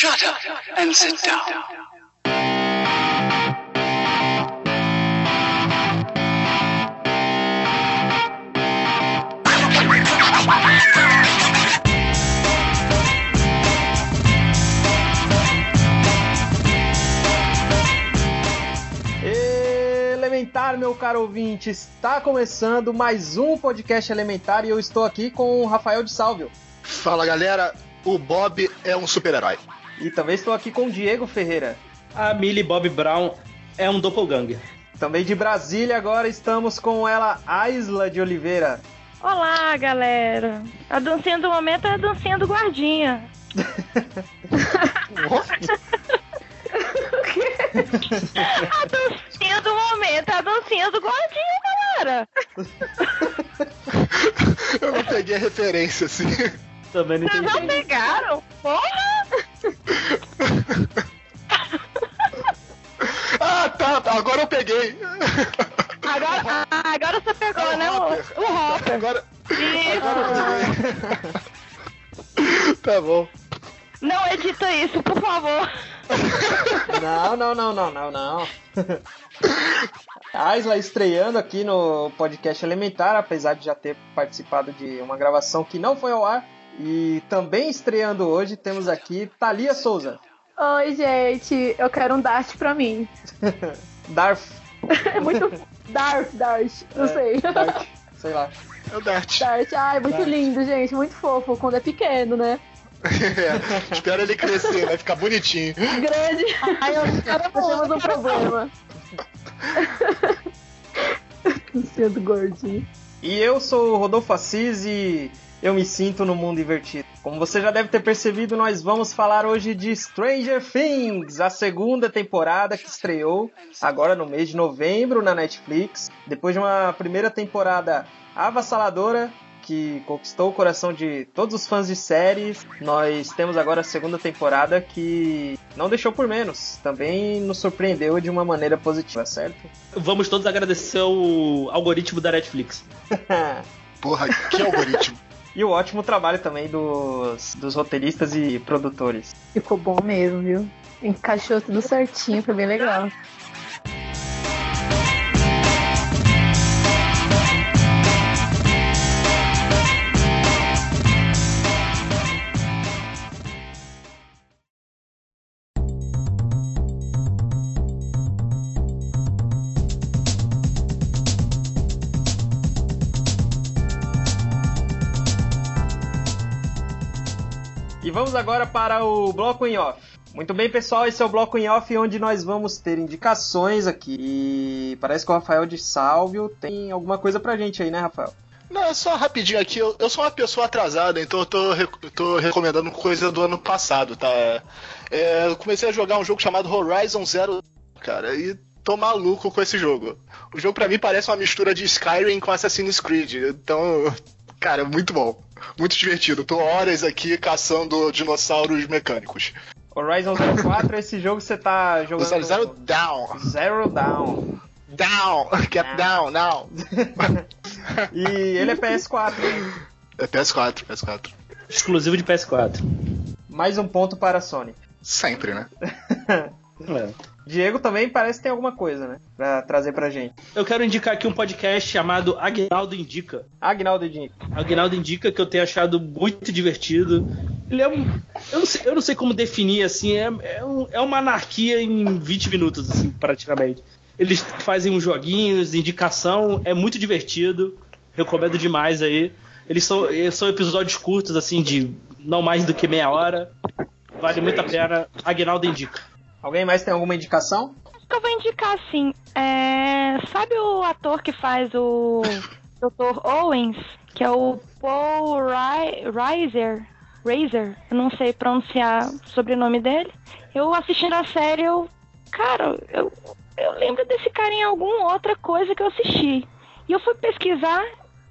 Shut up and sit down. Elementar, meu caro ouvinte, está começando mais um podcast Elementar e eu estou aqui com o Rafael de Salvio. Fala galera, o Bob é um super-herói. E também estou aqui com o Diego Ferreira. A Millie Bob Brown é um doppelganger. Também de Brasília, agora estamos com ela, Isla de Oliveira. Olá, galera. A dancinha do momento é a dancinha do guardinha. a dancinha do momento é a dancinha do guardinha, galera. Eu não peguei a referência, assim. Também não Vocês entendi. não pegaram? Porra! Ah, tá, tá, agora eu peguei. Agora, ah, agora você pegou, É o né? Hopper. O, o Hopper. Agora, Isso. agora eu peguei. Tá bom. Não edita isso, por favor. Não, não, não, não, não, não. A Isla estreando aqui no podcast Elementar, apesar de já ter participado de uma gravação que não foi ao ar. E também estreando hoje temos aqui Thalia Souza. Oi, gente, eu quero um Dart pra mim. Darth. É muito. Dart, Dart, não É, sei. Darth, sei lá. É o Dart. Dart, ai, muito lindo, gente, muito fofo, quando é pequeno, né? É, espero ele crescer, vai ficar bonitinho. Grande. Ai, eu quero temos um problema. Sendo gordinho. E eu sou o Rodolfo Assis e eu me sinto no mundo invertido. Como você já deve ter percebido, nós vamos falar hoje de Stranger Things, a segunda temporada que estreou agora no mês de novembro na Netflix. Depois de uma primeira temporada avassaladora que conquistou o coração de todos os fãs de séries, nós temos agora a segunda temporada que não deixou por menos. Também nos surpreendeu de uma maneira positiva, certo? Vamos todos agradecer o algoritmo da Netflix. Porra, que algoritmo. E o ótimo trabalho também dos, dos roteiristas e produtores. Ficou bom mesmo, viu? Encaixou tudo certinho, foi bem legal. Vamos agora para o bloco em off. Muito bem, pessoal, esse é o bloco em off onde nós vamos ter indicações aqui. E parece que o Rafael de Salvio tem alguma coisa pra gente aí, né, Rafael? Não, é só rapidinho aqui. Eu, eu sou uma pessoa atrasada, então eu tô, tô recomendando coisa do ano passado, tá? É, eu comecei a jogar um jogo chamado Horizon Zero, cara, e tô maluco com esse jogo. O jogo pra mim parece uma mistura de Skyrim com Assassin's Creed, então, cara, muito bom. Muito divertido. Tô horas aqui caçando dinossauros mecânicos. Horizon Zero 4, esse jogo você tá jogando. Zero, zero down. Zero Down. Down. Get down, now. E ele é PS4. né? É PS4, PS4. Exclusivo de PS4. Mais um ponto para a Sony. Sempre, né? É. Diego também parece que tem alguma coisa, né? Pra trazer pra gente. Eu quero indicar aqui um podcast chamado Aguinaldo Indica. Agnaldo Dinho. Aguinaldo Indica que eu tenho achado muito divertido. Ele é um. Eu não sei, eu não sei como definir assim. É, é, um- é uma anarquia em 20 minutos, assim, praticamente. Eles fazem uns joguinhos, indicação, é muito divertido. Recomendo demais aí. Eles são, são episódios curtos, assim, de não mais do que meia hora. Vale muito a pena. Aguinaldo Indica. Alguém mais tem alguma indicação? Acho que eu vou indicar assim. É... Sabe o ator que faz o Dr. Owens? Que é o Paul Ri- Reiser? Reiser? Eu não sei pronunciar o sobrenome dele. Eu assistindo a série, eu. Cara, eu, eu lembro desse cara em alguma outra coisa que eu assisti. E eu fui pesquisar,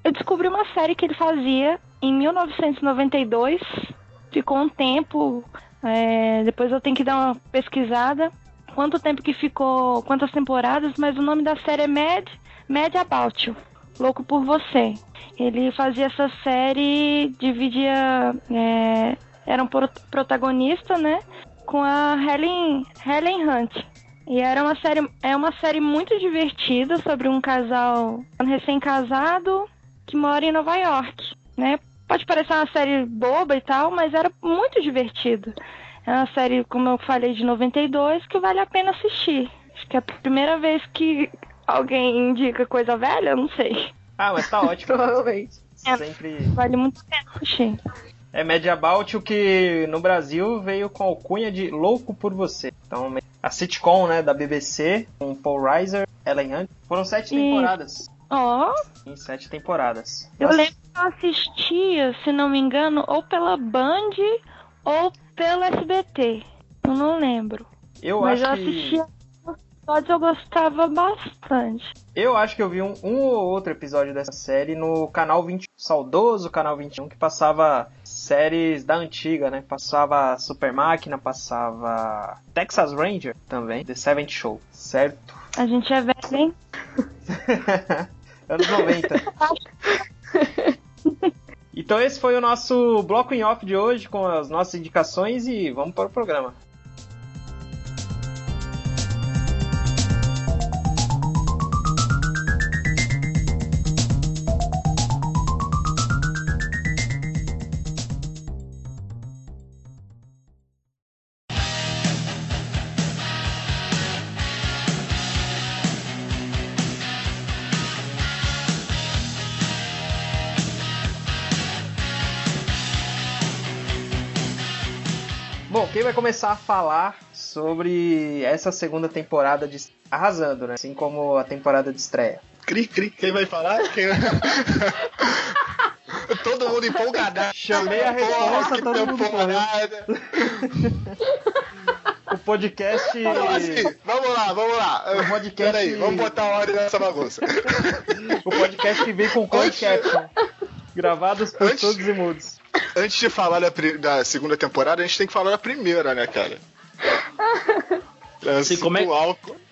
eu descobri uma série que ele fazia em 1992. Ficou um tempo. É, depois eu tenho que dar uma pesquisada quanto tempo que ficou, quantas temporadas, mas o nome da série é Mad, Mad About You, Louco por Você. Ele fazia essa série, dividia, é, era um pro- protagonista, né, com a Helen, Helen Hunt. E era uma série, é uma série muito divertida sobre um casal recém-casado que mora em Nova York, né? Pode parecer uma série boba e tal, mas era muito divertido. É uma série, como eu falei, de 92 que vale a pena assistir. Acho que é a primeira vez que alguém indica coisa velha, eu não sei. Ah, mas tá ótimo. Provavelmente. É. Sempre. Vale muito a pena assistir. É Mediabout o que no Brasil veio com a alcunha de Louco por Você. Então, a sitcom né, da BBC, com Paul Reiser, Ellen Hunt. Foram sete E- temporadas. Ó, Em sete temporadas. eu Nossa, lembro que eu assistia, se não me engano, ou pela Band ou pelo SBT. Eu não lembro. eu Mas acho eu que. assistia os episódios, eu gostava bastante. Eu acho que eu vi um, um ou outro episódio dessa série no canal 20, saudoso canal 21, que passava séries da antiga, né? Passava Super Máquina, passava Texas Ranger também, The Seventh Show, certo? A gente é velho, hein? Anos 90. Então esse foi o nosso bloco em off de hoje com as nossas indicações e vamos para o programa. Começar a falar sobre essa segunda temporada de arrasando, né? Assim como a temporada de estreia. Cri, cri. Quem vai falar? Quem... todo mundo empolgado. Chamei a resposta, que todo mundo. O podcast. Então, assim, vamos lá, vamos lá. O podcast- Peraí, vamos botar ordem nessa bagunça. O podcast que vem com closed Antes- caption. Gravados por Antes- todos e mudos. Antes de falar da, da segunda temporada, a gente tem que falar da primeira, né, cara? É, Sim, como é-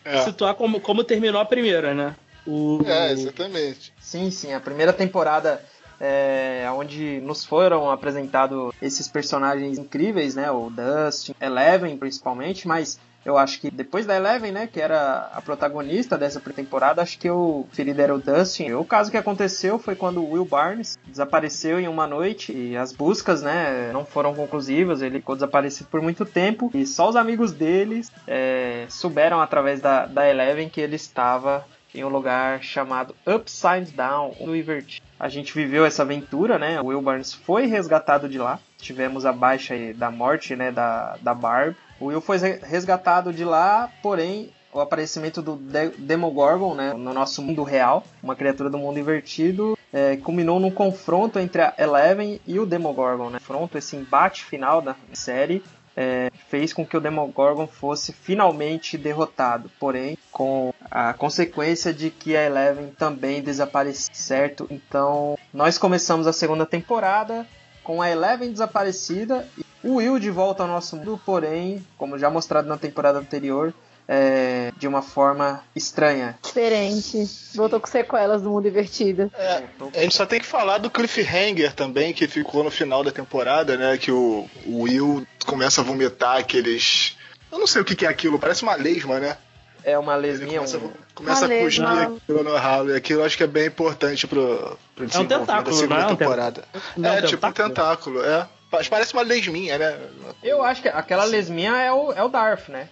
É, Situar como, como terminou a primeira, né? O, é, exatamente. Sim, sim. A primeira temporada é onde nos foram apresentados esses personagens incríveis, né? O Dustin, Eleven principalmente, mas eu acho que depois da Eleven, né, que era a protagonista dessa temporada, acho que o preferido era o Dustin. O caso que aconteceu foi quando o Will Barnes desapareceu em uma noite e as buscas, né, não foram conclusivas, ele ficou desaparecido por muito tempo e só os amigos deles é, souberam através da, da Eleven que ele estava em um lugar chamado Upside Down, no invertido. A gente viveu essa aventura, né? O Will Barnes foi resgatado de lá. Tivemos a baixa da morte, né? Da, da Barb. O Will foi re- resgatado de lá, porém o aparecimento do De- Demogorgon, né, no nosso mundo real, uma criatura do mundo invertido, é, culminou num confronto entre a Eleven e o Demogorgon, né? Confronto, esse embate final da série, é, fez com que o Demogorgon fosse finalmente derrotado, porém com a consequência de que a Eleven também desapareceu, certo? Então nós começamos a segunda temporada com a Eleven desaparecida e o Will de volta ao nosso mundo, porém, como já mostrado na temporada anterior, é, de uma forma estranha. Diferente. Voltou com sequelas do mundo invertido. É, a gente só tem que falar do cliffhanger também, que ficou no final da temporada, né? Que o, o Will começa a vomitar aqueles. Eu não sei o que, que é aquilo, parece uma lesma, né? É uma Ele lesminha, começa, um, começa a Uma cuspir lesma. aquilo no ralo. E aquilo eu acho que é bem importante pro, pro desenvolvimento da tentáculo, segunda não é um temporada. não é é, um tipo um tentáculo, é. Parece uma lesminha, né? Eu acho que aquela lesminha é o, é o Darth, né?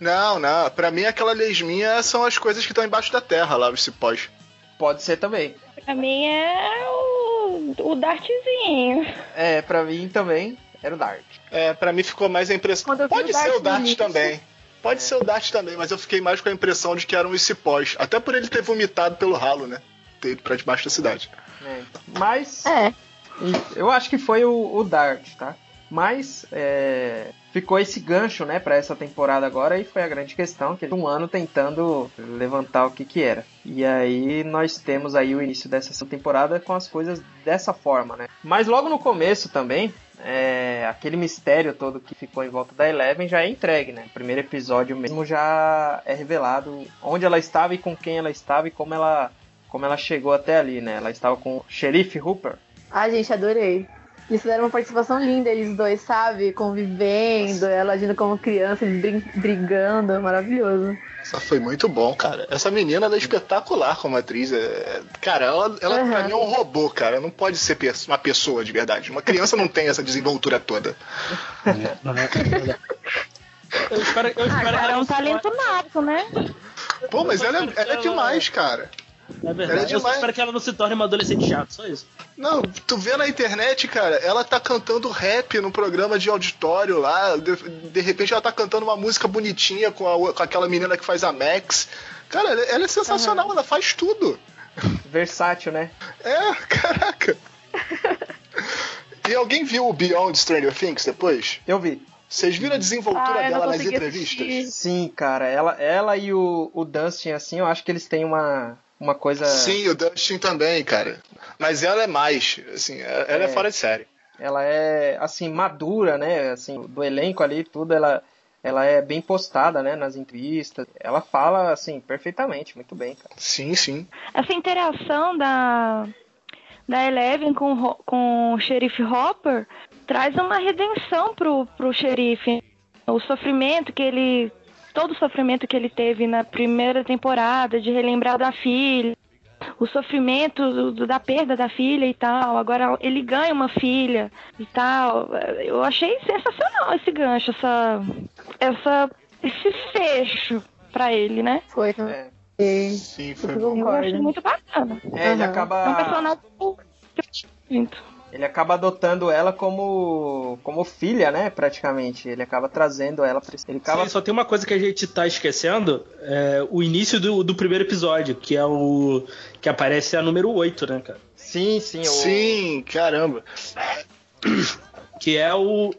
Não, não. Pra mim, aquela lesminha são as coisas que estão embaixo da terra lá, os cipós. Pode ser também. Pra mim é o, o Dartzinho. É, pra mim também era o Darth. É, pra mim ficou mais a impressão. Quando eu vi Pode o Dart ser o Dart também. Pode ser o Dart também, mas eu fiquei mais com a impressão de que eram os cipós. Até por ele ter vomitado pelo ralo, né? Ter ido pra debaixo da cidade. né? Mas É. eu acho que foi o, o Dart, tá? Mas é, ficou esse gancho, né, para essa temporada agora e foi a grande questão que um ano tentando levantar o que que era. E aí nós temos aí o início dessa temporada com as coisas dessa forma, né? Mas logo no começo também é, aquele mistério todo que ficou em volta da Eleven já é entregue, né? O primeiro episódio mesmo já é revelado onde ela estava e com quem ela estava e como ela como ela chegou até ali, né? Ela estava com o xerife Hooper. Ai, gente, adorei. Eles fizeram uma participação linda, eles dois, sabe? Convivendo, ela agindo como criança, eles brin- brigando, maravilhoso. Essa foi muito bom, cara. Essa menina ela é espetacular como atriz. É... Cara, ela, ela Uhum. pra mim é um robô, cara. Não pode ser pe- uma pessoa de verdade. Uma criança não tem essa desenvoltura toda. Eu espero, eu Ah, espero cara, ela é um talento nato, né? Pô, mas ela, é- ela é demais, cara. É Ela é verdade. Eu só demais. espero que ela não se torne uma adolescente chata, só isso. Não, tu vê na internet, cara, ela tá cantando rap no programa de auditório lá. De, de repente ela tá cantando uma música bonitinha com, a- com aquela menina que faz a Max. Cara, ela, ela é sensacional, ela faz tudo. Versátil, né? É, caraca. E alguém viu o Beyond Stranger Things depois? Eu vi. Vocês viram a desenvoltura Ah, dela nas entrevistas? assistir. Sim, cara. Ela, ela e o, o Dustin, assim, eu acho que eles têm uma, uma coisa. Sim, o Dustin também, cara. Mas ela é mais, assim, ela é, É. fora de série. Ela é, assim, madura, né? Assim, do elenco ali, tudo, ela, ela é bem postada, né? Nas entrevistas. Ela fala, assim, perfeitamente, muito bem, cara. Sim, sim. Essa interação da, da Eleven com, com o xerife Hopper traz uma redenção pro, pro xerife. O sofrimento que ele. Todo o sofrimento que ele teve na primeira temporada, de relembrar da filha, o sofrimento do- do- da perda da filha e tal. Agora ele ganha uma filha e tal. Eu achei sensacional esse gancho, essa, essa, esse fecho pra ele, né? Foi. É, Sim, foi Eu bom. Eu achei muito bacana. É, ele Aham. acaba. É um personagem que eu gosto muito. Ele acaba adotando ela como, como filha, né? Praticamente. Ele acaba trazendo ela pra esse- Ele acaba. Sim, só tem uma coisa que a gente tá esquecendo: é o início do, do primeiro episódio, que é o. que aparece a número 8, né, cara? Sim, sim. O... Sim, caramba. Que é o.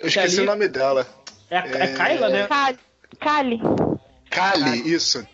Eu esqueci ali- o nome dela. É a é Kyla, né? Kali. Kali. Kali, isso.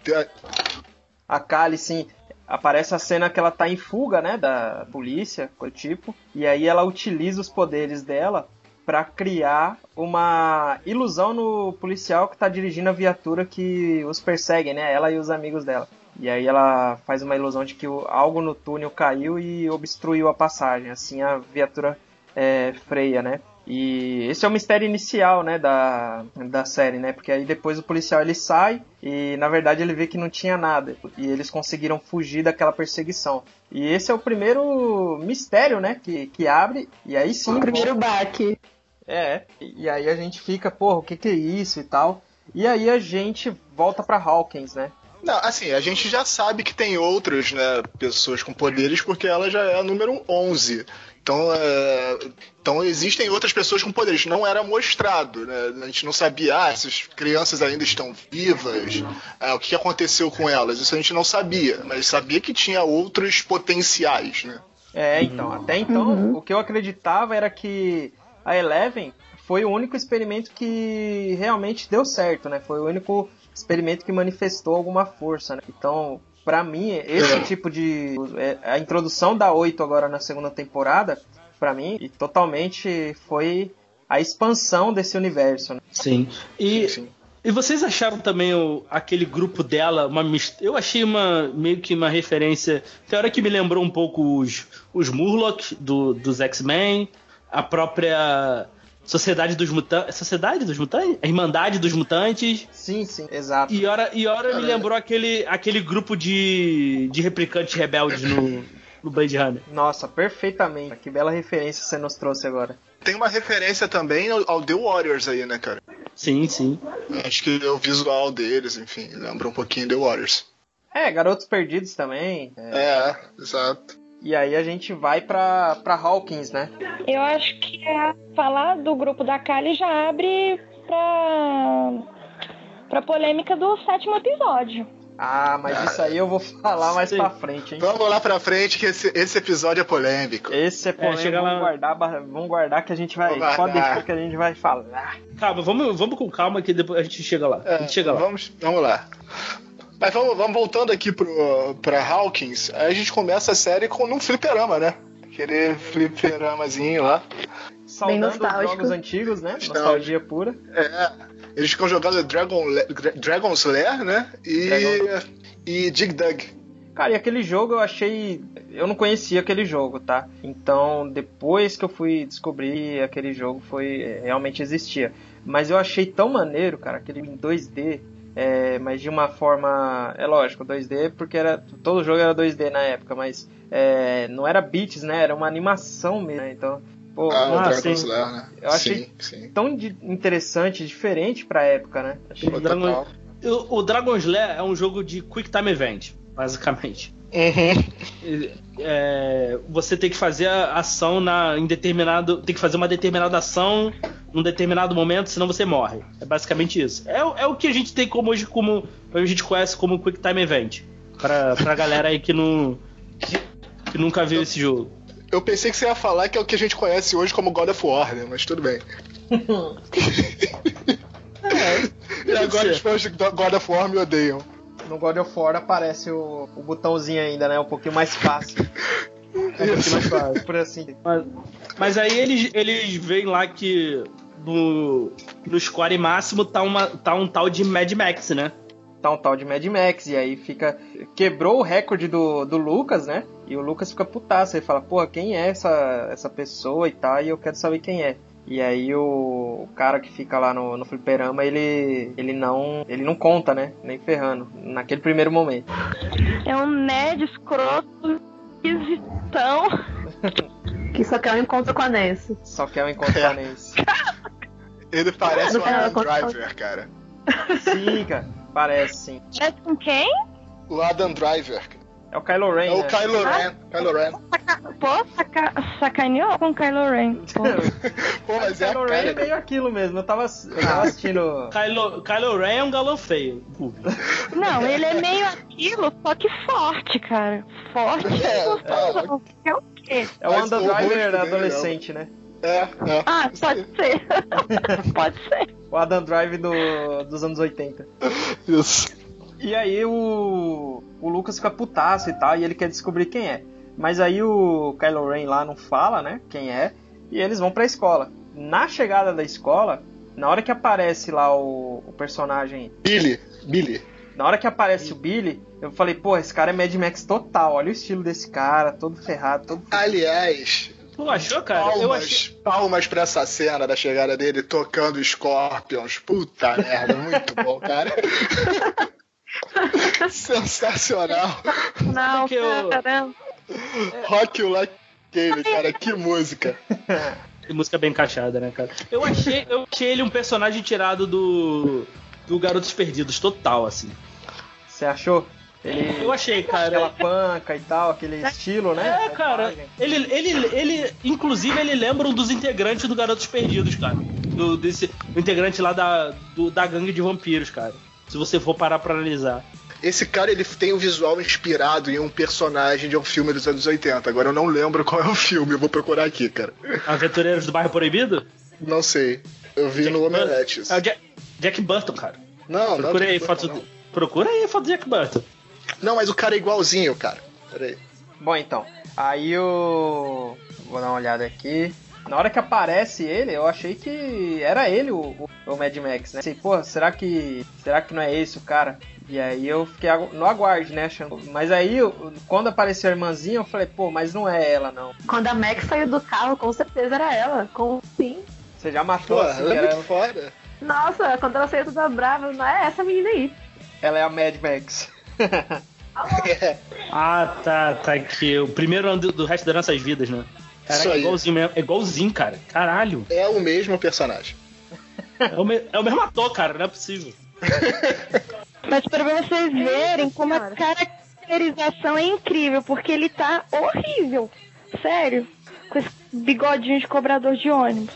A Kali, sim. Aparece a cena que ela tá em fuga, né? Da polícia, coisa tipo. E aí ela utiliza os poderes dela pra criar uma ilusão no policial que tá dirigindo a viatura que os persegue, né? Ela e os amigos dela. E aí ela faz uma ilusão de que algo no túnel caiu e obstruiu a passagem. Assim a viatura é, freia, né? E esse é o mistério inicial, né, da, da série, né? Porque aí depois o policial ele sai e na verdade ele vê que não tinha nada e eles conseguiram fugir daquela perseguição. E esse é o primeiro mistério, né, que, que abre e aí sim. O primeiro baque. É, e aí a gente fica, porra, o que que é isso e tal. E aí a gente volta pra Hawkins, né? Não, assim, a gente já sabe que tem outras, né, pessoas com poderes porque ela já é a número 11. Então, é, então existem outras pessoas com poderes. Não era mostrado, né? A gente não sabia, ah, essas crianças ainda estão vivas, ah, o que aconteceu com elas. Isso a gente não sabia, mas sabia que tinha outros potenciais, né? É, então, até então, o que eu acreditava era que a Eleven foi o único experimento que realmente deu certo, né? Foi o único experimento que manifestou alguma força, né? Então, pra mim, esse É. tipo de é, a introdução da 8 agora na segunda temporada, pra mim, totalmente foi a expansão desse universo, né? Sim. E, Sim. e vocês acharam também o, aquele grupo dela uma Eu achei uma meio que uma referência. Tem hora que me lembrou um pouco os, os Murloc do, dos X-Men, a própria Sociedade dos Mutantes. Sociedade dos Mutantes? A Irmandade dos Mutantes. Sim, sim, exato. E hora, e hora me lembrou aquele, aquele grupo de, de replicantes rebeldes no, no Blade Runner. Nossa, perfeitamente. Que bela referência você nos trouxe agora. Tem uma referência também ao, ao The Warriors aí, né, cara? Sim, sim. Acho que é o visual deles, enfim, lembra um pouquinho The Warriors. É, Garotos Perdidos também. é. É, exato. E aí a gente vai pra, pra Hawkins, né? Eu acho que a falar do grupo da Kali já abre pra, pra polêmica do sétimo episódio. Ah, mas isso aí eu vou falar mais Sim. pra frente, hein? Vamos lá pra frente que esse, esse episódio é polêmico. Esse é polêmico, chega lá- vamos, guardar, ba- vamos guardar que a gente vai. Pode guardar. deixar que a gente vai falar. Calma, vamos, vamos com calma que depois a gente chega lá. a gente chega lá. Vamos, vamos lá. Mas vamos, vamos voltando aqui pro, pra Hawkins. Aí a gente começa a série com num fliperama, né? Aquele fliperamazinho lá. Saudando os jogos antigos, né? Nostálgico. Nostalgia pura. É, eles ficam jogando Dragon, Dragon's Lair, né? E, Dragon. e Dig Dug. Cara, e aquele jogo eu achei. Eu não conhecia aquele jogo, tá? Então, depois que eu fui descobrir aquele jogo, foi. Realmente existia. Mas eu achei tão maneiro, cara, aquele em 2D. É, mas de uma forma. É lógico, 2D, porque era todo jogo era 2D na época, mas é, não era bits, né? Era uma animação mesmo. Né? Então, pô, Ah, o Ah, Dragon sim. Slayer, né? Eu achei- Sim, sim. tão interessante, diferente pra época, né? Pô, Dragon- o Dragon Slayer é um jogo de Quick Time Event, basicamente. Uhum. É, você tem que fazer a ação na, em determinado. Tem que fazer uma determinada ação num determinado momento, senão você morre. É basicamente isso. É, o- é o que a gente tem como hoje como. A gente conhece como Quick Time Event. Pra, pra galera aí que não. Que, que nunca viu esse jogo. Eu pensei que você ia falar que é o que a gente conhece hoje como God of War, né? Mas tudo bem. e deve agora ser. os fãs de God of War me odeiam. No God of War aparece o, o botãozinho ainda, né? Um pouquinho mais fácil. É um pouquinho mais fácil, por assim. Mas, mas aí eles, eles veem lá que no, no score máximo tá, uma, tá um tal de Mad Max, né? Tá um tal de Mad Max, e aí fica. Quebrou o recorde do, do Lucas, né? E o Lucas fica putaço. Ele fala, porra, quem é essa, essa pessoa e tal? E eu quero saber quem é. E aí o, o cara que fica lá no, no fliperama, ele, ele não. ele não conta, né? Nem ferrando. Naquele primeiro momento. É um nerd escroto, esquisitão. Que só quer um encontro com a Nancy. Só quer um encontro com a Nancy. Ele parece o Adam. Driver, cara. Sim, cara. Parece sim. É com quem? O Adam Driver. É o Kylo Ren. É o né? Kylo Ren. Kylo Ren. Pô, saca... sacaneou com Kylo Ren. Pô. Pô, mas é a Kylo Ren é cara. meio aquilo mesmo. Eu tava, eu tava assistindo. Kylo, Kylo Ren é um galão feio. Não, ele é meio aquilo, só que forte, cara. Forte É, e gostoso. É o quê? É o Mas Wanda o rosto Driver dele, adolescente, né? É, é. Ah, pode ser. pode ser. O Adam Drive do, dos anos 80. Isso. E aí o, o Lucas fica putaço e tal, e ele quer descobrir quem é. Mas aí o Kylo Ren lá não fala, né, quem é, e eles vão pra escola. Na chegada da escola, na hora que aparece lá o, o personagem, Billy. Billy. na hora que aparece o Billy, eu falei, pô, esse cara é Mad Max total, olha o estilo desse cara, todo ferrado, todo... Aliás, Tu achou, cara? Eu palmas, achei. palmas pra essa cena da chegada dele tocando Scorpions. Puta merda, muito bom, cara. Sensacional. Não, Porque eu- caramba. Rock You Like Game, cara, que música. Que música bem encaixada, né, cara? Eu achei, eu achei ele um personagem tirado do. do Garotos Perdidos, total, assim. Você achou? Ele... Eu achei, Aquela cara. panca e tal, aquele estilo, né? É, cara, ele, ele, ele, inclusive, ele lembra um dos integrantes do Garotos Perdidos, cara. Do, desse, o integrante lá da, do- da gangue de vampiros, cara. Se você for parar pra analisar. Esse cara, ele tem um visual inspirado em um personagem de um filme dos anos 80. Agora eu não lembro qual é o filme, eu vou procurar aqui, cara. Aventureiros do Bairro Proibido? Não sei. Eu vi no Omelete. É o Jack, Jack Burton, cara. Não, não. Procura aí não, foto. não. Procura aí a foto do Jack Burton. Não, mas o cara é igualzinho, cara. Peraí. Bom, então, aí o. Vou dar uma olhada aqui. Na hora que aparece ele, eu achei que era ele o, o, o Mad Max, né? Assim, pô, será que. Será que não é esse o cara? E aí eu fiquei no aguarde, né? Achando. Mas aí, quando apareceu a irmãzinha, eu falei, pô, mas não é ela, não. Quando a Max saiu do carro, com certeza era ela. Com sim. Você já matou Pô, assim, ela é era- muito foda. Nossa, quando ela saiu toda brava, não é essa menina aí. ela é a Mad Max. Ah, tá, tá aqui. O primeiro ano do, do resto das nossas vidas, né? Cara, Isso é igualzinho mesmo. É igualzinho, cara. Caralho. É o mesmo personagem. É o, me- é o mesmo ator, cara. Não é possível. Mas pra vocês verem como a caracterização é incrível, porque ele tá horrível. Sério. Com esse bigodinho de cobrador de ônibus.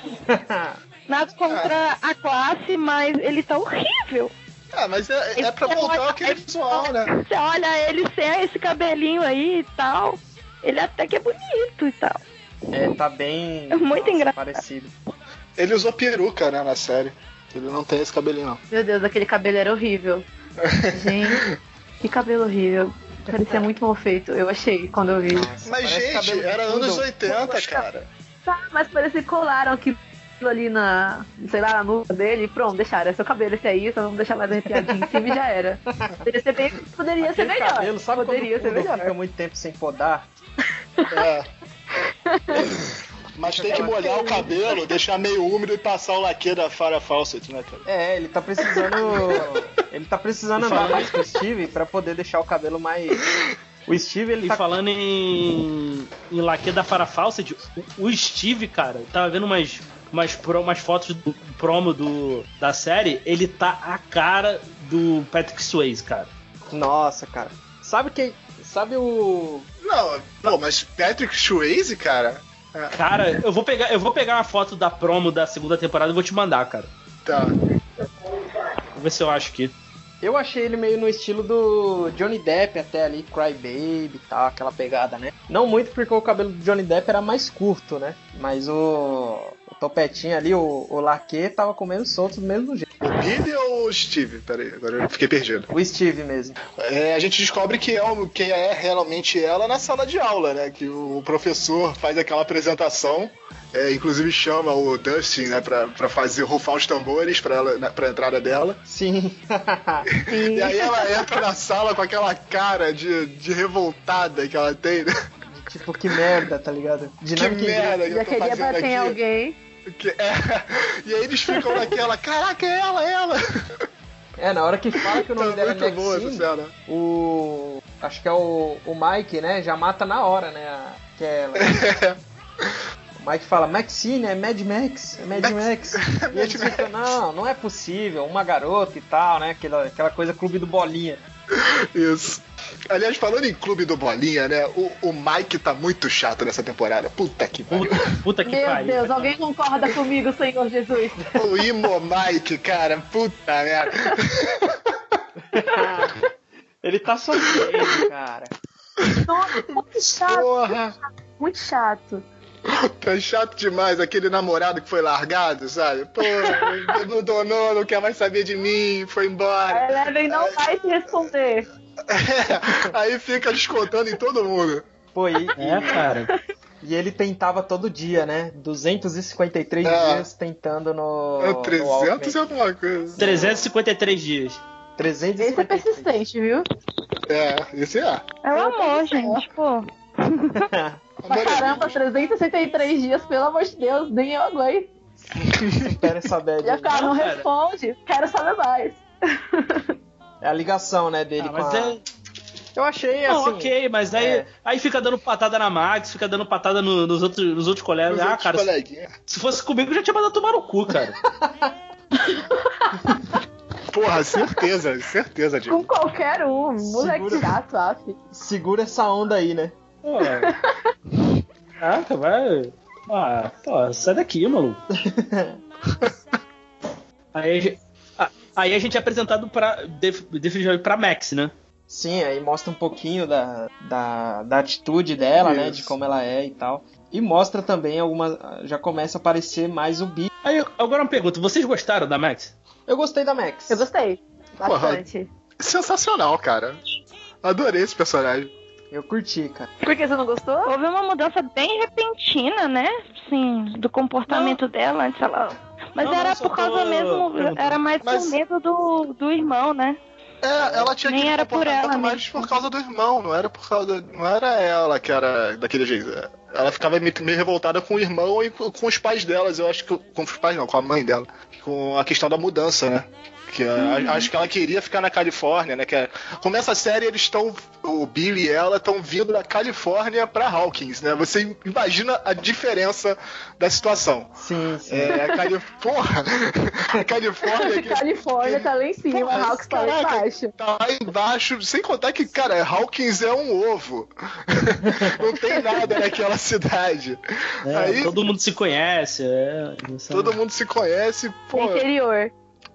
Nada contra a classe, mas ele tá horrível. Ah, mas é, é pra voltar aquele visual, né? Você olha ele sem esse cabelinho aí e tal. Ele até que é bonito e tal. É, tá bem. É muito engraçado. Parecido. Ele usou peruca, né, na série. Ele não tem esse cabelinho, não. Meu Deus, aquele cabelo era horrível. Gente, que cabelo horrível. Parecia muito mal feito, eu achei quando eu vi. Nossa, Mas, parece gente, era poodle. anos 80, cara. Tá, mas parecia que colaram aqui aquilo ali na, sei lá, na nuca dele e pronto, deixaram. É seu cabelo esse aí, só vamos deixar mais arrepiadinho em cima e já era. Poderia ser, bem, poderia ser melhor. cabelo, sabe poderia ser melhor. fica muito tempo sem podar? É. Mas tem que molhar o cabelo, deixar meio úmido e passar o laque da Farah Fawcett, né, cara? É, ele tá precisando. ele tá precisando andar mais com o Steve pra poder deixar o cabelo mais. O Steve, ele E tá. falando em, em laque da Farah Fawcett, o, Steve, cara, tava vendo umas, umas, pro, umas fotos do promo do, da série, ele tá a cara do Patrick Swayze, cara. Nossa, cara. Sabe quem. Sabe o. Não, não, mas Patrick Swayze, cara. Cara, eu vou pegar, eu vou pegar uma foto da promo da segunda temporada e vou te mandar, cara. Tá. Vou ver se eu acho aqui. Eu achei ele meio no estilo do Johnny Depp até ali, Cry Baby e tal, aquela pegada, né? Não muito porque o cabelo do Johnny Depp era mais curto, né? Mas o, o topetinho ali, o, o laque, tava comendo solto do mesmo jeito. O Billy ou o Steve? Peraí, agora eu fiquei perdido. O Steve mesmo. É, a gente descobre que é, o- quem é realmente ela na sala de aula, né? Que o professor faz aquela apresentação, é, inclusive chama o Dustin, né, pra, pra fazer rufar os tambores pra, ela, na- pra entrada dela. Sim. E aí ela entra na sala com aquela cara de, de revoltada que ela tem, né? tipo, que merda, tá ligado? Que Dinâmica inglesa. merda que Já eu tô queria bater em aqui. alguém. É. E aí eles ficam naquela, caraca, é ela, é ela. É, na hora que fala que o nome Tá dela é muito boa essa Maxine, cena. o. Acho que é o, o Mike, né? Já mata na hora, né? a- Que é ela. O Mike fala, Maxine, é Mad Max, é Mad Max. E eles ficam, não, não é possível, uma garota e tal, né? Aquela, aquela coisa clube do bolinha. Isso. Aliás, falando em Clube do Bolinha, né? O, o Mike tá muito chato nessa temporada. Puta que pariu. Puta, puta que Meu pariu. Deus, alguém concorda comigo, Senhor Jesus? O Imo Mike, cara. Puta merda. Ele tá sofrendo, cara. Nossa, muito chato, Porra. muito chato. Tá chato demais aquele namorado que foi largado, sabe? Pô, abandonou, não quer mais saber de mim, foi embora. A Eleven não vai te responder. Aí fica descontando em todo mundo. Pô, e, É, cara. e ele tentava todo dia, né? 253 É. dias tentando no. É no 300 Walkman. e alguma coisa. 353 dias. Esse é 353. persistente, viu? É, esse é. É o amor, tenho gente. Pô, Mas caramba, 363 dias, pelo amor de Deus, nem eu aguento. Essa bad. Ia aí. ficar, não, Não, cara. responde, quero saber mais. É a ligação, né, dele Ah, com mas a... é. Eu achei Não, assim. ok, mas aí, é. aí fica dando patada na Max, fica dando patada no- nos, outros, nos outros colegas. Os ah, outros cara, se, fosse comigo, eu já tinha mandado tomar no cu, cara. Porra, certeza, certeza, Com Diego. qualquer um, moleque Segura. chato, af. Segura essa onda aí, né? Pô. Caraca, vai. Ah, pô, sai daqui, maluco. aí, a gente- a- aí a gente é apresentado pra, def- definitivamente pra Max, né? Sim, aí mostra um pouquinho da, da, da atitude dela, né? Isso. De como ela é e tal. E mostra também algumas. Já começa a aparecer mais o Bi. Aí, agora uma pergunta: vocês gostaram da Max? Eu gostei da Max. Eu gostei. Bastante. Sensacional, cara. Adorei esse personagem. Eu curti, cara. Por que você não gostou? houve uma mudança bem repentina, né? Sim, do comportamento dela antes ela. Mas Não, era não, por causa tô mesmo. perguntando. Era mais Mas- por medo do, do irmão, né? É, ela tinha Nem que era por ela mais mesmo. por causa do irmão, não era por causa. Não era ela que era daquele jeito. Ela ficava meio, meio revoltada com o irmão e com os pais delas, eu acho que. Com os pais não, com a mãe dela. Com a questão da mudança, né? Que a- Uhum. acho que ela queria ficar na Califórnia, né? Que é- começa a série, eles estão. O Billy e ela estão vindo da Califórnia pra Hawkins, né? Você imagina a diferença da situação. Sim, sim. É, a Cali... Porra! A Califórnia. que- Califórnia tá lá em cima, Porra, Hawks tá lá embaixo. Tá lá embaixo, sem contar que, cara, Hawkins é um ovo. Não tem nada naquela cidade. É, Aí todo mundo se conhece. É- todo mundo se conhece, pô, Interior.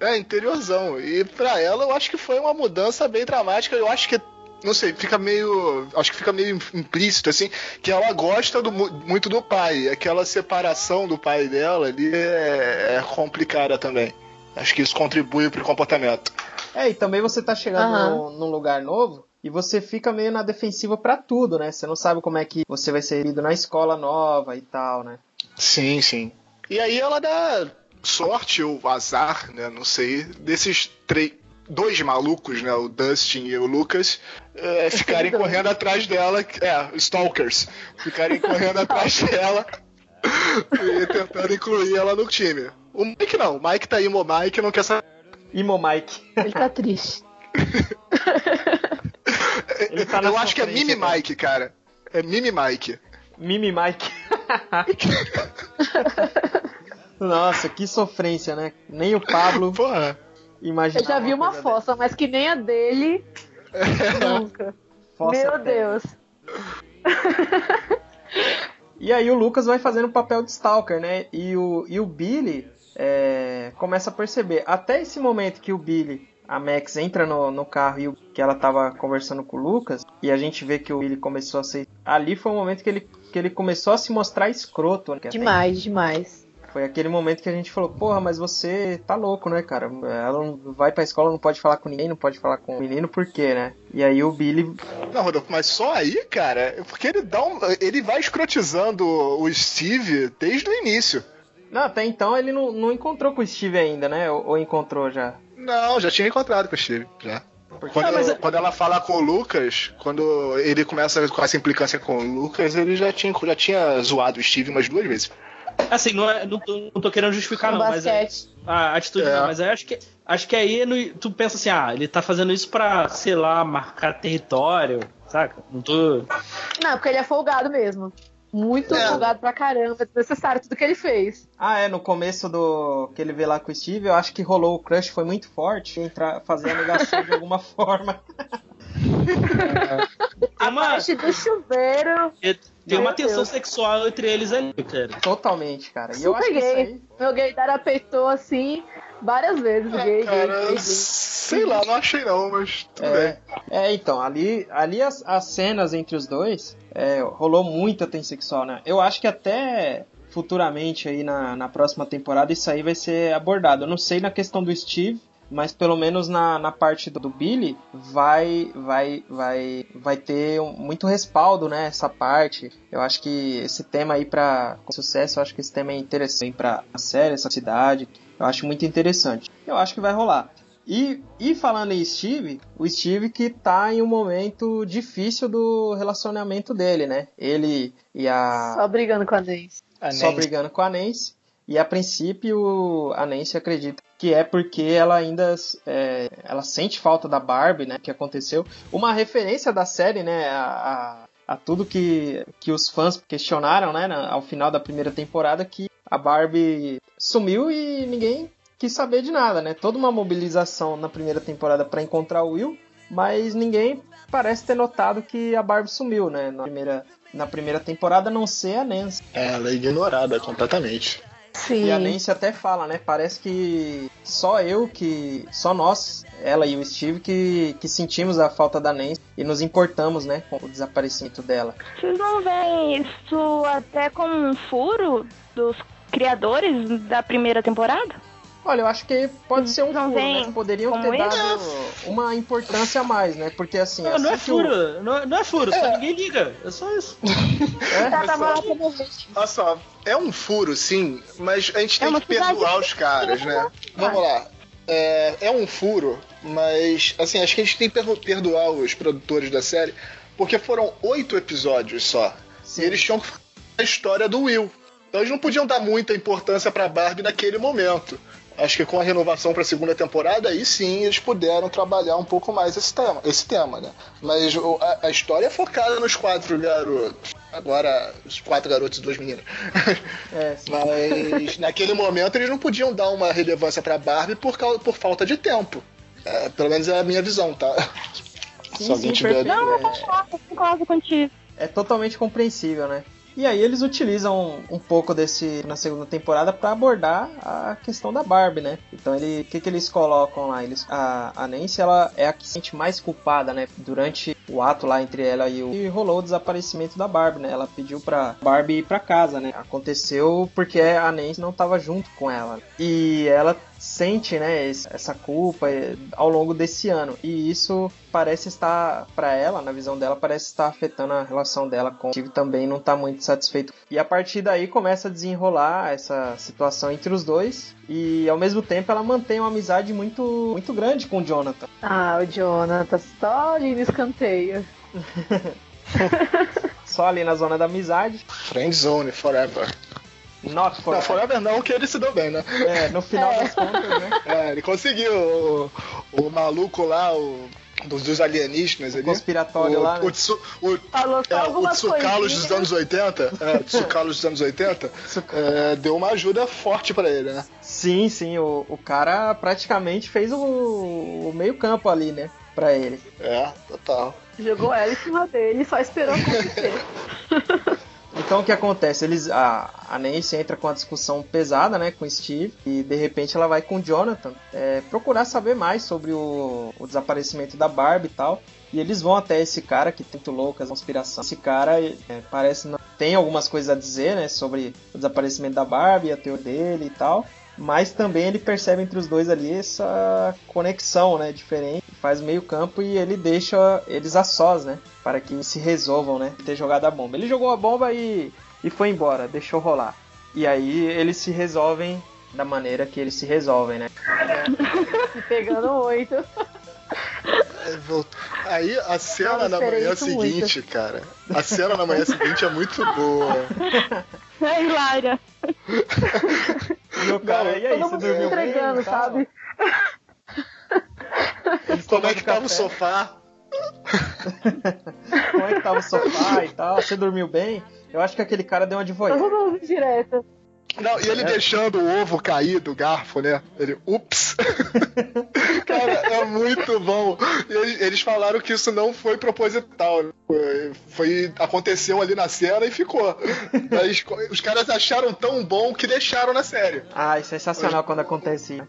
É interiorzão. E pra ela eu acho que foi uma mudança bem dramática. Eu acho que não sei, fica meio. Acho que fica meio implícito, assim, que ela gosta do mu- muito do pai. Aquela separação do pai dela ali é, é complicada também. Acho que isso contribui pro comportamento. É, e também você tá chegando Aham. num, lugar novo e você fica meio na defensiva pra tudo, né? Você não sabe como é que você vai ser recebido na escola nova e tal, né? Sim, sim. E aí ela dá sorte ou azar, né? Não sei, desses três. Dois malucos, né? O Dustin e o Lucas, é, ficarem correndo atrás dela. É, stalkers. Ficarem correndo atrás dela e tentando incluir ela no time. O Mike não, o Mike tá aí, o Mike não quer saber. Imo Mike. Ele tá triste. Ele tá Eu acho que é Mimi cara. Mike, cara. É Mimi Mike. Mimi Mike. Nossa, que sofrência, né? Nem o Pablo Porra. imaginava. Eu já vi uma dessa. fossa, mas que nem a dele. Nunca. Fossa Meu eterna. Deus. E aí o Lucas vai fazendo o papel de Stalker, né? E o, e o Billy é, começa a perceber. Até esse momento que o Billy, a Max, entra no, no carro e o- que ela tava conversando com o Lucas, e a gente vê que o Billy começou a ser. Ali foi o momento que ele, que ele começou a se mostrar escroto. Né? Até Demais, demais. Foi aquele momento que a gente falou, porra, mas você tá louco, né, cara? Ela não vai pra escola, não pode falar com ninguém, não pode falar com o menino, por quê, né? E aí o Billy. Não, Rodolfo, mas só aí, cara, é porque ele dá um. Ele vai escrotizando o Steve desde o início. Não, até então ele não, não encontrou com o Steve ainda, né? Ou, ou encontrou já? Não, já tinha encontrado com o Steve, já. Quando, Ah, mas- quando ela fala com o Lucas, quando ele começa com essa implicância com o Lucas, ele já tinha, já tinha zoado o Steve umas duas vezes. Assim, não, é, não, tô, não tô querendo justificar, No não, mas é- basquete. a atitude É. não, mas acho que acho que aí no- tu pensa assim, ah, ele tá fazendo isso pra, sei lá, marcar território, saca? Não tô. Não, porque ele é folgado mesmo. Muito É. folgado pra caramba. É desnecessário tudo que ele fez. Ah, é, no começo do que ele vê lá com o Steve, eu acho que rolou o crush foi muito forte, entrar, fazer a negação de alguma forma. Tem A uma, parte do chuveiro. tem uma tensão Deus. sexual entre eles ali, cara. Totalmente, cara. E eu acho gay. aí. Meu gaydar apeitou assim várias vezes. Gay, gay, Cara, gay, gay. sei lá, não achei não, mas tudo É, bem. é, então, ali, ali as, as cenas entre os dois é, rolou muita tensão sexual, né? Eu acho que até futuramente aí na, na próxima temporada isso aí vai ser abordado. Eu não sei na questão do Steve, mas pelo menos na, na parte do, do Billy vai vai vai vai ter um- muito respaldo, né? Essa parte. Eu acho que esse tema aí para sucesso, eu acho que esse tema é interessante para a série, essa cidade. Eu acho muito interessante. Eu acho que vai rolar. E, e falando em Steve, o Steve que tá em um momento difícil do relacionamento dele, né? Ele e a Só brigando com a Nancy. só brigando com a Nancy. E a princípio a Nancy acredita que é porque ela ainda é, ela sente falta da Barbie, né? Que aconteceu. Uma referência da série, né? A, a, a tudo que, que os fãs questionaram, né? Ao final da primeira temporada, que a Barbie sumiu e ninguém quis saber de nada, né? Toda uma mobilização na primeira temporada para encontrar o Will, mas ninguém parece ter notado que a Barbie sumiu, né? Na primeira, na primeira temporada, não ser a Nancy. Ela é ignorada completamente. Sim. E a Nancy até fala, né? Parece que só eu que. Só nós, ela e o Steve, que, que sentimos a falta da Nancy e nos importamos, né? Com o desaparecimento dela. Vocês não veem isso até como um furo dos criadores da primeira temporada? Olha, eu acho que pode ser um Não furo, né? Poderiam ter dado uma importância a mais, né? Porque assim. Não, não é assim que o- furo, não, não é furo, só ninguém liga. É só isso. É? Tá, lá pra morrer. Olha só, é um furo, sim, mas a gente É tem que perdoar os caras, né? Vamos lá. É, é um furo, mas assim, acho que a gente tem que perdo- perdoar os produtores da série, porque foram oito episódios só. Sim. E eles tinham que a história do Will. Então eles não podiam dar muita importância pra Barbie naquele momento. Acho que com a renovação para a segunda temporada, aí sim eles puderam trabalhar um pouco mais esse tema, esse tema né? Mas o- a, a história é focada nos quatro garotos. Agora, os quatro garotos e duas meninas. É, sim. Mas naquele momento eles não podiam dar uma relevância pra Barbie por, causa, por falta de tempo. É, pelo menos é a minha visão, tá? Sim, Se alguém sim, tiver. Não, eu É. concordo, eu concordo contigo. é totalmente compreensível, né? E aí eles utilizam um pouco desse na segunda temporada para abordar a questão da Barbie, né? Então ele, o que, que eles colocam lá? Eles, a, a Nancy ela é a que se sente mais culpada, né? Durante o ato lá entre ela e o e rolou o desaparecimento da Barbie, né? Ela pediu pra Barbie ir pra casa, né? Aconteceu porque a Nancy não tava junto com ela. E ela sente, né, essa culpa eh, ao longo desse ano. E isso parece estar, para ela, na visão dela, parece estar afetando a relação dela com o Steve também não tá muito satisfeito. E a partir daí começa a desenrolar essa situação entre os dois. E ao mesmo tempo ela mantém uma amizade muito, muito grande com o Jonathan. Ah, o Jonathan, só ali no escanteio. Só ali na zona da amizade. Friendzone, forever. Not for Não, forever não, que ele se deu bem, né? É, no final das contas, né? É, ele conseguiu. O, o maluco lá, o. Dos, dos alienígenas ali. Conspiratório o, lá, né? O, Tsu, o, Falou só é, o Tsukalos dos anos 80. É, o Tsukalos dos anos 80. é, deu uma ajuda forte pra ele, né? Sim, sim, o, o cara praticamente fez o, o meio campo ali, né? Pra ele. É, total. Jogou ela em cima dele e só esperou acontecer. Então o que acontece? Eles, a, a Nancy entra com uma discussão pesada, né, com o Steve, e de repente ela vai com o Jonathan é, procurar saber mais sobre o, o desaparecimento da Barbie e tal. E eles vão até esse cara que louco a conspiração. Esse cara é, parece tem algumas coisas a dizer, né, sobre o desaparecimento da Barbie, a teoria dele e tal. Mas também ele percebe entre os dois ali essa conexão, né, diferente. Faz meio campo e ele deixa eles a sós, né, para que se resolvam, né, ter jogado a bomba. Ele jogou a bomba e, e foi embora, deixou rolar. E aí eles se resolvem da maneira que eles se resolvem, né. Se pegando oito. Aí a cena Nossa, na manhã seguinte, cara. A cena na manhã seguinte é muito boa. É hilária. E o cara, e aí, você dormiu bem? entregando, tal? sabe? Eles Como é que tava o café. sofá? Como é que tava o sofá e tal? Você dormiu bem? Eu acho que aquele cara deu uma de voyeur. Todo mundo direto. Não, e ele É. deixando o ovo cair do garfo, né? Ele, ups! Cara, é muito bom. E eles, falaram que isso não foi proposital. né? Foi, foi- aconteceu ali na cena e ficou. Mas os caras acharam tão bom que deixaram na série. Ah, é sensacional quando acontece isso.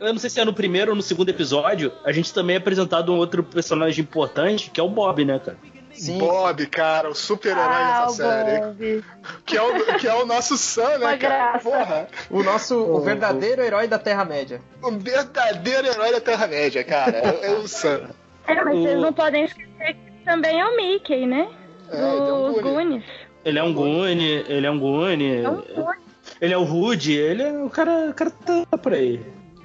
Eu não sei se é no primeiro ou no segundo episódio, a gente também é apresentado um outro personagem importante, que é o Bob, né, cara? Sim, Bob, cara, o super-herói Ah, nessa o série. Que é, o, que é o nosso Sam, né, Uma cara? graça. Porra, o nosso, o verdadeiro herói da Terra-média. o verdadeiro herói da Terra-média, cara. É, é o Sam. É, mas O- vocês não podem esquecer que também é o Mickey, né? É, ele é um. Goonies. Ele é um Goonie, ele é um Goonie, É um Goonie. ele é o Rude, ele é o cara, o cara tá por aí.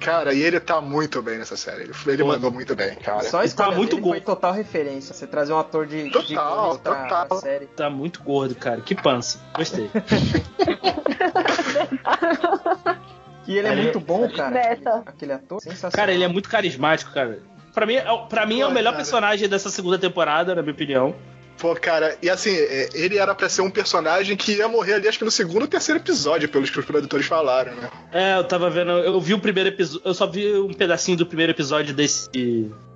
Cara, e ele tá muito bem nessa série. Ele, ele mandou muito bem, cara. Só Ele tá escolha muito dele foi total referência. Você trazer um ator de, de Total, Goonies pra, total. pra série. Tá muito gordo, cara. Que pança. Gostei. E ele é Ele- muito bom, cara. Nessa. Aquele, aquele ator. Sensacional. Cara, ele é muito carismático, cara. Pra mim, é- pra mim é o melhor cara. personagem dessa segunda temporada, na minha opinião. Pô, cara, e assim, é, ele era pra ser um personagem que ia morrer ali, acho que no segundo ou terceiro episódio, pelos que os produtores falaram, né? É, eu tava vendo, eu vi o primeiro episódio, eu só vi um pedacinho do primeiro episódio desse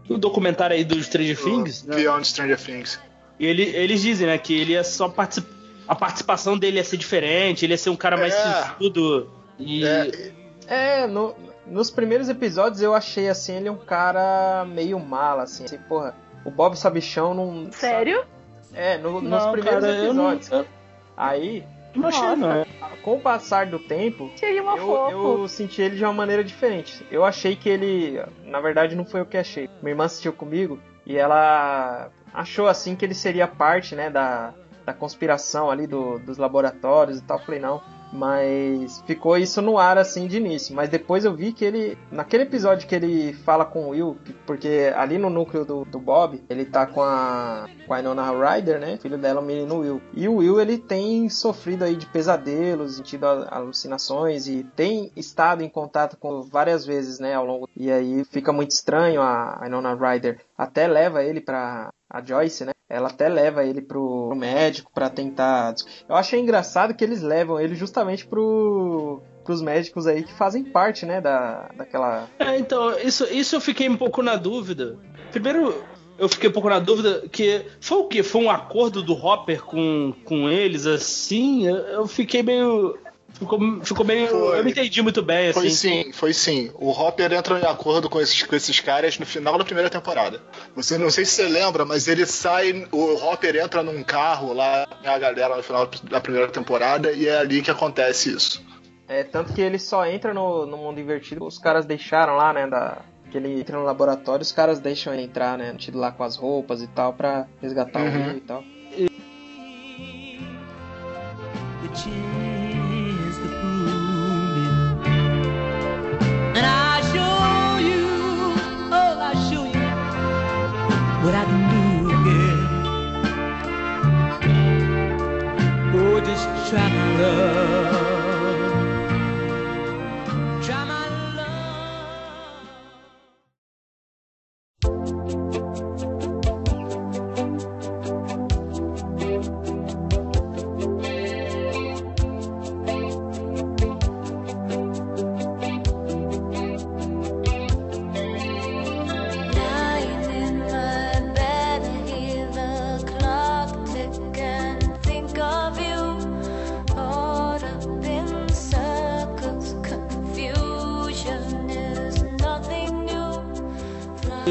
do documentário aí do Stranger Things, né? Beyond Stranger Things. E ele, eles dizem, né, que ele ia só participar. A participação dele ia ser diferente, ele ia ser um cara mais É. sisudo. E. É, É, no- nos primeiros episódios eu achei assim, ele um cara meio mala, assim. assim, porra, o Bob Sabichão não. Sério? É, no- nos Não, primeiros cara, eu não, episódios. eu Aí, não achei, não. com o passar do tempo, eu, eu senti ele de uma maneira diferente. Eu achei que ele. Na verdade, não foi o que achei. Minha irmã assistiu comigo e ela achou assim que ele seria parte, né, da, da conspiração ali do- dos laboratórios e tal. Eu falei, não. Mas ficou isso no ar assim de início. Mas depois eu vi que ele. Naquele episódio que ele fala com o Will, que- porque ali no núcleo do, do Bob, ele tá com a. com a Winona Ryder, né? Filho dela, o menino Will. E o Will ele tem sofrido aí de pesadelos, tido a- alucinações e tem estado em contato com várias vezes, né? Ao longo. E aí fica muito estranho a a Winona Ryder. Até leva ele pra. A Joyce, né? Ela até leva ele pro, médico pra tentar. Eu achei engraçado que eles levam ele justamente pro, pros médicos aí que fazem parte, né, da, daquela. É, então, isso, isso eu fiquei um pouco na dúvida. Primeiro, eu fiquei um pouco na dúvida que foi o quê? Foi um acordo do Hopper com, com eles, assim? Eu fiquei meio. Ficou, ficou meio. Foi. Eu não entendi muito bem, Foi assim. sim, foi sim. O Hopper entra em acordo com esses, com esses caras no final da primeira temporada. Você não sei se você lembra, mas ele sai, o Hopper entra num carro lá, a galera no final da primeira temporada, e é ali que acontece isso. É, tanto que ele só entra no, no mundo invertido, os caras deixaram lá, né, da, que ele entra no laboratório, os caras deixam ele entrar, né, tido lá com as roupas e tal, pra resgatar o Uhum. Rio e tal. which what I can do, girl. Oh, just try my love.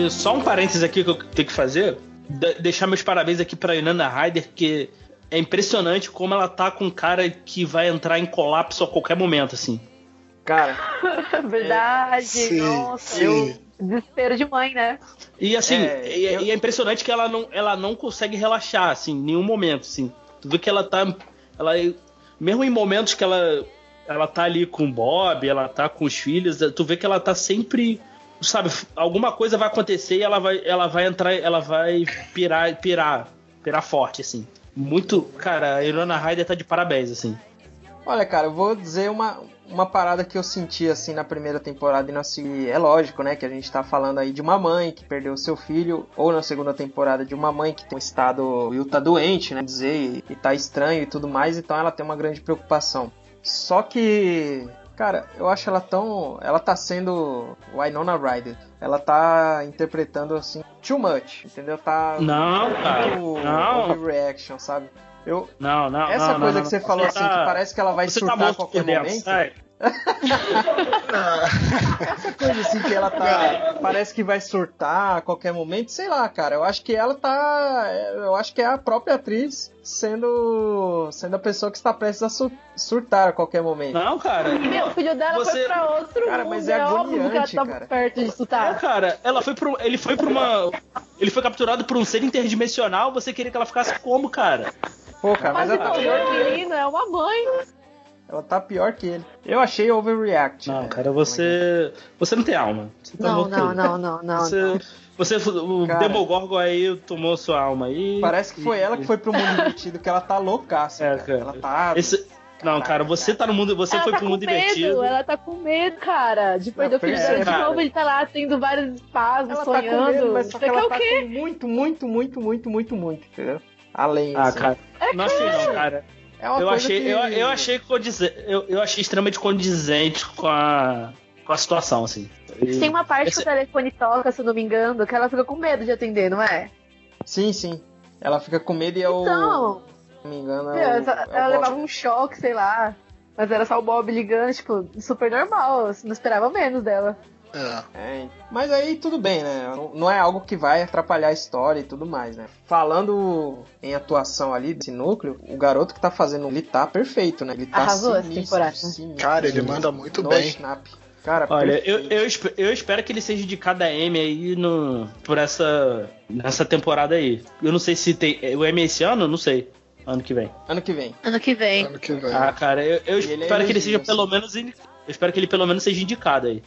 E Só um parênteses aqui que eu tenho que fazer. De- deixar meus parabéns aqui pra Inanna Ryder, que é impressionante como ela tá com um cara que vai entrar em colapso a qualquer momento, assim. Cara, Verdade. Sim, Nossa, sim. eu. Desespero de mãe, né? E assim, É, e, eu- e é impressionante que ela não, ela não consegue relaxar, assim, em nenhum momento, assim. Tu vê que ela tá. Ela, mesmo em momentos que ela, ela tá ali com o Bob, ela tá com os filhos, tu vê que ela tá sempre. Sabe, alguma coisa vai acontecer e ela vai, ela vai entrar, ela vai pirar, pirar, pirar forte, assim. Muito. Cara, a Ilona Ryder tá de parabéns, assim. olha, cara, eu vou dizer uma, uma parada que eu senti assim na primeira temporada e na segunda. É lógico, né, que a gente tá falando aí de uma mãe que perdeu seu filho, ou na segunda temporada de uma mãe que tem um estado. e tá doente, né, dizer, e, e tá estranho e tudo mais, então ela tem uma grande preocupação. Só que. Cara, eu acho ela tão. Ela tá sendo. Winona Ryder. Ela tá interpretando assim. Too much, entendeu? Tá. Não, cara. Não. Overreaction, sabe? Eu, Não, não. essa não, coisa não, que você falou assim, tá- que parece que ela vai você tá surtar a morto qualquer momento. sai. Essa coisa assim que ela tá. Parece que vai surtar a qualquer momento, sei lá, cara. Eu acho que ela tá. Eu acho que é a própria atriz sendo. sendo a pessoa que está prestes a sur- surtar a qualquer momento. Não, cara. Meu, o filho dela Você- foi pra outro Cara, mundo. mas é óbvio que ela tá cara. perto de É, escutar. cara, ela foi pro, ele foi pra uma. Ele foi capturado por um ser interdimensional. Você queria que ela ficasse como, cara? Pô, cara, mas Mas ela o tá, doutor menino é uma mãe. Ela tá pior que ele. Eu achei overreact. Não, né? cara, você. Você não tem alma. Você tá Não, não, não, não, não. Você, não. você, o Cara. Demogorgon aí tomou sua alma aí. Parece que foi ela que foi pro mundo invertido, que ela tá loucaça. É, cara. cara. Ela tá. Esse- Não, cara, você tá no mundo. Você ela foi tá pro com mundo medo, invertido. ela tá com medo, cara, de perder o filho dela de cara. novo. Ele tá lá tendo vários espasmos, Ela tá com sonhando. medo, mas só Você que quer ela o tá quê? com muito, muito, muito, muito, muito, muito, entendeu? Além, Ah, assim. cara. Não achei não, cara. É uma Eu coisa achei, que- eu, eu achei condizente, eu, eu achei extremamente condizente com a, com a situação, assim. E- Tem uma parte Esse- que o telefone toca, se eu não me engano, que ela fica com medo de atender, não é? Sim, sim. Ela fica com medo e é o. Então, Se não me engano, meu, é o, ela, é ela levava um choque, sei lá. Mas era só o Bob ligando, tipo, super normal. Eu não esperava menos dela. É. É, mas aí tudo bem, né? Não- Não é algo que vai atrapalhar a história e tudo mais, né? Falando em atuação ali desse núcleo, o garoto que tá fazendo ele tá perfeito, né? Ele tá Arrasou sinistro, temporada. sinistro. Cara, ele manda muito No bem. Snap. Cara, Olha, eu, eu, eu espero que ele seja indicado a M aí no, por essa, nessa temporada aí. Eu não sei se tem. O M é esse ano? Não sei. Ano que vem. Ano que vem. Ano que vem. Ano que vem. Ah, cara, eu, eu E ele é espero que ele seja elogio, pelo menos. Eu espero que ele pelo menos seja indicado aí.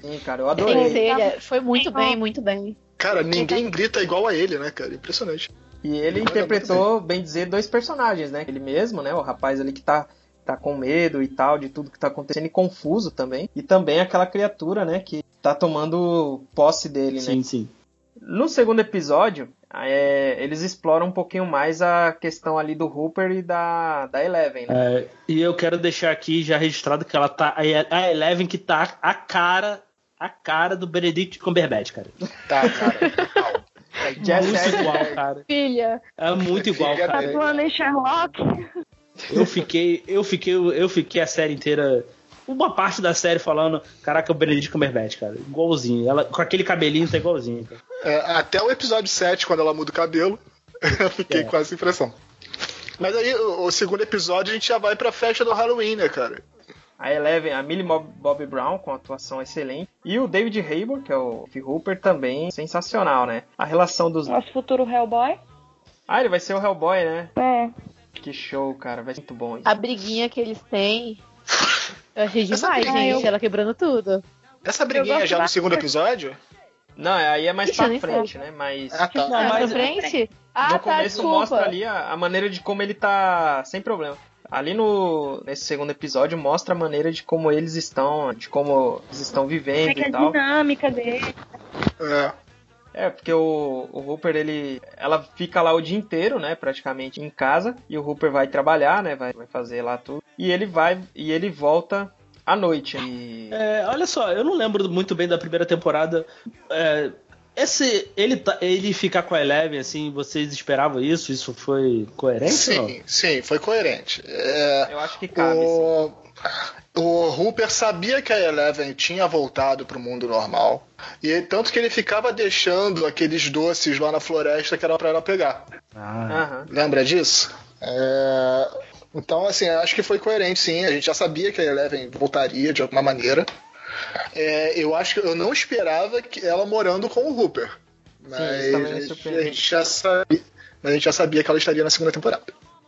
Sim, cara, eu adorei. ele foi muito bem, muito bem. Cara, ninguém grita igual a ele, né, cara? Impressionante. E ele interpretou, bem dizer, dois personagens, né? Ele mesmo, né? O rapaz ali que tá, tá com medo e tal, de tudo que tá acontecendo e confuso também. E também aquela criatura, né? Que tá tomando posse dele, né? Sim, sim. No segundo episódio, é, eles exploram um pouquinho mais a questão ali do Hooper e da, da Eleven, né? É, e eu quero deixar aqui já registrado que ela tá. A Eleven que tá a cara. A cara do Benedict Cumberbatch, cara. Tá, cara. É muito igual, cara. Filha, É muito igual, Tá cara. atuando em Sherlock? Eu fiquei, eu fiquei, eu fiquei a série inteira, uma parte da série falando, caraca, o Benedict Cumberbatch, cara, igualzinho. Ela com aquele cabelinho tá igualzinho, cara. É, até o episódio 7, quando ela muda o cabelo, eu fiquei É. com essa impressão. Mas aí, o, o segundo episódio, a gente já vai pra festa do Halloween, né, cara? A Eleven, a Millie Bob, Bobby Brown, com atuação excelente. E o David Harbour, que é o F. Hooper, também sensacional, né? A relação dos. Nosso futuro Hellboy. Ah, ele vai ser o Hellboy, né? É. Que show, cara. Vai ser muito bom isso. A briguinha que eles têm. Eu achei Essa demais, briguinha- gente. Ela quebrando tudo. Essa briguinha já no segundo episódio? Não, aí é mais Ixi, pra frente, né? Mas. Ah, tá. Não, mais mas- pra frente? Ah, no tá, começo desculpa. mostra ali a, a maneira de como ele tá sem problema. Ali no nesse segundo episódio mostra a maneira de como eles estão, de como eles estão vivendo Fica e a tal. dinâmica dele. É. É, porque o, o Hooper, ele. Ela fica lá o dia inteiro, né? Praticamente em casa. E o Hooper vai trabalhar, né? Vai, vai fazer lá tudo. E ele vai. E ele volta à noite. E. É, olha só, eu não lembro muito bem da primeira temporada. É, esse, ele, tá- ele ficar com a Eleven, assim, vocês esperavam isso? Isso foi coerente? Sim, sim, foi coerente. É, Eu acho que cabe. o, o Hooper sabia que a Eleven tinha voltado pro mundo normal. E tanto que ele ficava deixando aqueles doces lá na floresta que era pra ela pegar. Ah, Aham. Lembra disso? É, Então, assim, acho que foi coerente, sim. A gente já sabia que a Eleven voltaria de alguma maneira. É, eu acho que eu não esperava que ela morando com o Hooper. Mas a gente- já sabia. Mas a gente já sabia que ela estaria na segunda temporada.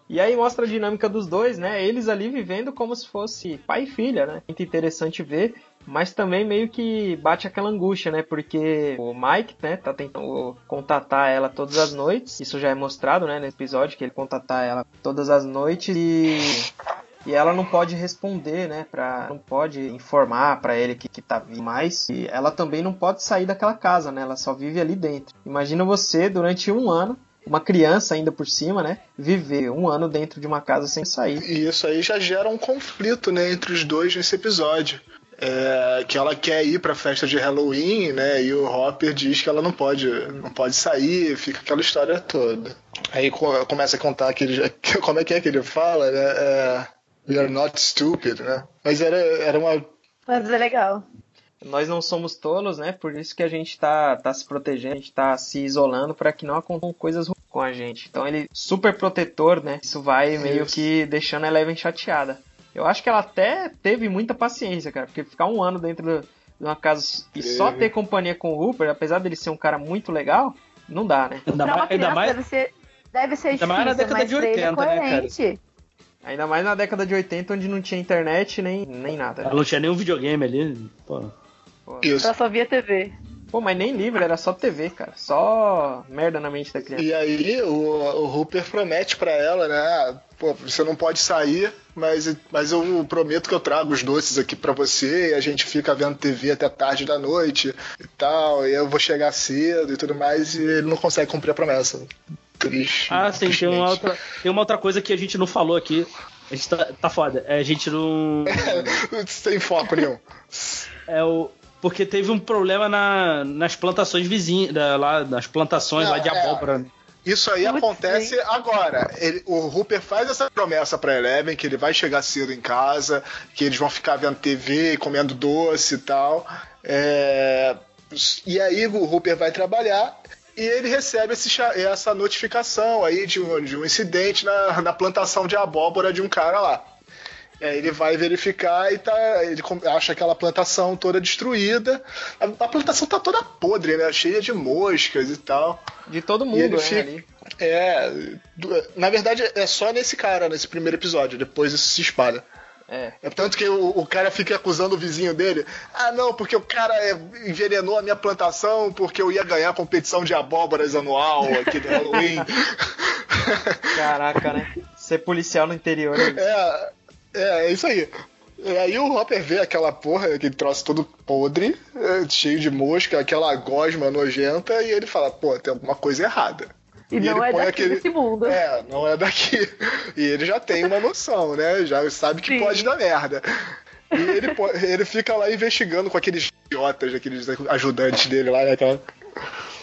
E aí mostra a dinâmica dos dois, né? Eles ali vivendo como se fosse pai e filha, né? Muito interessante ver, mas também meio que bate aquela angústia, né? Porque o Mike, né, tá tentando contatar ela todas as noites. Isso já é mostrado, né, nesse episódio, que ele contatar ela todas as noites e e ela não pode responder, né? Pra, não pode informar pra ele que, que tá vivo mais. E ela também não pode sair daquela casa, né? Ela só vive ali dentro. Imagina você durante um ano, uma criança ainda por cima, né? Viver um ano dentro de uma casa sem sair. E isso aí já gera um conflito né, entre os dois nesse episódio. É, que ela quer ir pra festa de Halloween, né? E o Hopper diz que ela não pode, não pode sair, fica aquela história toda. Aí co- começa a contar aquele. Como é que é que ele fala, né? É, We are not stupid, né? Mas era, era uma. Mas é legal. Nós não somos tolos, né? Por isso que a gente tá, tá se protegendo, a gente tá se isolando para que não aconteçam coisas ruins com a gente. Então ele super protetor, né? Isso vai meio Isso. que deixando a Eleven chateada. Eu acho que ela até teve muita paciência, cara, porque ficar um ano dentro do- de uma casa e só ter companhia com o Rupert, apesar dele ser um cara muito legal, não dá, né? ainda, pra uma mais, ainda criança mais deve ser, deve ser ainda mais na difícil, década mas de pra ele é 80, né, cara? Ainda mais na década de 80, onde não tinha internet nem, nem nada. ela não tinha nenhum videogame ali. Pô. Isso. Ela só via TV. Pô, mas nem livro, era só TV, cara. Só merda na mente da criança. E aí o, o Hooper promete pra ela, né? Pô, você não pode sair, mas, mas eu prometo que eu trago os doces aqui pra você e a gente fica vendo TV até tarde da noite e tal. E eu vou chegar cedo e tudo mais e ele não consegue cumprir a promessa. Triste. Ah, sim, tem uma, outra, tem uma outra coisa que a gente não falou aqui. A gente tá, tá foda. É, a gente não. Sem foco nenhum. É o. Porque teve um problema na, nas plantações vizinhas, da- lá, nas plantações lá de é. abóbora. Isso aí Putz, acontece agora. Ele- o Hooper faz essa promessa pra Eleven que ele vai chegar cedo em casa, que eles vão ficar vendo TV, comendo doce e tal. É, E aí o Hooper vai trabalhar e ele recebe esse essa notificação aí de um, de um incidente na, na plantação de abóbora de um cara lá. Aí ele vai verificar e tá, ele acha aquela plantação toda destruída. A, a plantação tá toda podre, né? Cheia de moscas e tal. De todo mundo, né, fica-. É, na verdade é só nesse cara, nesse primeiro episódio, depois isso se espalha. É. É tanto que o, o cara fica acusando o vizinho dele. Ah, não, porque o cara é, envenenou a minha plantação porque eu ia ganhar a competição de abóboras anual aqui do Halloween. Caraca, né? Ser policial no interior. é é, é, é isso aí. E aí o Hopper vê aquela porra, aquele troço todo podre, é, cheio de mosca, aquela gosma nojenta, e ele fala, pô, tem alguma coisa errada. E, E não é daqui aquele- desse mundo. É, não é daqui. E ele já tem uma noção, né? Já sabe que Sim. pode dar merda. E ele, ele fica lá investigando com aqueles idiotas, aqueles ajudantes dele lá, né? Aquela-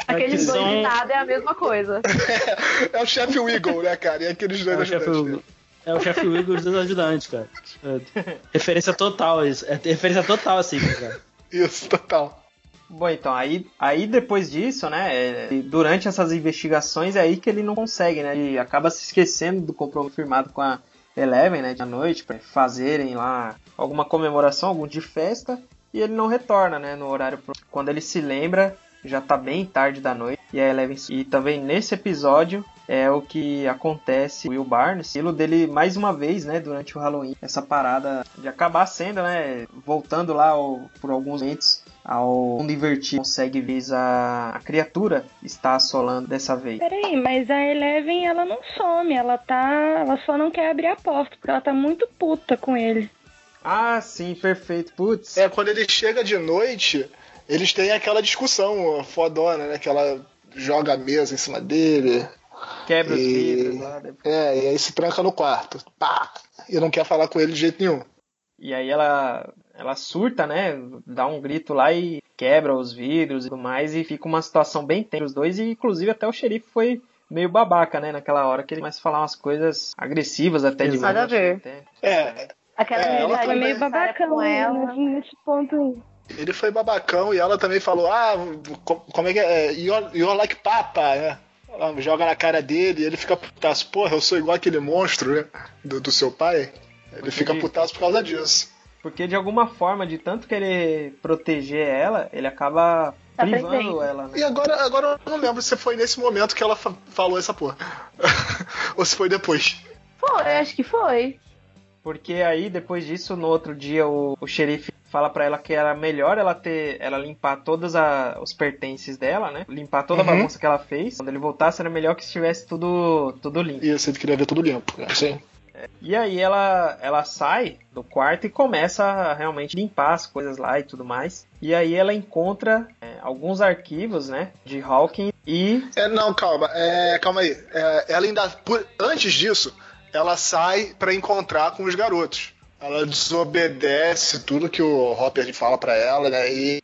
Aqueles que dois são- de nada é a mesma coisa. É o chefe Wiggle, né, cara? E aqueles É dois o chefe ajudantes dele. é o chefe Igor dos ajudantes, cara. É, referência total, isso. É referência total, assim, cara. Isso, total. Bom, então, aí, aí depois disso, né, é, durante essas investigações é aí que ele não consegue, né, ele acaba se esquecendo do compromisso firmado com a Eleven, né, de noite, pra fazerem lá alguma comemoração, algum de festa, e ele não retorna, né, no horário. pro- Quando ele se lembra, já tá bem tarde da noite, e a Eleven. E também nesse episódio é o que acontece Will Barnes, estilo dele mais uma vez, né, durante o Halloween, essa parada de acabar sendo, né, voltando lá por alguns momentos ao mundo invertido, consegue ver a, a criatura está assolando dessa vez. Peraí, mas a Eleven, ela não some, ela tá. Ela só não quer abrir a porta, porque ela tá muito puta com ele. Ah, sim, perfeito. Putz. É, quando ele chega de noite, eles têm aquela discussão fodona, né? Que ela joga a mesa em cima dele. Quebra os E- vidros lá. depois. É, e aí se tranca no quarto. Pá! E não quer falar com ele de jeito nenhum. E aí ela, ela surta, né? Dá um grito lá e quebra os vidros e tudo mais. E fica uma situação bem tensa os dois. E inclusive até o xerife foi meio babaca, né? Naquela hora que ele começa a falar umas coisas agressivas até demais. Nada a ver. Até. É, Aquela É, ela Foi meio babacão com ela. né, nesse ponto aí. ele foi babacão e ela também falou: Ah, co- como é que é? You're, you're like papa, né? Ela Joga na cara dele e ele fica putaço. Porra, eu sou igual aquele monstro, né? Do, do seu pai. Ele fica putaço por causa disso. Porque de alguma forma, de tanto querer proteger ela, ele acaba Tá privando presente. ela, né? E agora, agora eu não lembro se foi nesse momento que ela fa- falou essa porra. Ou se foi depois. Foi, acho que foi. Porque aí, depois disso, no outro dia, o, o xerife fala pra ela que era melhor ela ter ela limpar todos a- os pertences dela, né? Limpar toda a Uhum. bagunça que ela fez. Quando ele voltasse, era melhor que estivesse tudo, tudo limpo. Isso, ele queria ver tudo limpo. né? Sim. E aí ela, ela sai do quarto e começa a realmente limpar as coisas lá e tudo mais. E aí ela encontra é, alguns arquivos, né? De Hawking e É, não, calma. É, calma aí. É, ela ainda. por- antes disso, ela sai pra encontrar com os garotos. Ela desobedece tudo que o Hopper fala pra ela, né? E,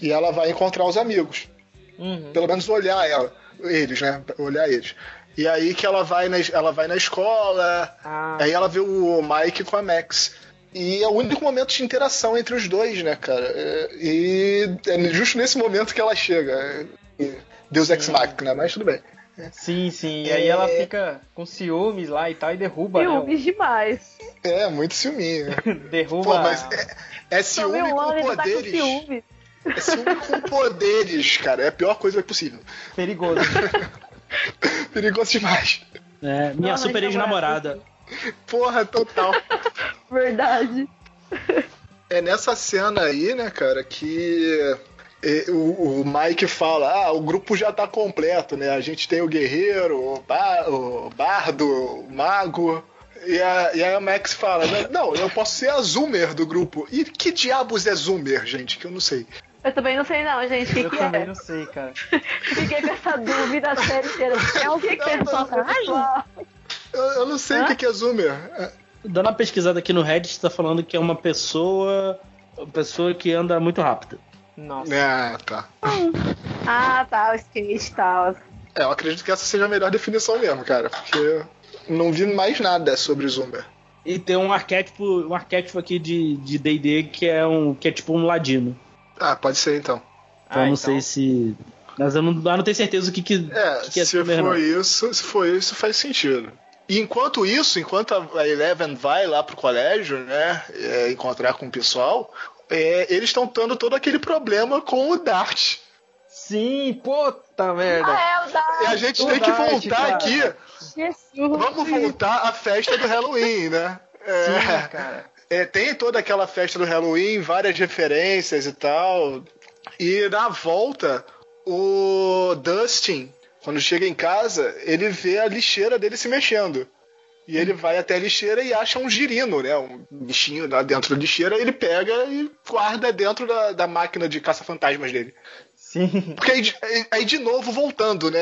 e ela vai encontrar os amigos. Uhum. Pelo menos olhar ela, eles, né? Olhar eles. E aí que ela vai na, ela vai na escola, Ah, aí ela vê o Mike com a Max. E é o único momento de interação entre os dois, né, cara? É, E é justo nesse momento que ela chega. Deus Ex Machina, mas tudo bem. sim, sim. E aí É. ela fica com ciúmes lá e tal e derruba, né? Ciúmes demais. É, muito ciúminho. Derruba. Pô, mas é, é ciúme Tomei ano, com ele tá com poderes. ciúme. É ciúme com poderes, cara. É a pior coisa possível. perigoso. Perigoso demais. É, minha Não, super mas ex-namorada. Porra, total. Verdade. É nessa cena aí, né, cara, que é, o, Mike fala: ah, o grupo já tá completo, né? A gente tem o guerreiro, o, ba o bardo, o mago. E a, e aí a Max fala: não, eu posso ser a Zoomer do grupo. E que diabos é Zoomer, gente? Que eu não sei. Eu também não sei não, gente. Que, Eu que também é? não sei, cara. Fiquei com essa dúvida a série inteira. É o que, que é Não, não, personagem? Eu, eu não sei o que, que é Zoomer. É, Dando uma pesquisada aqui no Reddit, tá falando que é uma pessoa. Uma pessoa que anda muito rápido. Nossa. Ah, tá. Ah, tá, o skate e tal. É, eu acredito que essa seja a melhor definição mesmo, cara, porque não vi mais nada sobre Zoomer. E tem um arquétipo, um arquétipo aqui de de D&D que é um que é tipo um ladino. Ah, pode ser então. Então Ah, não então- sei se mas eu não, eu não tenho certeza o que que, É, que, que é se não. for isso, se for isso, faz sentido. E enquanto isso, enquanto a Eleven vai lá pro colégio, né, é, encontrar com o pessoal, é, eles estão tendo todo aquele problema com o Dart. Sim, puta merda. Ah, é o da. E a gente o tem que Dart, voltar cara. aqui, Jesus. vamos voltar à festa do Halloween, né? É, Sim, cara. É, tem toda aquela festa do Halloween, várias referências e tal. E na volta, o Dustin, quando chega em casa, ele vê a lixeira dele se mexendo. E ele vai até a lixeira e acha um girino, né? Um bichinho lá dentro da lixeira. Ele pega e guarda dentro da, da máquina de caça-fantasmas dele. Sim. Porque aí, de- aí de novo voltando, né?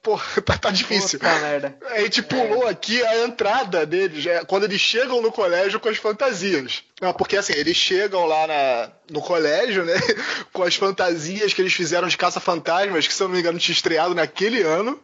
Pô, tá, tá difícil. Puta merda. A gente pulou aqui a entrada deles, é, quando eles chegam no colégio com as fantasias. Não, porque assim, eles chegam lá na, no colégio, né? Com as fantasias que eles fizeram de caça-fantasmas, que se eu não me engano tinha estreado naquele ano.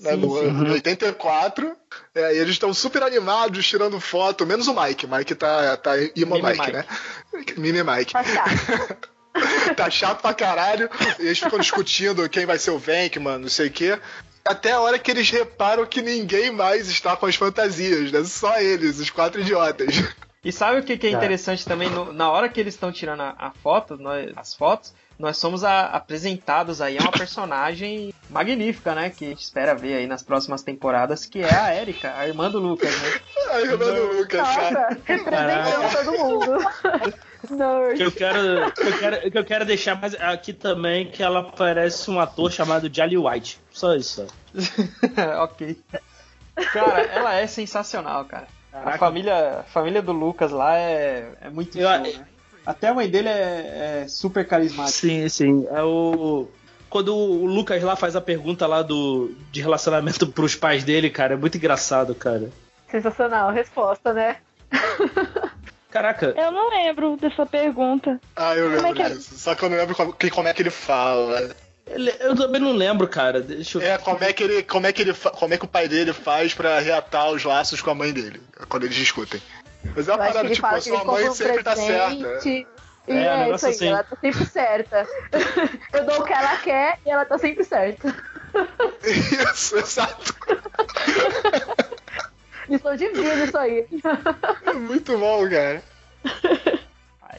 Né, Sim, no, sim. em 84. É, e eles estão super animados, tirando foto, menos o Mike. Mike tá, tá Imo Mini Mike, Mike. né? Mini Mike. Tá chato. tá chato pra caralho. E eles ficam discutindo quem vai ser o Venkman, não sei o quê. Até a hora que eles reparam que ninguém mais está com as fantasias, né? Só eles, os quatro idiotas. E sabe o que, que é Tá. interessante também? No- na hora que eles estão tirando a, a foto, nós- as fotos, nós somos a- apresentados aí a uma personagem magnífica, né? Que a gente espera ver aí nas próximas temporadas, que é a Erika, a irmã do Lucas, né? Ai, irmã do Lucas, cara. Nossa, representando todo mundo. Que Nerd. eu quero, que eu quero, que eu quero deixar mais aqui também que ela parece um ator chamado Jolly White. Só isso. ok. Cara, ela é sensacional, cara. A Caraca. família, a família do Lucas lá é, é muito Eu- show, né? Até a mãe dele é, é super carismática. Sim, sim. É o quando o Lucas lá faz a pergunta lá do de relacionamento pros pais dele, cara, é muito engraçado, cara. Sensacional, resposta, né? Caraca, Eu não lembro dessa pergunta. Ah, eu Como é lembro que é? disso. Só que eu não lembro como, que- como é que ele fala. ele- eu também não lembro, cara. Deixa eu É, como é que ele. Como é que ele como é que o pai dele faz pra reatar os laços com a mãe dele, quando eles discutem. Mas é uma parada, tipo, a sua mãe um sempre tá certa. presente. E É, é, negócio isso aí, assim. ela tá sempre certa. Eu dou o que ela quer e ela tá sempre certa. Isso, exato. Lição de vida isso aí. Muito bom, cara.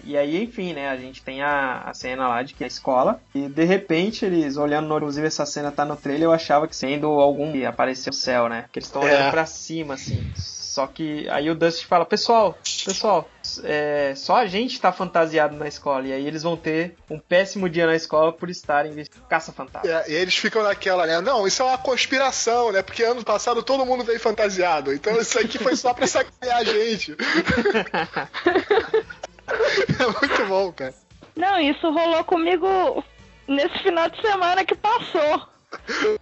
E aí, enfim, né, a gente tem a, a cena lá de que é a escola, e de repente eles olhando, no- inclusive essa cena tá no trailer, eu achava que sendo algum que apareceu o céu, né, que eles estão É. olhando pra cima, assim. Só que aí o Dust fala, pessoal, pessoal, é, só a gente tá fantasiado na escola, e aí eles vão ter um péssimo dia na escola por estarem vestidos caça-fantasma. É, e eles ficam naquela, né? Não, isso é uma conspiração, né? Porque ano passado todo mundo veio fantasiado. Então isso aqui foi só pra sacanear a gente. é muito bom, cara. Não, isso rolou comigo nesse final de semana que passou.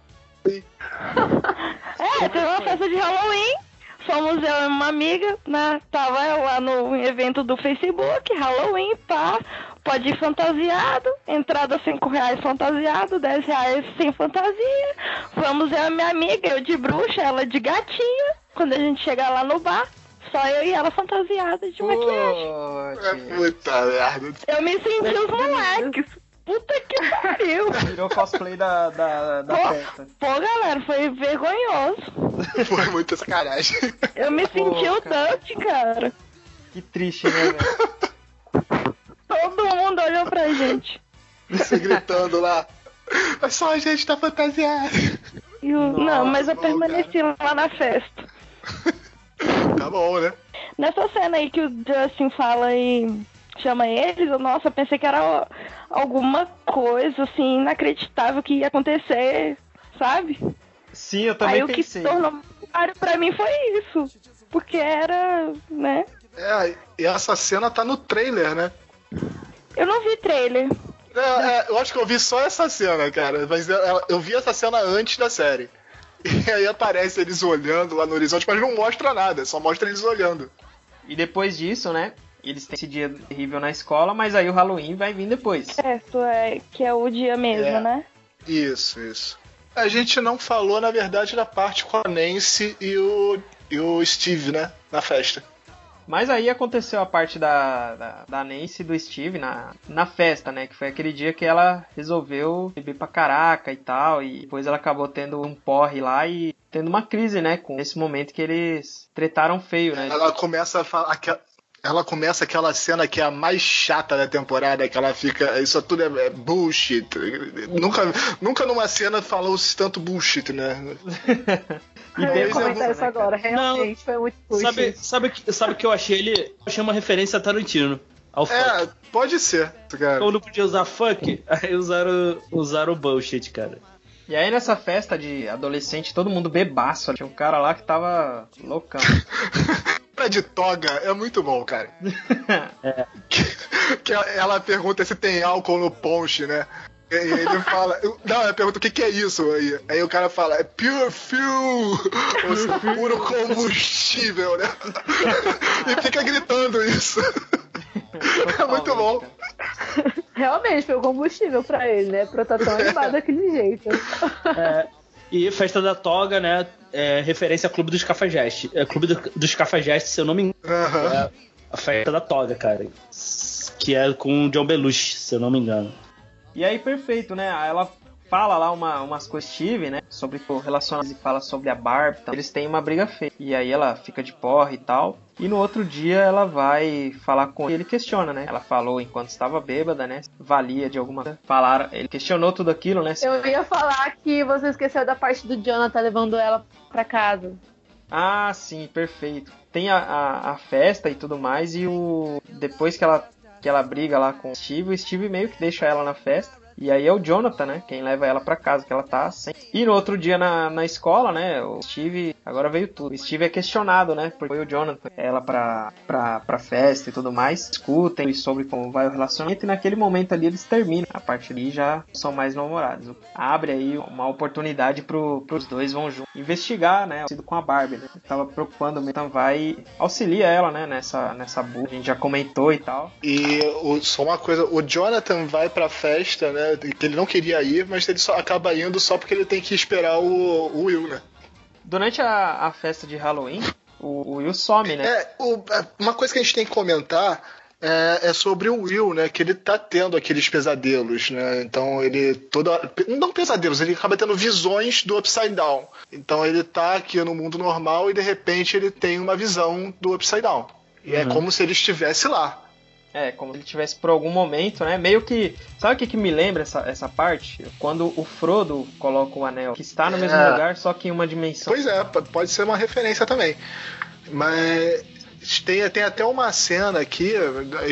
É, teve uma festa de Halloween. Fomos eu e uma amiga, né? Tava eu lá no evento do Facebook, Halloween, pá. Pode ir fantasiado, entrada 5 reais fantasiado, 10 reais sem fantasia. Vamos eu e minha amiga, eu de bruxa, ela de gatinha. Quando a gente chegar lá no bar, só eu e ela fantasiada de maquiagem. É Putz, puta merda. Eu me senti os moleques. Puta que pariu. virou cosplay da, da, da Pô. festa. Pô, galera, foi vergonhoso. Foi muita sacanagem. Eu me Pô, senti o cara. Dutch, cara. Que triste, né, velho? Todo mundo olhou pra gente. Você gritando lá. Mas só a gente tá fantasiado. E o- Nossa, não, mas eu bom, permaneci lá na festa. Tá bom, né? Nessa cena aí que o Justin fala e chama eles, eu, nossa, eu pensei que era alguma coisa assim inacreditável que ia acontecer, sabe? Sim, eu também aí o que se pensei. tornou claro pra mim foi isso. Porque era, né? É, e essa cena tá no trailer, né? Eu não vi trailer. É, é, eu acho que eu vi só essa cena, cara. Mas eu, eu vi essa cena antes da série. E aí aparece eles olhando lá no horizonte, mas não mostra nada, só mostra eles olhando. E depois disso, né? Eles têm esse dia terrível na escola, mas aí o Halloween vai vir depois. Certo, é que é o dia mesmo, É. né? Isso, isso. A gente não falou, na verdade, da parte com a Nancy e o, e o Steve, né? Na festa. Mas aí aconteceu a parte da, da, da Nancy e do Steve na, na festa, né? Que foi aquele dia que ela resolveu beber pra caraca e tal. E depois ela acabou tendo um porre lá e tendo uma crise, né? Com esse momento que eles tretaram feio, né? Ela começa a falar. Ela começa aquela cena que é a mais chata da temporada, que ela fica. Isso tudo é, é bullshit. Nunca, nunca numa cena falou-se tanto bullshit, né? E Eu ia depois, comentar isso agora, realmente foi muito sabe, sabe, que- sabe que eu achei ele. Eu achei uma referência a Tarantino. Ao fuck. É, pode ser, cara. Como não podia usar fuck, aí usaram, usaram o bullshit, cara. E aí nessa festa de adolescente, todo mundo bebaço. Tinha um cara lá que tava loucão. Cara de toga é muito bom, cara. Que, que ela pergunta se tem álcool no ponche, né? E ele fala. Não, ela pergunta o que, que é isso aí. Aí o cara fala, é pure fuel! Ou seja, puro combustível, né? E fica gritando isso. É muito bom. Realmente foi o combustível pra ele, né? Pra estar tão animado daquele jeito. É, e Festa da Toga, né? É referência ao Clube dos Cafajestes. É Clube do- dos Cafajestes, se eu não me engano. Aham. É a Festa da Toga, cara. Que é com o John Belushi, se eu não me engano. E aí, perfeito, né? Ela fala lá uma, umas coisas Steve, né? Sobre o relacionamento e fala sobre a Barbie. Então, eles têm uma briga feia. E aí ela fica de porra e tal. E no outro dia ela vai falar com ele. Ele questiona, né? Ela falou enquanto estava bêbada, né? Valia de alguma coisa. Falaram, ele questionou tudo aquilo, né? Eu ia falar que você esqueceu da parte do Jonathan levando ela pra casa. Ah, sim, perfeito. Tem a, a, a festa e tudo mais, e o. Depois que ela, que ela briga lá com o Steve, o Steve meio que deixa ela na festa. E aí é o Jonathan, né? Quem leva ela pra casa, que ela tá sem. E no outro dia na, na escola, né? O Steve. Agora veio tudo. O Steve é questionado, né? Porque foi o Jonathan, ela pra, pra, pra festa e tudo mais. Discutem sobre como vai o relacionamento. E naquele momento ali eles terminam. A partir daí já são mais namorados. Abre aí uma oportunidade pro, pros dois vão juntos investigar, né? Sido com a Barbie, né? Tava preocupando, então vai auxilia ela, né? Nessa, nessa burra. A gente já comentou e tal. E o- só uma coisa, o Jonathan vai pra festa, né? Que ele não queria ir, mas ele só acaba indo só porque ele tem que esperar o, o Will, né? Durante a, a festa de Halloween, o, o Will some, né? É, o- é, uma coisa que a gente tem que comentar é, é sobre o Will, né? Que ele tá tendo aqueles pesadelos, né? Então ele toda não pesadelos, ele acaba tendo visões do Upside Down. Então ele tá aqui no mundo normal e de repente ele tem uma visão do Upside Down. E é como se ele estivesse lá. É, como se ele tivesse por algum momento, né? Meio que. Sabe o que, que me lembra essa, essa parte? Quando o Frodo coloca o anel, que está no mesmo É. lugar, só que em uma dimensão. Pois é, pode ser uma referência também. Mas tem, tem até uma cena aqui,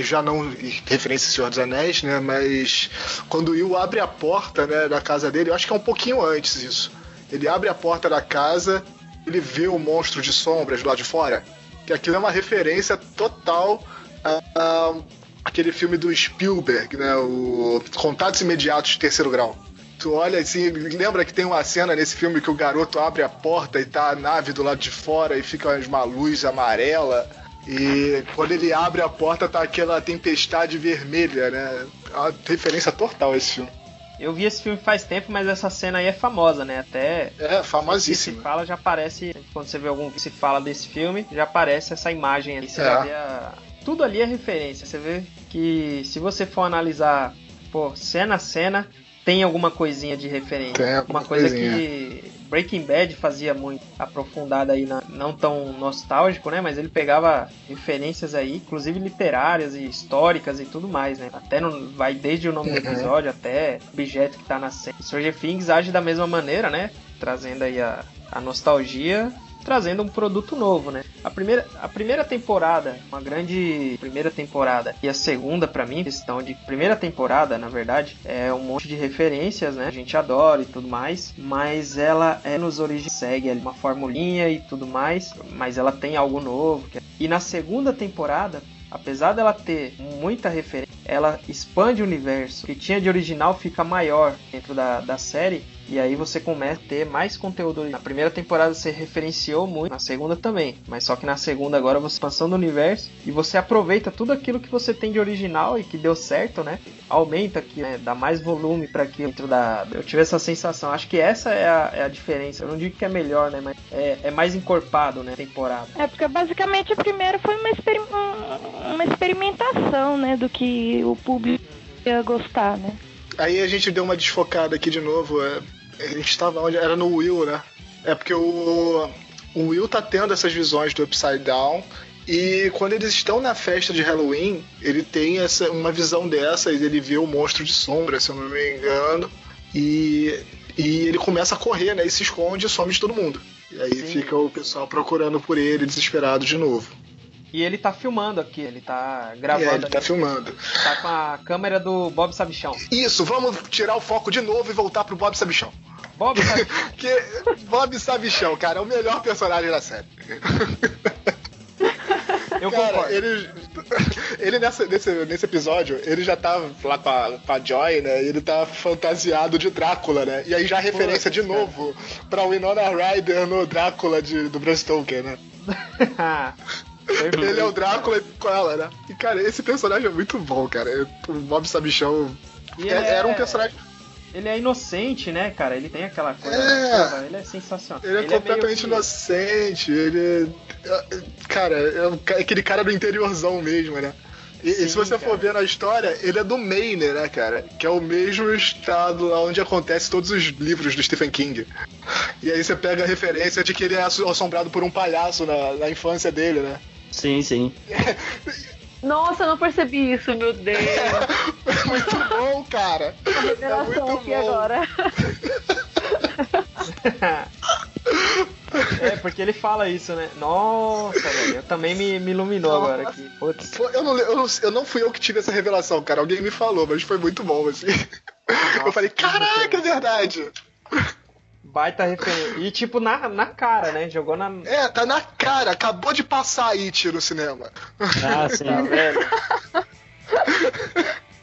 já não referência ao Senhor dos Anéis, né? Mas quando o Will abre a porta né, da casa dele, eu acho que é um pouquinho antes isso. Ele abre a porta da casa, ele vê o monstro de sombras do lado de fora. Que aquilo é uma referência total a, a aquele filme do Spielberg, né? O Contatos Imediatos de Terceiro Grau. Tu olha assim, lembra que tem uma cena nesse filme que o garoto abre a porta e tá a nave do lado de fora e fica uma luz amarela. E quando ele abre a porta tá aquela tempestade vermelha, né? É uma referência total a esse filme. Eu vi esse filme faz tempo, mas essa cena aí é famosa, né? Até. É, Se famosíssimo. fala, já aparece. Quando você vê algum vídeo se fala desse filme, já aparece essa imagem ali. Você É. já vê a- Tudo ali é referência. Você vê que se você for analisar, pô, cena a cena, tem alguma coisinha de referência. Tem alguma Uma coisa coisinha. que Breaking Bad fazia muito aprofundada aí, na- não tão nostálgico, né? Mas ele pegava referências aí, inclusive literárias e históricas e tudo mais, né? Até no, vai desde o nome do Uhum. episódio até objeto que tá na série. Stranger Things age da mesma maneira, né? Trazendo aí a, a nostalgia, trazendo um produto novo, né? A primeira, a primeira temporada, uma grande primeira temporada, e a segunda, pra mim, questão de primeira temporada, na verdade, é um monte de referências, né? A gente adora e tudo mais, mas ela é nos origens, segue ali uma formulinha e tudo mais, mas ela tem algo novo. é, E na segunda temporada, apesar dela ter muita referência, ela expande o universo. O que tinha de original fica maior dentro da, da série. E aí você começa a ter mais conteúdo. Na primeira temporada você referenciou muito, na segunda também. Mas só que na segunda agora você expansão do universo e você aproveita tudo aquilo que você tem de original e que deu certo, né? Aumenta aqui, né? Dá mais volume para aquilo dentro da. Eu tive essa sensação. Acho que essa é a, é a diferença. Eu não digo que é melhor, né? Mas é, é mais encorpado, né? Temporada. É porque basicamente a primeira foi uma, experi- um- uma experimentação, né, do que o público ia gostar, né? Aí a gente deu uma desfocada aqui de novo. é, a gente tava onde? Era no Will, né? É porque o, o Will tá tendo essas visões do Upside Down. E quando eles estão na festa de Halloween, ele tem essa, uma visão dessa, e ele vê o monstro de sombra, se eu não me engano. E, e ele começa a correr, né? E se esconde e some de todo mundo. E aí Sim. fica o pessoal procurando por ele, desesperado de novo. E ele tá filmando aqui, ele tá gravando. aí ele tá ali, filmando. tá com a câmera do Bob Sabichão. Isso, vamos tirar o foco de novo e voltar pro Bob Sabichão. Bob Sabichão. Que Bob Sabichão, cara, é o melhor personagem da série. Eu Cara, concordo. ele, ele nessa, nesse, nesse episódio, ele já tá lá com a, com a Joy, né? Ele tá fantasiado de Drácula, né? E aí já referência de novo pra Winona Ryder no Drácula de, do Bram Stoker, né? Ele é o Drácula com ela, né? E, cara, esse personagem é muito bom, cara. O Bob Sabichão é- ele era um é- personagem. Ele é inocente, né, cara? Ele tem aquela coisa. É. Ele é sensacional. Ele é completamente meio que- inocente, ele. é- Cara, é aquele cara do interiorzão mesmo, né? E, e Sim, se você cara. for ver na história, ele é do Maine, né, cara? Que é o mesmo estado lá onde acontece todos os livros do Stephen King. E aí você pega a referência de que ele é asso- assombrado por um palhaço na, na infância dele, né? Sim, sim. Nossa, eu não percebi isso, meu Deus. Muito bom, cara. Uma revelação É muito aqui bom. agora. É, porque ele fala isso, né? Nossa, velho, eu também me, me iluminou Nossa. agora aqui. Putz. Eu não, eu, não, eu não fui eu que tive essa revelação, cara. Alguém me falou, mas foi muito bom, assim. eu falei, caraca, é verdade. Baita referência. E tipo, na, na cara, né? Jogou na. É, tá na cara. Acabou de passar It no cinema. Ah, sim. Tá vendo?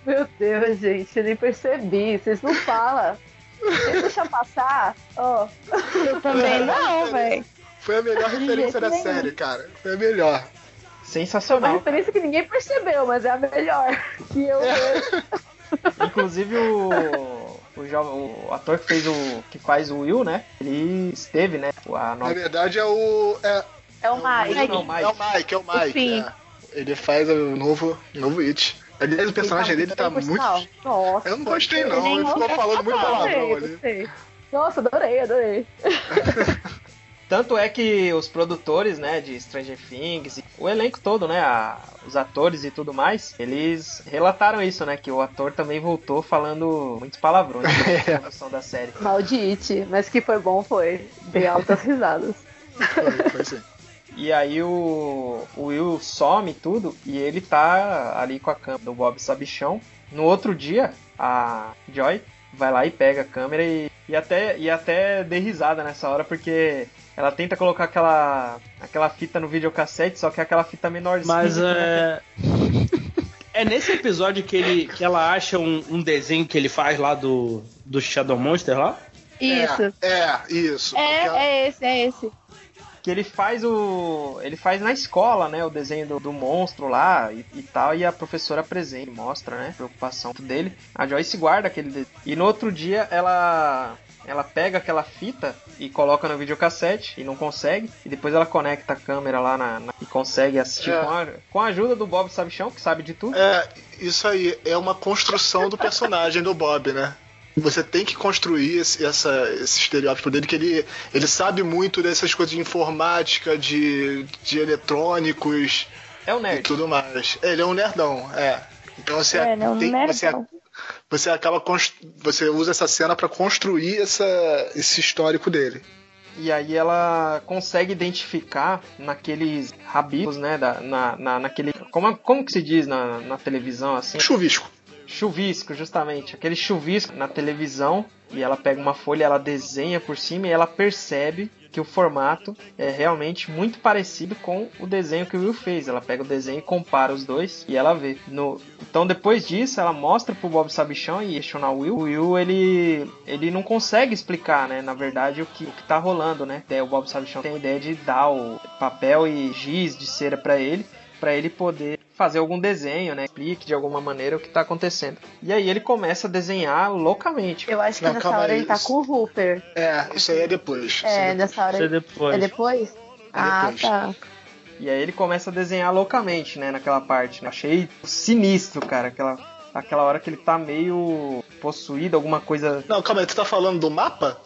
Meu Deus, gente, eu nem percebi. Vocês não falam. Vocês deixam passar? Ó. Eu também não, velho. Foi a melhor referência da nenhum. série, cara. Foi a melhor. Uma Sensacional. referência que ninguém percebeu, mas é a melhor. Que eu vejo. Inclusive o, o, jo- o ator que fez o. que faz o Will, né? Ele esteve, né? A Na nova. verdade é o. É, É o Mike. Não, Mike. é o Mike, é o Mike. É. Ele faz o novo, novo It. Aliás, o personagem dele tá muito. Nossa. Eu não gostei, Ele não. nem Ele ficou falando muito palavrão ali. gostei. Nossa, adorei, adorei. Tanto é que os produtores, né, de Stranger Things, e o elenco todo, né, a- os atores e tudo mais, eles relataram isso, né, que o ator também voltou falando muitos palavrões na produção da série. Maldite, mas que foi bom foi. Dei altas risadas. Foi, foi sim. E aí o, o Will some e tudo, e ele tá ali com a câmera do Bob Sabichão. No outro dia, a Joy vai lá e pega a câmera e, e até e até dei risada nessa hora, porque ela tenta colocar aquela, aquela fita no videocassete, só que é aquela fita menorzinha. Mas é. É nesse episódio que, ele, que ela acha um, um desenho que ele faz lá do, do Shadow Monster lá? Isso. É, é, isso. Porque ela- É, é esse, é esse. que ele faz o. ele faz na escola, né? O desenho do, do monstro lá e, e tal, e a professora apresenta, mostra, né? A preocupação dele. A Joyce guarda aquele desenho. E no outro dia ela. Ela pega aquela fita e coloca no videocassete e não consegue. E depois ela conecta a câmera lá na, na- e consegue assistir É. com, a, com a ajuda do Bob Sabichão, que sabe de tudo. É, isso aí é uma construção do personagem do Bob, né? Você tem que construir esse, essa, esse estereótipo dele, que ele, ele sabe muito dessas coisas de informática, de, de eletrônicos É o e nerd. tudo mais. Ele é um nerdão, é. Então você, É, é um tem, você. Você acaba você usa essa cena pra construir essa, esse histórico dele. E aí ela consegue identificar naqueles rabiscos, né? Da, na, na, naquele. Como, como que se diz na, na televisão assim? Chuvisco. Chuvisco, justamente. Aquele chuvisco na televisão. E ela pega uma folha, ela desenha por cima e ela percebe que o formato é realmente muito parecido com o desenho que o Will fez. Ela pega o desenho e compara os dois e ela vê. No... Então depois disso, ela mostra pro Bob Sabichão e questiona o Will. O Will, ele, ele não consegue explicar, né, na verdade, o que, o que tá rolando, né. Daí o Bob Sabichão tem a ideia de dar o papel e giz de cera para ele, para ele poder fazer algum desenho, né, explique de alguma maneira o que tá acontecendo. E aí ele começa a desenhar loucamente. Eu acho que Não, nessa hora aí, ele tá com o Hooper. É, isso aí é depois. Isso É, é nessa hora Isso é depois. É depois? Ah, depois. tá. E aí ele começa a desenhar loucamente, né, naquela parte. Né? Achei sinistro, cara, aquela, aquela hora que ele tá meio possuído, alguma coisa Não, calma aí, tu tá falando do mapa?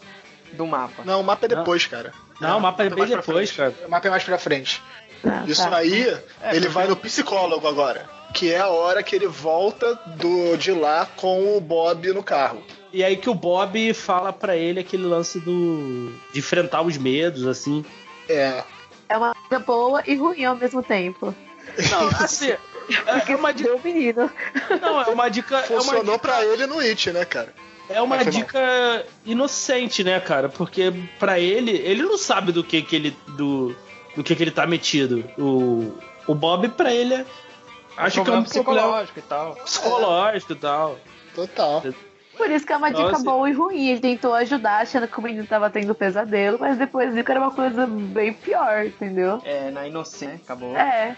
do mapa. Não, o mapa é depois, cara. Não, o mapa é bem mais pra depois, cara. O mapa é mais pra frente. Ah, Isso tá. aí, É, ele porque- vai no psicólogo agora. Que é a hora que ele volta do, de lá com o Bob no carro. E aí que o Bob fala pra ele aquele lance do. de enfrentar os medos, assim. É. É uma coisa boa e ruim ao mesmo tempo. Não, assim. É uma dica. Menino. Não, é uma dica. É uma Funcionou dica, pra ele no It, né, cara? é uma Mas dica inocente, né, cara? Porque pra ele, ele não sabe do que que ele. do, do que que ele tá metido. O, o Bob, pra ele, é- acha que é um psicológico e tal. psicológico e tal. Total. Por isso que é uma dica Nossa. boa e ruim. Ele tentou ajudar, achando que o menino tava tendo pesadelo, mas depois viu que era uma coisa bem pior, entendeu? É, na inocência, né, acabou. É.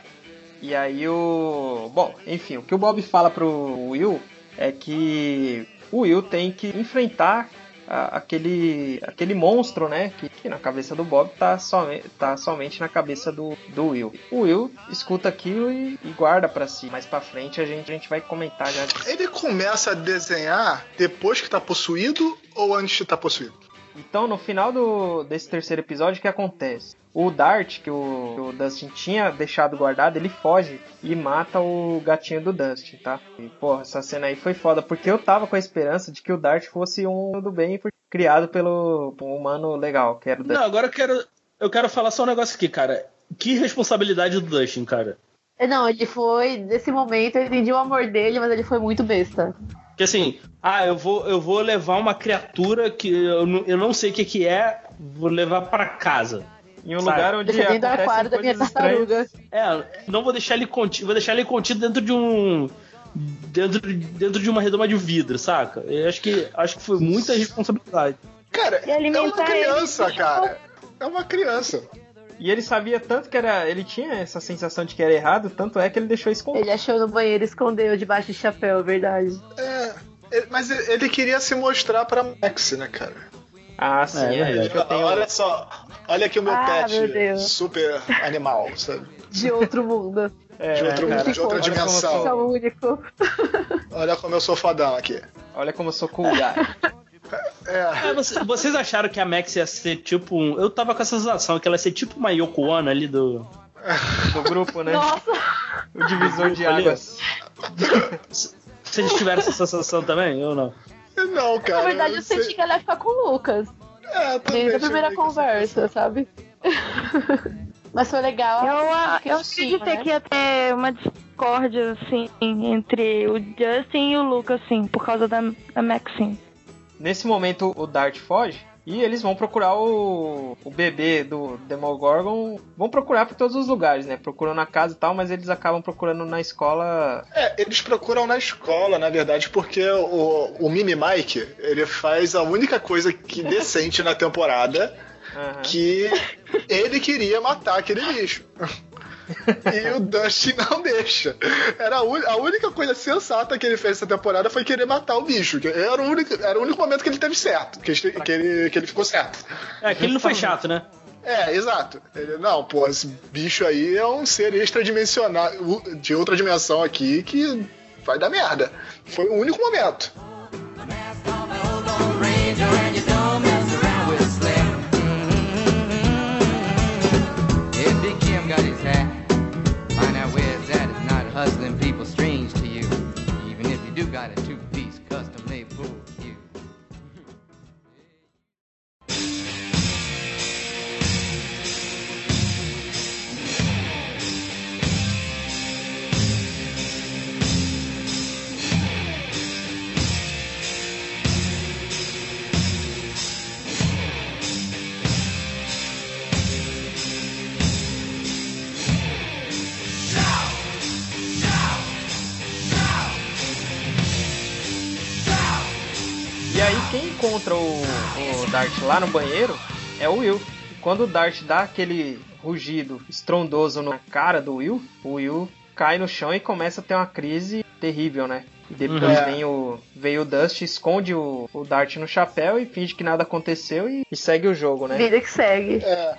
E aí o. Bom, enfim, o que o Bob fala pro Will é que o Will tem que enfrentar aquele, aquele monstro, né? Que, que na cabeça do Bob tá, somente, tá somente na cabeça do, do Will. O Will escuta aquilo e, e guarda pra si. Mais pra frente a gente, a gente vai comentar já. Ele começa a desenhar depois que tá possuído ou antes de estar possuído? Então, no final do, desse terceiro episódio, o que acontece? O Dart, que o, que o Dustin tinha deixado guardado, ele foge e mata o gatinho do Dustin, tá? E, porra, essa cena aí foi foda, porque eu tava com a esperança de que o Dart fosse um do bem criado pelo um humano legal, que era o Dustin. Não, agora eu quero, eu quero falar só um negócio aqui, cara. Que responsabilidade do Dustin, cara. Não, ele foi. Nesse momento eu entendi o amor dele, mas ele foi muito besta. Porque assim, ah, eu vou, eu vou levar uma criatura que eu, não- eu não sei o que, que é, vou levar pra casa. Em um Sabe? lugar onde Deixa dentro do acontecem aquário da minha tartaruga. É, não vou deixar ele contido, vou deixar ele contido dentro de um dentro, dentro de uma redoma de vidro, saca? Eu acho que acho que foi muita responsabilidade. Cara, é uma criança, ele. cara. É uma criança. E ele sabia tanto que era. Ele tinha essa sensação de que era errado, tanto é que ele deixou escondido. Ele achou no banheiro e escondeu debaixo do chapéu, é verdade. É, ele- mas ele queria se mostrar pra Max, né, cara? Ah, sim, É, é, eu tenho. Olha só, olha aqui o meu Ah, pet meu Deus. super animal, sabe? De outro mundo. É, De, outro, cara, de outra olha como sou- é dimensão. o único. Olha como eu sou fodão aqui. Olha como eu sou cool, cara. É, É, você- vocês acharam que a Max ia ser tipo um. Eu tava com essa sensação que ela ia ser tipo uma Yoko Ono ali do. Do grupo, né? Nossa, O divisor de águas. Vocês tiveram essa sensação também? ou não? não, cara. na verdade eu sei- senti que ela ia ficar com o Lucas. É, também Desde a primeira conversa, sabe? Mas foi legal. Eu, a- eu quentinho, acreditei né? que ia ter uma discórdia, assim, entre o Justin e o Lucas, assim, por causa da, da Maxine. Nesse momento o Dart foge e eles vão procurar o, o bebê do Demogorgon. Vão procurar por todos os lugares, né? Procuram na casa e tal, mas eles acabam procurando na escola. É, eles procuram na escola, na verdade, porque o, o Mini Mike, ele faz a única coisa que decente na temporada, Aham. que ele queria matar aquele bicho. E o Dustin não deixa. Era a, a única coisa sensata que ele fez essa temporada foi querer matar o bicho. Era o único, era o único momento que ele teve certo, que, ele- que ele, que ele ficou certo. É, que ele não foi chato, né? É, exato. Ele, não, pô, esse bicho aí é um ser extradimensional, de outra dimensão aqui que vai dar merda. Foi o único momento. Hustling people strange to you. Even if you do got a two-piece encontra o, o Dart lá no banheiro é o Will. E quando o Dart dá aquele rugido estrondoso na cara do Will, o Will cai no chão e começa a ter uma crise terrível, né? E depois Uhum. vem o vem o Dust, esconde o, o Dart no chapéu e finge que nada aconteceu e, e segue o jogo, né? Vida que segue. É,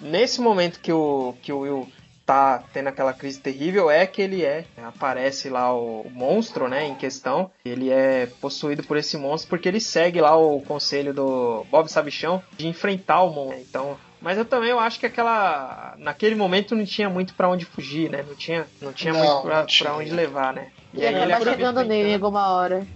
Nesse momento que o, que o Will tá tendo aquela crise terrível, é que ele é. Aparece lá o, o monstro, né, em questão. Ele é possuído por esse monstro porque ele segue lá o conselho do Bob Sabichão de enfrentar o monstro. Então. Mas eu também eu acho que aquela. Naquele momento não tinha muito pra onde fugir, né? Não tinha, não tinha Não, muito pra, não tinha. pra onde levar, né? E ele acaba chegando nele em alguma hora.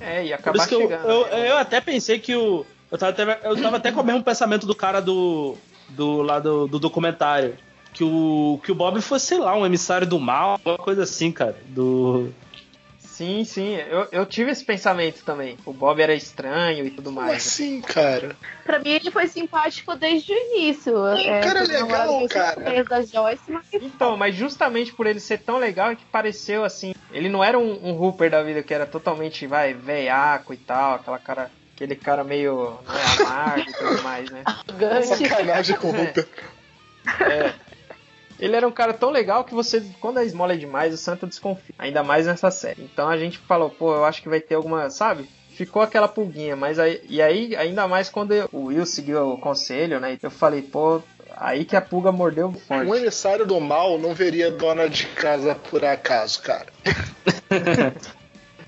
É, e acabar eu, chegando. eu, né? eu até pensei que o. Eu tava, até, eu tava até com o mesmo pensamento do cara do. do lá do, do documentário. Que o, que o Bob fosse, sei lá, um emissário do mal, alguma coisa assim, cara. Do. Sim, sim, eu, eu tive esse pensamento também. O Bob era estranho e tudo como mais. assim, cara? Pra mim ele foi simpático desde o início. É, cara é legal, cara. da Joyce, mas Então, mas justamente por ele ser tão legal é que pareceu assim. Ele não era um, um Hooper da vida que era totalmente, vai, veiaco e tal, aquela cara. Aquele cara meio né, amargo e tudo mais, né? Sacanagem com o Rupert. É. Ele era um cara tão legal que você, quando a esmola é demais, o santo desconfia. Ainda mais nessa série. Então a gente falou, pô, eu acho que vai ter alguma, sabe? ficou aquela pulguinha, mas aí, e aí, ainda mais quando eu- o Will seguiu o conselho, né? Eu falei, pô, aí que a pulga mordeu Um forte. emissário do mal não veria dona de casa por acaso, cara.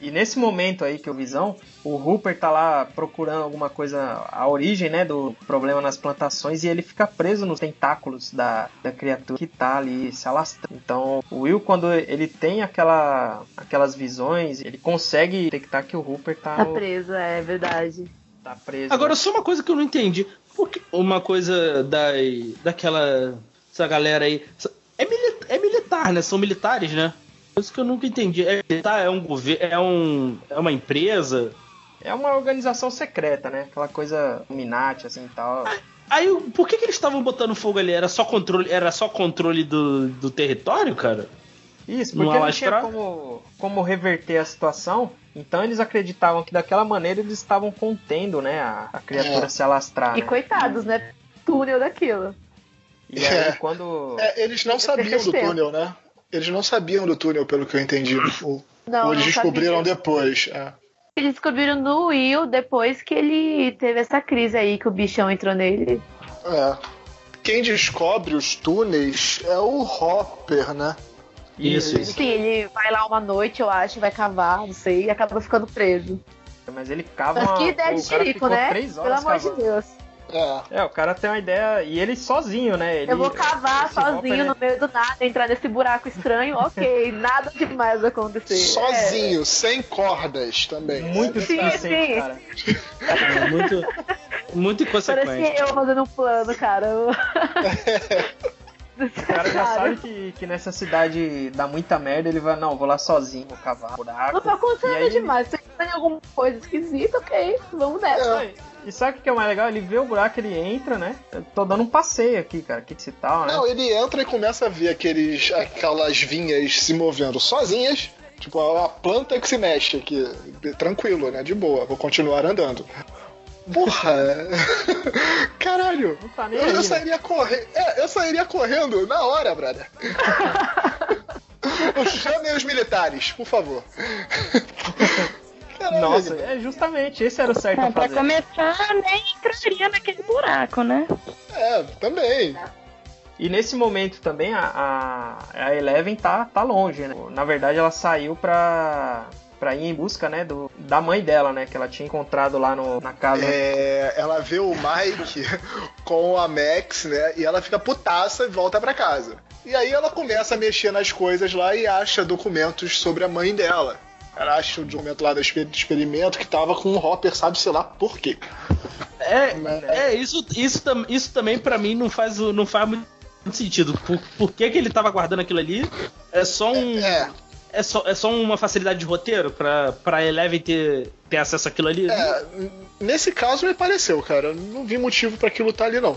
E nesse momento aí que o Visão, o Hooper tá lá procurando alguma coisa, a origem, né, do problema nas plantações, e ele fica preso nos tentáculos da, da criatura que tá ali se alastrando. Então, o Will, quando ele tem aquela, aquelas visões, ele consegue detectar que o Hooper tá, Tá preso, é verdade. tá preso. Agora, só uma coisa que eu não entendi. Por que uma coisa da, daquela. Essa galera aí. É, mili- é militar, né? São militares, né? Isso que eu nunca entendi. É militar? É um governo? É, um, é uma empresa? É uma organização secreta, né? Aquela coisa Illuminati, assim, e tal. Aí, por que, que eles estavam botando fogo ali? Era só controle, era só controle do, do território, cara? Isso, porque não tinha Alastrar? como, como reverter a situação. Então eles acreditavam que daquela maneira eles estavam contendo, né, a, a criatura É. se alastrar. E né? coitados, né? Túnel daquilo. E aí É. quando. É, eles não sabiam do túnel, né? Eles não sabiam do túnel, pelo que eu entendi. O- Não, ou eles não descobriram sabia. depois. é. Eles descobriram no Will depois que ele teve essa crise aí que o bichão entrou nele. É. Quem descobre os túneis é o Hopper, né? Isso, isso. Sim, ele vai lá uma noite, eu acho, vai cavar, não sei, e acaba ficando preso. Mas ele cava Mas que ideia de o cara xerife, ficou né? três Pelo horas amor de cavando. Deus. É. É, o cara tem uma ideia. E ele sozinho, né? Ele, Eu vou cavar sozinho é- no meio do nada, entrar nesse buraco estranho, ok, nada demais acontecer. Sozinho, sem cordas também. Muito né? Sim, sim. cara. É muito, muito Parece inconsequente. eu fazendo um plano, cara. O cara já sabe que, que nessa cidade dá muita merda, ele vai, não, vou lá sozinho, vou cavar buraco. Não tá acontecendo aí- demais. Se tem alguma coisa esquisita, ok, vamos nessa. E sabe o que é mais legal? Ele vê o buraco, ele entra, né? Eu tô dando um passeio aqui, cara. Que se tal, né? Não, ele entra e começa a ver aqueles, aquelas vinhas se movendo sozinhas. Tipo, a planta que se mexe aqui. Tranquilo, né? De boa, vou continuar andando. Porra! Caralho! Tá Eu, aí, né? sairia correndo. É, eu sairia correndo na hora, brother. Chamem os militares, por favor. Caralho, Nossa, é justamente, esse era o certo a pra fazer. começar, nem entraria naquele buraco, né? É, também. E nesse momento também a, a, a Eleven tá, tá longe, né? Na verdade, ela saiu pra, pra ir em busca, né, do, da mãe dela, né? Que ela tinha encontrado lá no, na casa. É, ela vê o Mike com a Max, né? E ela fica putaça e volta pra casa. E aí ela começa a mexer nas coisas lá e acha documentos sobre a mãe dela. Ela acha o documento lá do exper- do experimento que tava com o Hopper, sabe sei lá por quê. É, é isso, isso, isso também pra mim não faz, o- não faz muito sentido. Por, por que, que ele tava guardando aquilo ali? É só um. É, É só, é só uma facilidade de roteiro pra, pra Eleven ter, ter acesso àquilo ali? é, nesse caso me pareceu, cara. Não vi motivo pra aquilo estar ali, não.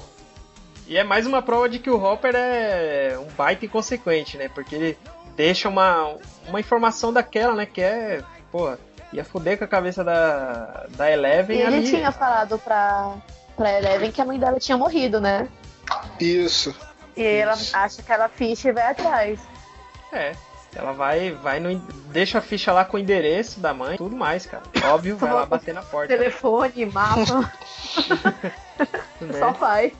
E é mais uma prova de que o Hopper é um baita inconsequente, né? Porque ele deixa uma, uma informação daquela, né? Que é, pô, ia foder com a cabeça da, da Eleven E ele ali. tinha falado pra, pra Eleven que a mãe dela tinha morrido, né? Isso. E ela acha que ela ficha e vai atrás. É. Ela vai, vai no, deixa a ficha lá com o endereço da mãe, tudo mais, cara. Óbvio, vai lá bater na porta. Telefone, mapa, né? só vai.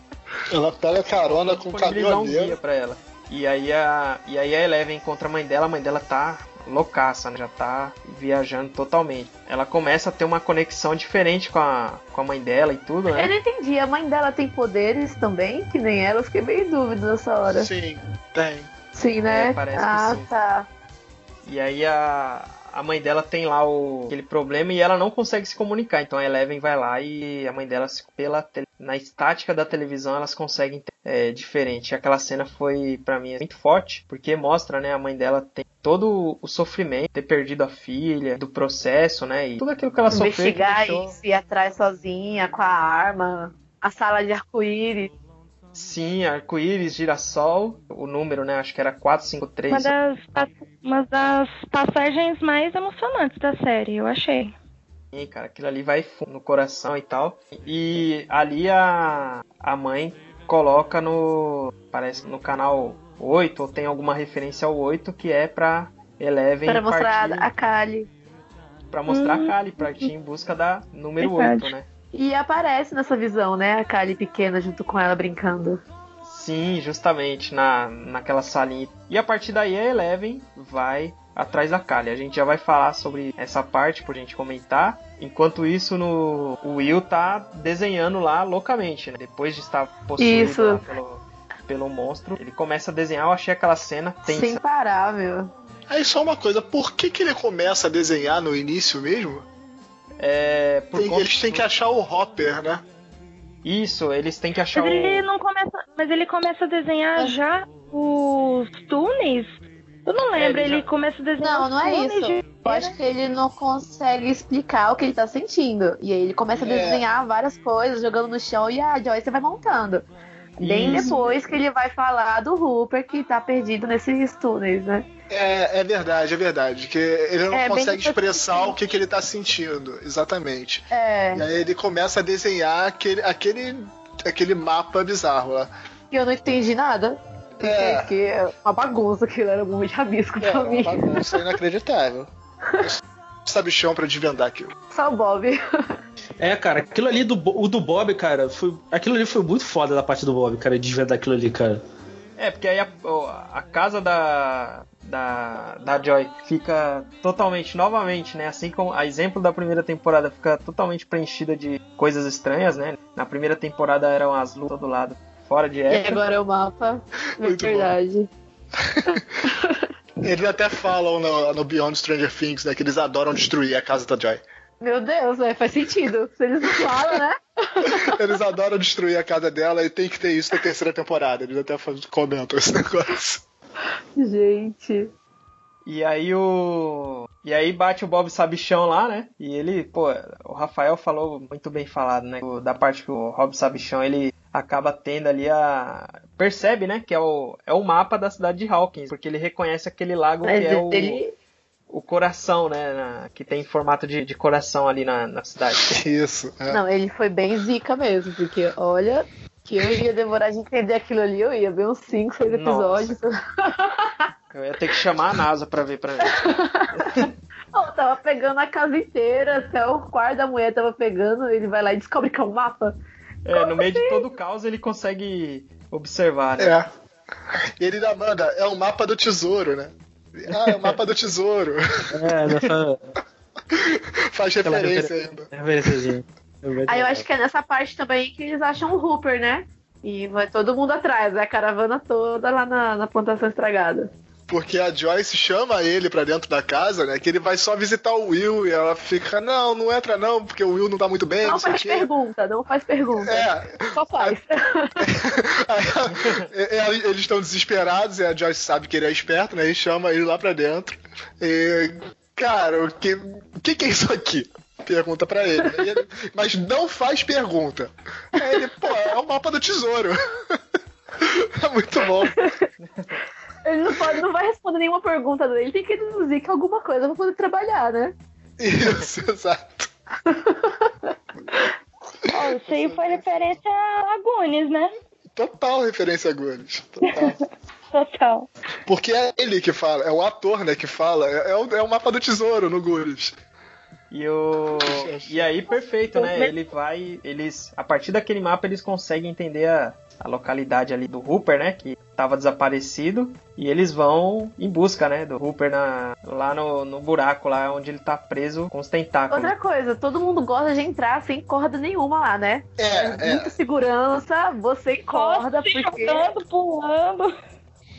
Ela pega carona com o disponibilizar um guia caminhoneiro. pra ela. E aí a, e aí a Eleven encontra a mãe dela, a mãe dela tá loucaça, né? Já tá viajando totalmente. Ela começa a ter uma conexão diferente com a, com a mãe dela e tudo, Eu né? não entendi, a mãe dela tem poderes também, que nem ela, eu fiquei bem em dúvida nessa hora. Sim, tem. Sim, né? É, parece que ah, sim. tá. E aí a, a mãe dela tem lá o, aquele problema e ela não consegue se comunicar. Então a Eleven vai lá e a mãe dela, pela na estática da televisão, elas conseguem é, diferente. E aquela cena foi, pra mim, muito forte, porque mostra, né, a mãe dela tem todo o sofrimento, ter perdido a filha, do processo, né, e tudo aquilo que ela sofreu. que Investigar isso, ir atrás sozinha, com a arma, a sala de arco-íris. Sim, arco-íris, girassol, o número, né, acho que era 453. Uma das, uma das passagens mais emocionantes da série, eu achei. Sim, cara, aquilo ali vai fundo no coração e tal. E ali a, a mãe coloca no. Parece no canal 8, ou tem alguma referência ao 8, que é pra Eleven Para mostrar partir- a Kali. pra mostrar Hum. a Kali, pra ir em busca da número Verdade. 8, né? E aparece nessa visão, né? A Kylie pequena junto com ela brincando. Sim, justamente, na, naquela salinha. E a partir daí a Eleven vai atrás da Kali. A gente já vai falar sobre essa parte por gente comentar. Enquanto isso, no, o Will tá desenhando lá loucamente, né? Depois de estar possuído Isso. lá pelo, pelo monstro, ele começa a desenhar. Eu achei aquela cena tensa. Sem parar, meu. Aí só uma coisa, por que, que ele começa a desenhar no início mesmo? É, por Tem- conta- eles têm que achar o Hopper, né? Isso, eles têm que achar Mas ele o. não começa. Mas ele começa a desenhar já os túneis? Eu não lembro, É, ele ele, já- começa a desenhar Não, os não é isso. de- Eu acho que ele não consegue explicar o que ele tá sentindo. E aí ele começa a É. desenhar várias coisas, jogando no chão, e a Joyce vai montando. Bem Isso. depois que ele vai falar do Hooper que tá perdido nesses túneis, né? É, é verdade, é verdade. Que ele não É, consegue expressar que- o que, que ele tá sentindo, exatamente. É, E aí ele começa a desenhar aquele, aquele, aquele mapa bizarro lá. que eu não entendi nada. É. Porque é uma bagunça, aquilo era muito rabisco É, pra uma mim. bagunça inacreditável. Sabe chão pra desvendar aquilo. Só o Bob. É, cara, aquilo ali do, o do Bob, cara, foi, aquilo ali foi muito foda da parte do Bob, cara, de desvendar aquilo ali, cara. É, porque aí a, a casa da, da, da Joy fica totalmente, novamente, né? Assim como a exemplo da primeira temporada fica totalmente preenchida de coisas estranhas, né? Na primeira temporada eram as lutas do lado fora de E época. agora é o mapa. É Muito bom. verdade. Eles até falam no, no Beyond Stranger Things, né? Que eles adoram destruir a casa da Joy. Meu Deus, né? Faz sentido. Se eles não falam, né? Eles adoram destruir a casa dela e tem que ter isso na terceira temporada. Eles até comentam esse negócio. Gente. E aí o. E aí bate o Bob Sabichão lá, né? E ele, pô, o Rafael falou muito bem falado, né? Da parte que o Rob Sabichão ele acaba tendo ali a. Percebe, né? Que é o, é o mapa da cidade de Hawkins, porque ele reconhece aquele lago Mas que é o, ele. o coração, né? na- que tem formato de, de coração ali na, na cidade. Isso. é. Não, ele foi bem zica mesmo, porque olha. Que eu ia demorar de entender aquilo ali, eu ia ver uns 5, 6 Nossa. episódios. Eu ia ter que chamar a NASA pra ver pra mim. Eu tava pegando a casa inteira, até o quarto da mulher tava pegando, ele vai lá e descobre que é um mapa. É, no meio de todo o caos ele consegue observar, né? É. E ele ainda manda, é o mapa do tesouro, né? Ah, é o mapa do tesouro. É, nessa Faz Aquela referência refer- referênciazinha. Aí eu acho que é nessa parte também que eles acham o Hooper, né? E vai todo mundo atrás, é a caravana toda lá na, na plantação estragada. Porque a Joyce chama ele pra dentro da casa, né? Que ele vai só visitar o Will e ela fica, não, não entra não, porque o Will não tá muito bem, não, Não faz quê. pergunta, não faz pergunta. É, Só faz. Aí eles estão desesperados e a Joyce sabe que ele é esperto, né? E chama ele lá pra dentro. E, cara, o que, o que, que é isso aqui? Pergunta pra ele, né? Ele- Mas não faz pergunta. Aí ele, pô, é o mapa do tesouro. É muito bom. Ele não, pode, não vai responder nenhuma pergunta dele, tem que deduzir que é alguma coisa pra poder trabalhar, né? Isso, exato. Ó, isso aí foi referência a Goonies, né? Total referência a Goonies. Total. Total. Porque é ele que fala, é o ator, né, que fala. É, é o, é o mapa do tesouro no Goonies. E o e aí perfeito, né? Ele vai, eles a partir daquele mapa eles conseguem entender a, a localidade ali do Hooper, né? Que estava desaparecido e eles vão em busca, né? Do Hooper na, lá no, no buraco lá onde ele tá preso com os tentáculos. Outra coisa, todo mundo gosta de entrar sem corda nenhuma lá, né? É, Muita segurança, você corda, porque. Andando, pulando.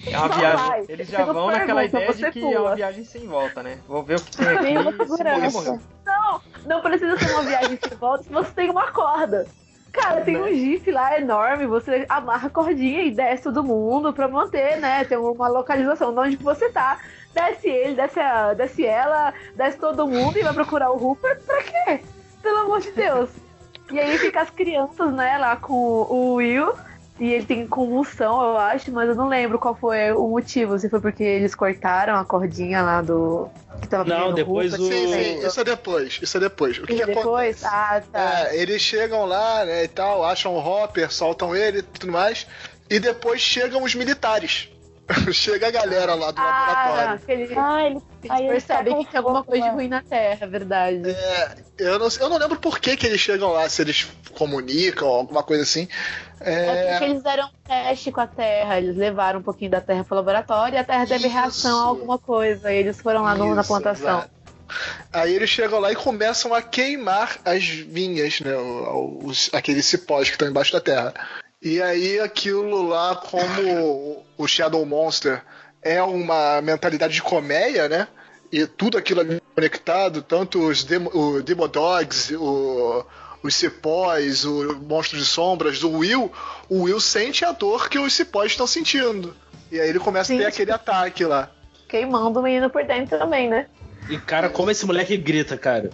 É uma Só viagem. vai. Eles já vão naquela pergunta, ideia de que é uma pula. viagem sem volta, né? Vou ver o que tem aqui. Morrer, segurança. Não, não precisa ser uma viagem sem volta se você tem uma corda. Cara, tem um GIF lá enorme, você amarra a cordinha e desce todo mundo pra manter, né? Tem uma localização de onde você tá. Desce ele, desce, a, desce ela, desce todo mundo e vai procurar o Rupert pra quê? Pelo amor de Deus. E aí fica as crianças, né, lá com o Will. E ele tem convulsão, eu acho, mas eu não lembro qual foi o motivo. Se foi porque eles cortaram a cordinha lá do. Que tava Não, depois Rupert. o- Sim, sim, isso é depois. Isso é depois. O que, E que depois? acontece? Ah, tá. É, eles chegam lá, né, e tal, acham o Hopper, soltam ele e tudo mais. E depois chegam os militares. Chega a galera lá do Ah, laboratório. que ele, Ah, ele, eles aí ele percebem tá que tem alguma coisa de ruim na Terra, é verdade. É, eu, não, eu não lembro por que, que eles chegam lá, se eles comunicam ou alguma coisa assim. É É, porque eles fizeram um teste com a Terra, eles levaram um pouquinho da Terra pro laboratório e a Terra teve Isso. reação a alguma coisa. E eles foram lá no- na Isso, plantação. exato. Aí eles chegam lá e começam a queimar as vinhas, né? Os, aqueles cipós que estão embaixo da terra. E aí aquilo lá, como o Shadow Monster é uma mentalidade de colmeia, né? E tudo aquilo ali conectado, tanto os Demo, o Demodogs, o, os cipós, o monstro de sombras, o Will, o Will sente a dor que os cipós estão sentindo. E aí ele começa a ter Sim. aquele ataque lá. Queimando o menino por dentro também, né? E, cara, como esse moleque grita, cara.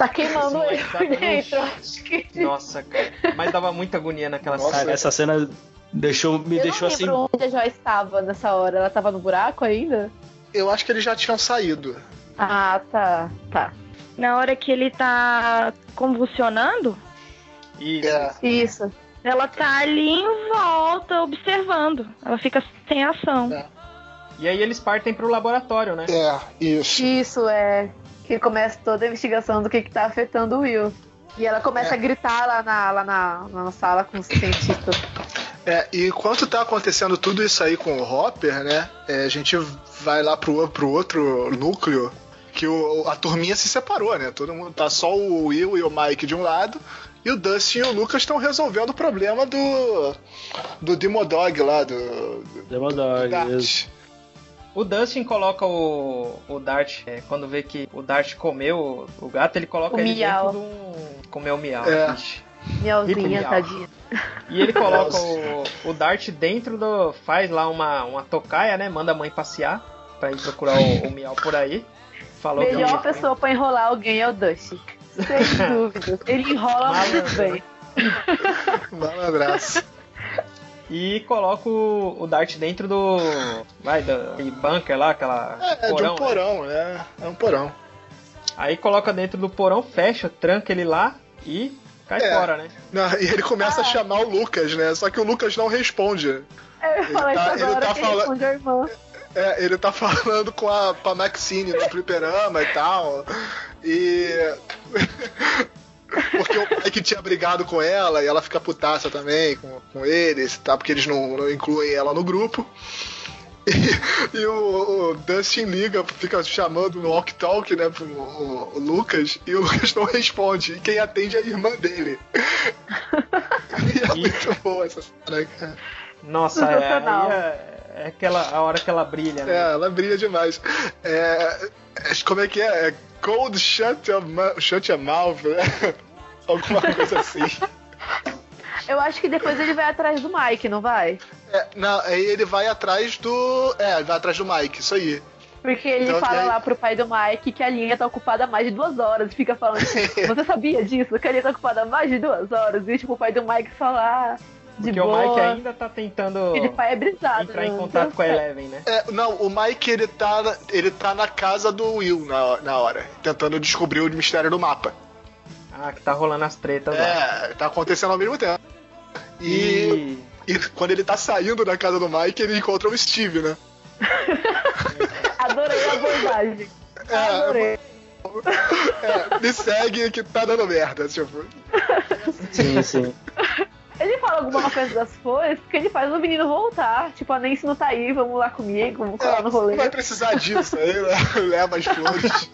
Tá queimando ele por dentro. Acho que. Nossa, cara. Mas dava muita agonia naquela Nossa, cena. Essa cena deixou, me Eu deixou não assim. lembro onde a Joy estava nessa hora. Ela tava no buraco ainda? Eu acho que eles já tinham saído. Ah, tá. Tá. Na hora que ele tá convulsionando, Isso. É. Isso. ela tá ali em volta, observando. Ela fica sem ação. É. E aí eles partem pro laboratório, né? É, isso. Isso é. Que começa toda a investigação do que, que tá afetando o Will. E ela começa É. a gritar lá na, lá na, na sala com os cientistas. É, e enquanto tá acontecendo tudo isso aí com o Hopper, né? é, a gente vai lá pro, pro outro núcleo. Que o, a turminha se separou, né? Todo mundo tá só o Will e o Mike de um lado. E o Dustin e o Lucas estão resolvendo o problema do. Do Demodog lá, do. do Demodog, Dart. isso. O Dustin coloca o, o Dart, é, quando vê que o Dart comeu o, o gato, ele coloca O ele miau. dentro de um. Comeu o miau. É. Miauzinha, miau. tadinha. E ele coloca o, o Dart dentro do. faz lá uma, uma tocaia, né? Manda a mãe passear pra ir procurar o, o miau por aí. Falou Melhor que. pessoa pra enrolar alguém é o Dusty. Sem dúvidas. Ele enrola muito bem. Malandraço. E coloca o, Dart dentro do. Vai, do bunker lá, aquela. É, é de porão, um porão, né? É um porão. Aí coloca dentro do porão, fecha, tranca ele lá e cai É. fora, né? Não, e ele começa a chamar o Lucas, né? Só que o Lucas não responde. Falar tá- ele tá que falando- responde a irmã. É, ele tá falando com a, com a Maxine no fliperama e tal. E. Porque o Mike tinha brigado com ela e ela fica putaça também com, com eles, tá? Porque eles não, não incluem ela no grupo. E, e o, o Dustin liga, fica chamando no walk talk, né, pro o, o Lucas, e o Lucas não responde. E quem atende é a irmã dele. E é muito boa essa cena, cara. Nossa, é, é, é aquela a hora que ela brilha, né? É, ela brilha demais. É, é, como é que é? Cold shut your, shut your mouth, né? Alguma coisa assim. Eu acho que depois ele vai atrás do Mike, não vai? É, não, aí ele vai atrás do. É, ele vai atrás do Mike, isso aí. Porque ele Então, fala aí- lá pro pai do Mike que a linha tá ocupada há mais de duas horas. E fica falando, você sabia disso? Que a linha tá ocupada há mais de duas horas. E tipo, o pai do Mike fala, ah, Porque boa. o Mike ainda tá tentando é brisado. entrar em né? contato com a Eleven, né? É, não, o Mike ele tá, ele tá na casa do Will na, na hora, tentando descobrir o mistério do mapa. Ah, que tá rolando as tretas lá. É, tá acontecendo ao mesmo tempo. E, E e quando ele tá saindo da casa do Mike, ele encontra o Steve, né? Adorei a abordagem. É, Adorei. É, me segue que tá dando merda, tipo. Sim, sim. Ele fala alguma coisa das flores, porque ele faz o menino voltar. Tipo, a Nancy não tá aí, vamos lá comigo, vamos colar É, no rolê. não vai precisar disso aí, né? leva as flores.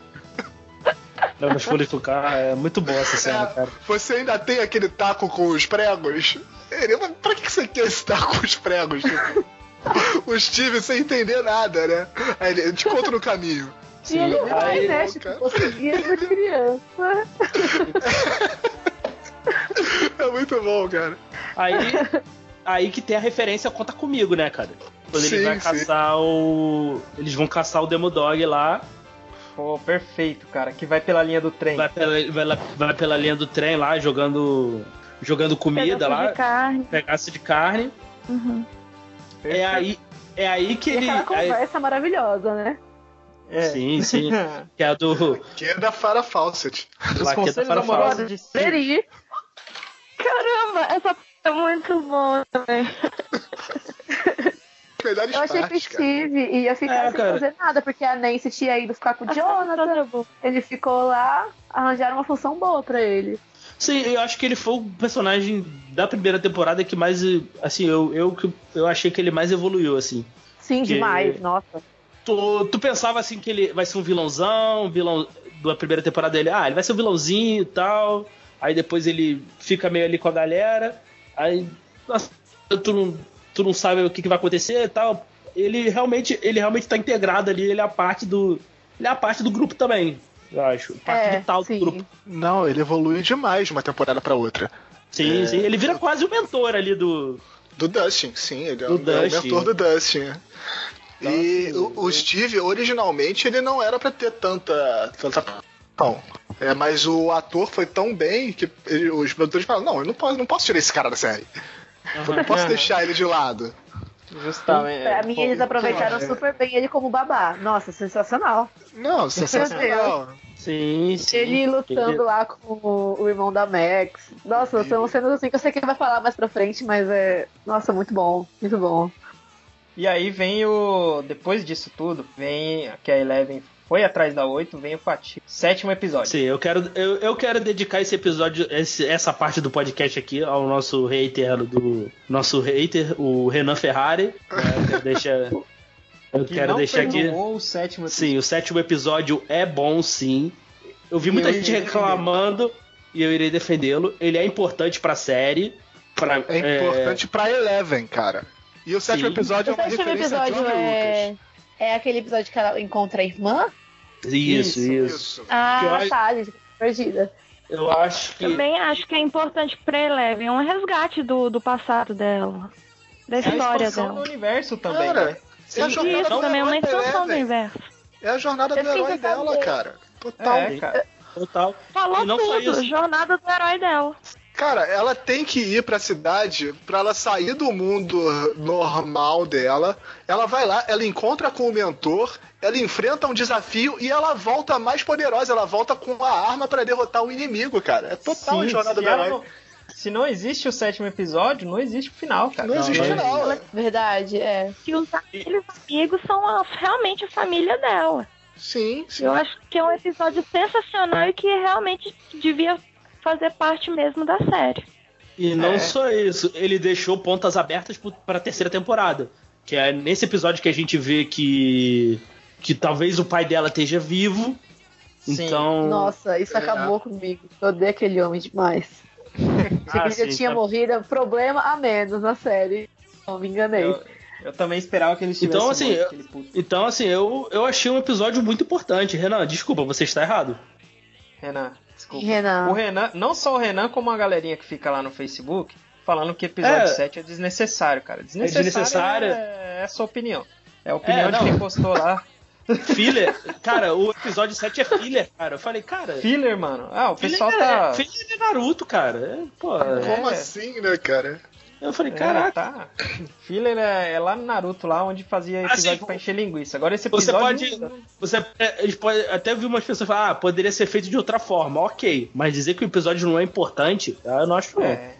Não, mas folha do carro é muito boa essa cena, É, cara. você ainda tem aquele taco com os pregos? Ele, mas pra que você quer esse taco com os pregos? Tipo, o Steve sem entender nada, né? Aí ele, eu te conto no caminho. E ele vai, aí- né? Tipo, essa criança. É muito bom, cara. Aí, aí que tem a referência Conta Comigo, né, cara? Quando ele Sim, vai sim. caçar o. Eles vão caçar o Demodog lá, Pô, perfeito, cara. Que vai pela linha do trem. vai pela, vai, lá- vai pela linha do trem lá, jogando. jogando comida Pedaço lá, de carne. de carne. Uhum. É aí, é aí que E ele. aquela aí- conversa maravilhosa, né? É. Sim, sim. Que é a do. Que é da Farah Fawcett. Os Laqueta conselhos para amorosos de Sid. Peri. Caramba, essa é muito boa também. melhores Eu achei que o cara. Steve ia ficar É, sem cara. fazer nada, porque a Nancy tinha ido ficar com o Acho Jonathan. que bom. Ele ficou lá, arranjaram uma função boa pra ele. Sim, eu acho que ele foi o personagem da primeira temporada que mais. Assim, eu, eu, que- eu achei que ele mais evoluiu, assim. Sim, Que- demais, nossa. Tu, tu pensava assim que ele vai ser um vilãozão, vilão da primeira temporada dele, ah, ele vai ser um vilãozinho e tal. Aí depois ele fica meio ali com a galera. Aí nossa, tu, não, tu não sabe o que, que vai acontecer e tal. Ele realmente, ele realmente tá integrado ali, ele é a parte do. Ele é a parte do grupo também, eu acho. Parte É, vital do sim. grupo. Não, ele evolui demais de uma temporada pra outra. Sim, É. sim. Ele vira quase o mentor ali do. Do Dustin, sim, ele é, Do o- é o mentor do Dustin. é. E o, o Steve, originalmente, ele não era pra ter tanta. tanta não. É, mas o ator foi tão bem que os produtores falaram: não, eu não posso, não posso tirar esse cara da série. Eu não posso deixar ele de lado. Justamente. Pra mim, pô, eles aproveitaram é. super bem ele como babá. Nossa, sensacional. Não, sensacional. Sim, sim. Ele lutando lá com o, irmão da Max. Nossa, são cenas assim que eu sei que ele vai falar mais pra frente, mas é. Nossa, muito bom. Muito bom. E aí vem o. Depois disso tudo, vem que a Eleven foi atrás da 8, vem o Fatih. Sétimo episódio. Sim, eu quero, eu, eu quero dedicar esse episódio, esse- essa parte do podcast aqui ao nosso hater do. Nosso hater, o Renan Ferrari. né, eu quero deixar, eu Que quero não deixar aqui. o sétimo episódio. Sim, o sétimo episódio é bom, sim. Eu vi muita eu gente reclamando e eu irei defendê-lo. Ele é importante pra série. Pra, É importante pra Eleven, cara. E o sétimo Sim. episódio é O uma sétimo referência a episódio George é. Lucas. É aquele episódio que ela encontra a irmã? Isso, isso. Isso. Ah, Eu acho- tá, gente. Perdida. Eu acho que. Também acho que é importante pra Eleven, é um resgate do, do passado dela. Da É a história do dela. universo também. Cara, né? é a Isso jornada do também é uma expansão do universo. É a jornada Eu do herói dela, saber. cara. Total. É, cara. Total. Falou tudo, isso. jornada do herói dela. Cara, ela tem que ir pra cidade pra ela sair do mundo normal dela. Ela vai lá, ela encontra com o mentor, ela enfrenta um desafio e ela volta mais poderosa. Ela volta com a arma pra derrotar o inimigo, cara. É total Sim, jornada se, do herói. não, se não existe o sétimo episódio, não existe o final, cara. Não existe não final. Ela- Verdade, é. Que os aqueles amigos são a- realmente a família dela. Sim, sim. Eu acho que é um episódio sensacional e que realmente devia fazer parte mesmo da série. E não É. só isso, ele deixou pontas abertas pro- pra terceira temporada. Que é nesse episódio que a gente vê que. que talvez o pai dela esteja vivo. Sim. Então. Nossa, isso É. acabou comigo. Eu odeio aquele homem demais. Achei Ah, que ele já tinha tá. morrido, é um problema a menos na série. Não me enganei. Eu, eu também esperava que ele estivesse Então, assim, morto, eu-. Então, assim, eu, eu achei um episódio muito importante. Renan, desculpa, você está errado. Renan, desculpa. Renan. O Renan, não só o Renan, como a galerinha que fica lá no Facebook, falando que episódio É. 7 é desnecessário, cara. Desnecessário desnecessário. é, é a sua opinião. É a opinião É, de quem postou lá. Filler, cara, o episódio 7 é filler, cara. Eu falei, cara. Filler, mano. Ah, o Filler pessoal é, tá. filler é Naruto, cara. É, pô, Como É. assim, né, cara? Eu falei, É, caraca. tá. Filler é, é lá no Naruto, lá onde fazia episódio Assim, pra encher linguiça. Agora esse Você episódio. pode. Você é, a gente pode até vi umas pessoas falar, ah, poderia ser feito de outra forma, ok. Mas dizer que o episódio não é importante, ah, eu não acho não. É.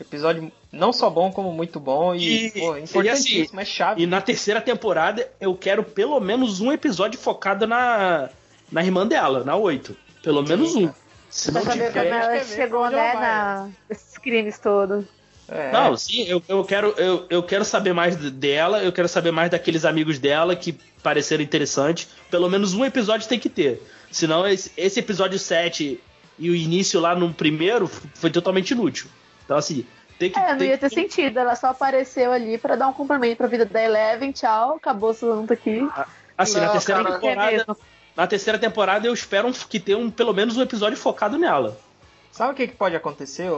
Episódio não só bom, como muito bom e, E- pô, e importantíssimo, é chave. E na terceira temporada eu quero pelo menos um episódio focado na, na irmã dela, na 8. Pelo menos um. Se Pra não tiver. ela chegou, onde né, na... esses crimes todos. É. Não, sim, eu, eu quero eu, eu quero saber mais de- dela, eu quero saber mais daqueles amigos dela que pareceram interessantes. Pelo menos um episódio tem que ter. Senão esse, esse episódio 7 e o início lá no primeiro foi totalmente inútil. Então assim, tem que É, não tem ia ter que- sentido. Ela só apareceu ali pra dar um cumprimento pra vida da Eleven. Tchau, acabou o assunto aqui. assim, na Não, terceira cara, Tem que ter temporada, na terceira temporada eu espero que tenha um, pelo menos um episódio focado nela. Sabe o que, que pode acontecer?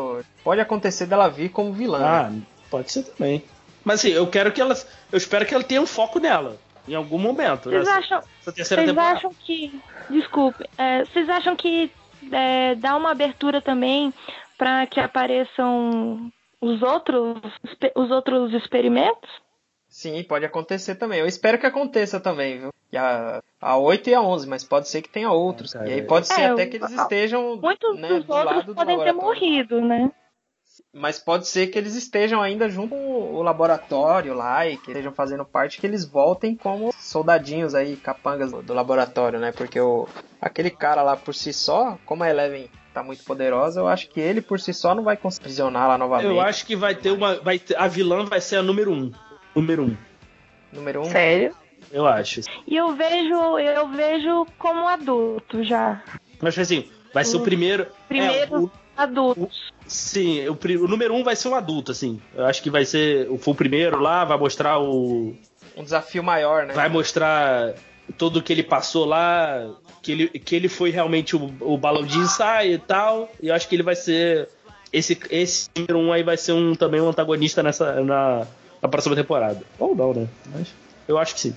Pode acontecer dela vir como vilã. Ah, né? pode ser também. Mas assim, eu quero que ela eu espero que ela tenha um foco nela em algum momento. Vocês nessa- acham, vocês temporada. acham que. Desculpe, é, vocês acham que é, dá uma abertura também pra que apareçam os outros, os outros experimentos? Sim, pode acontecer também. Eu espero que aconteça também, viu? E a, a 8 e a 11, mas pode ser que tenha outros. É, cara, e aí pode ser é, até que eles estejam Muitos né, dos do outros lado do podem ter morrido, né? Mas pode ser que eles estejam ainda junto com o laboratório lá e que estejam fazendo parte, que eles voltem como soldadinhos aí, capangas do, do laboratório, né? Porque o, aquele cara lá por si só, como a Eleven tá muito poderosa, eu acho que ele por si só não vai conseguir prisionar lá novamente. Eu acho que vai ter uma. Vai ter- a vilã vai ser a número um. Número um. Número um. Sério? Eu acho. E eu vejo, eu vejo como adulto já. Mas assim, vai ser o primeiro. Primeiro É, o- adultos. sim, o, o número um vai ser um adulto, assim. Eu acho que vai ser. Foi o primeiro lá, vai mostrar o. Um desafio maior, né? Vai mostrar tudo o que ele passou lá, que ele, que ele foi realmente o, o balão de ensaio e tal. E eu acho que ele vai ser. Esse, esse número um aí vai ser um, também um antagonista nessa, na, na próxima temporada. Ou não, né? Mas eu acho que sim.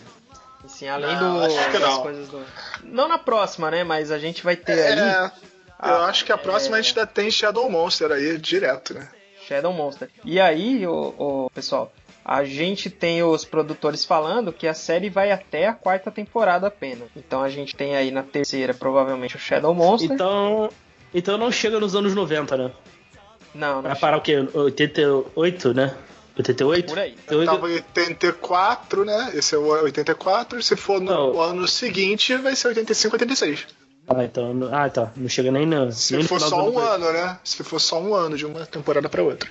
Assim, além Não, do, acho que das não. coisas do. Não na próxima, né? Mas a gente vai ter aí É, eu Ah, acho que a próxima a gente ainda tem Shadow Monster aí, direto, né? Shadow Monster. E aí, o, o pessoal, a gente tem os produtores falando que a série vai até a quarta temporada apenas. Então a gente tem aí na terceira, provavelmente, o Shadow Monster. Então. Então não chega nos anos 90, né? não, não Vai parar o quê? 88, né? 88? Por aí. 88? Tava 84, né? Esse é o 84. Se for no Não. ano seguinte, vai ser 85, 86. Ah, então. não- Ah, tá. Não chega nem no. Se nem for só um ano, né? Se for só um ano de uma temporada pra outra.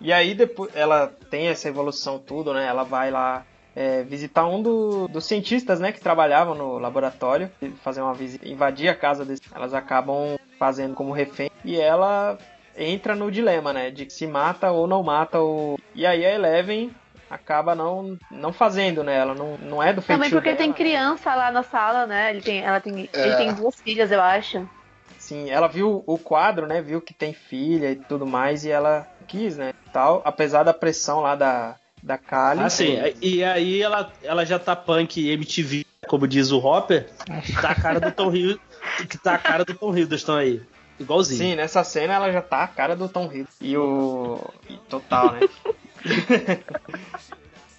E aí depois ela tem essa evolução tudo, né? Ela vai lá é, visitar um do- dos cientistas, né, que trabalhavam no laboratório, e fazer uma visita, invadir a casa deles. Elas acabam fazendo como refém e ela entra no dilema, né, de se mata ou não mata o. E aí a Eleven acaba não não fazendo, né? Ela não, não é do feitiço Também porque dela. tem criança lá na sala, né? Ele tem, ela tem, É. ele tem duas filhas, eu acho. Sim, ela viu o quadro, né? Viu que tem filha e tudo mais e ela quis, né? Tal, apesar da pressão lá da da Kali. Ah, sim. E aí ela, ela já tá punk MTV, como diz o Hopper. Tá a cara do Tom Hiddleston. Que tá a cara do Tom Hiddleston aí. Igualzinho. Sim, nessa cena ela já tá a cara do Tom Hiddleston. E o. e total, né?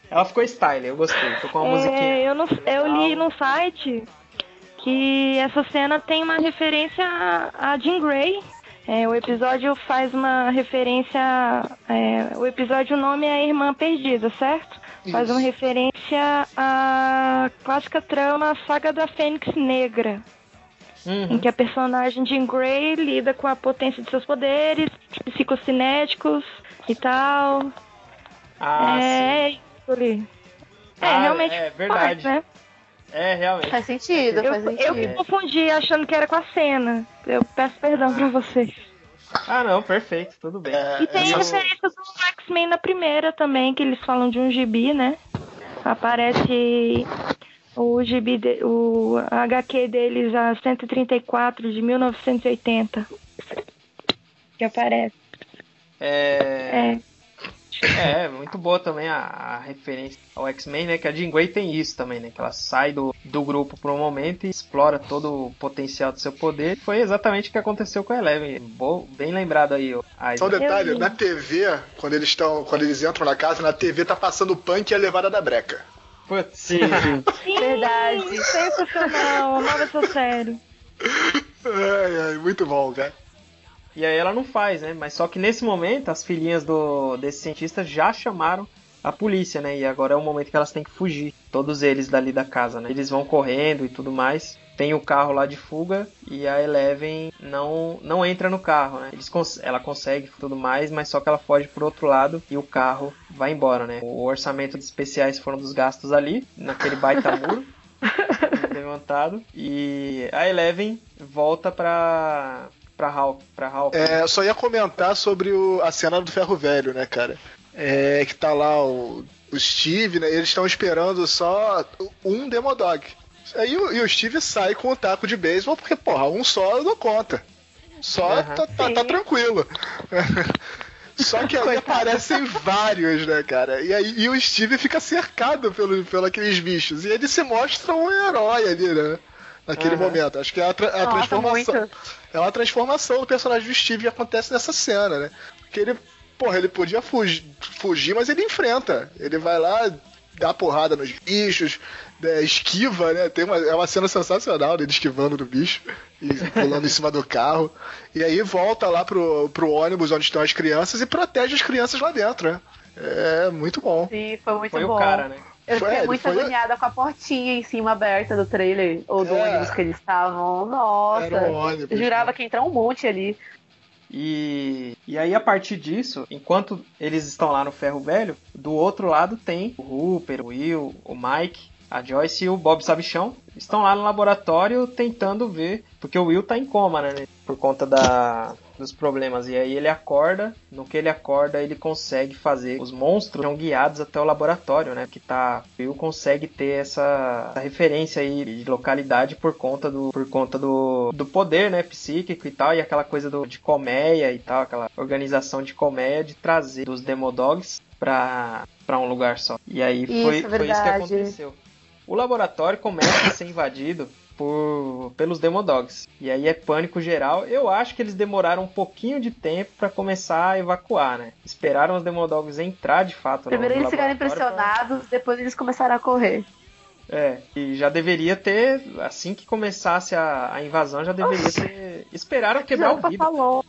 ela ficou style, eu gostei. Tô com uma musiquinha. É, eu, não, eu li no site que essa cena tem uma referência a a Jean Grey. É, o episódio faz uma referência. é, o episódio o nome é a Irmã Perdida, certo? Faz uma referência à clássica trama Saga da Fênix Negra, em Uhum. que a personagem Jean Grey lida com a potência de seus poderes, psicocinéticos e tal. Ah, sim. é isso ali. É, Ah, realmente é verdade. faz, né? É, realmente. Faz sentido, Eu, faz eu sentido. me confundi achando que era com a cena. Eu peço perdão pra vocês. Ah, não, perfeito, tudo bem. É, E tem essa- referências do X-Men na primeira também, que eles falam de um gibi, né? Aparece o gibi, de- o HQ deles, a 134 de 1980. Que aparece. É, É. é, muito boa também a, a referência ao X-Men, né? Que a Jean Grey tem isso também, né? Que ela sai do, do grupo por um momento e explora todo o potencial do seu poder. Foi exatamente o que aconteceu com a Eleven. Bo- bem lembrado aí, ó. Só um detalhe, na TV, quando eles estão. Quando eles entram na casa, na TV tá passando o punk e a levada da breca. Putz. Sim, sim. Sim, Verdade. Sensacional, amava essa série. Ai, ai, muito bom, cara. E aí ela não faz, né? Mas só que nesse momento as filhinhas do desse cientista já chamaram a polícia, né? E agora é o momento que elas têm que fugir, todos eles dali da casa, né? Eles vão correndo e tudo mais. Tem o carro lá de fuga e a Eleven não não entra no carro, né? Eles cons- ela consegue tudo mais, mas só que ela foge por outro lado e o carro vai embora, né? O orçamento de especiais foram dos gastos ali, naquele baita muro levantado e a Eleven volta pra para Hawk, para Hawk. É, eu só ia comentar sobre o- a cena do ferro velho, né, cara? É que tá lá o, o Steve, né? Eles estão esperando só um Demodog. Aí o, e o Steve sai com o taco de beisebol, porque, porra, um só eu dou conta. Só Aham. tá, tá- tá tranquilo. Só que aí aparecem vários, né, cara? E aí e o Steve fica cercado pelo, pelo aqueles bichos. E ele se mostra um herói ali, né? Naquele Aham. momento. Acho que é a, tra- a Nossa, transformação. muito. É uma transformação do personagem do Steve que acontece nessa cena, né? Porque ele, porra, ele podia fugir, fugir, mas ele enfrenta. Ele vai lá, dá porrada nos bichos, né, esquiva, né? Tem uma, é uma cena sensacional dele esquivando do bicho e pulando em cima do carro. E aí volta lá pro, pro ônibus onde estão as crianças e protege as crianças lá dentro, né? É muito bom. Sim, foi muito Foi bom. o cara, né? Eu Foi, fiquei ele muito foi- agoniada com a portinha em cima aberta do trailer, ou do É. ônibus que eles estavam. Nossa, Era um ônibus. eu jurava que ia entrar um monte ali. E, e aí, a partir disso, enquanto eles estão lá no ferro velho, do outro lado tem o Hooper, o Will, o Mike, a Joyce e o Bob Sabichão. Estão lá no laboratório tentando ver, porque o Will tá em coma, né? Por conta da, dos problemas. E aí ele acorda, no que ele acorda, ele consegue fazer. Os monstros são guiados até o laboratório, né? Que tá. O Will consegue ter essa, essa referência aí de localidade por conta do, por conta do, do poder, né? Psíquico e tal, e aquela coisa do, de colmeia e tal, aquela organização de colmeia de trazer os Demodogs pra, pra um lugar só. E aí Isso, foi, foi isso que aconteceu. O laboratório começa a ser invadido por, pelos Demodogs. E aí é pânico geral. Eu acho que eles demoraram um pouquinho de tempo pra começar a evacuar, né? Esperaram os Demodogs entrar de fato Primeiro no eles ficaram laboratório pra- impressionados, depois eles começaram a correr. É, e já deveria ter, assim que começasse a, a invasão, já deveria ter. Esperaram quebrar o vidro. falou.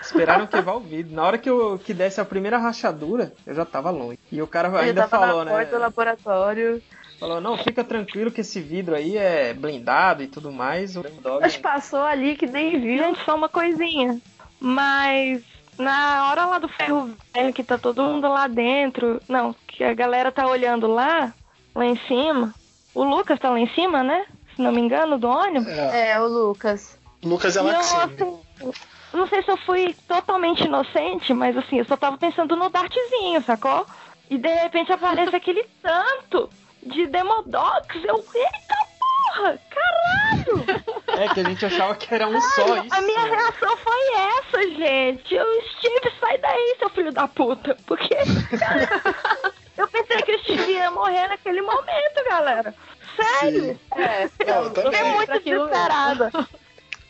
Esperaram quebrar o vidro. Na hora que, eu, que desse a primeira rachadura, eu já tava longe. E o cara ainda tava falou, na né? porta do laboratório. Falou, não, fica tranquilo que esse vidro aí é blindado e tudo mais. O Dog Mas passou ali que nem viu. Gente, só uma coisinha. Mas na hora lá do ferro velho, que tá todo mundo lá dentro. Não, que a galera tá olhando lá, lá em cima. O Lucas tá lá em cima, né? Se não me engano, do ônibus. É, É, o Lucas. Lucas é eu, Maxine. assim, não sei se eu fui totalmente inocente, mas assim, eu só tava pensando no dartzinho, sacou? E de repente aparece aquele tanto de Demodogs. Eu, eita porra! Caralho! É que a gente achava que era um só isso. A minha reação foi essa, gente. Eu, Steve, sai daí, seu filho da puta. Porque, cara, eu pensei que o Steve ia morrer naquele momento, galera. Sério. É, Eu Eu também. fiquei muito desesperada.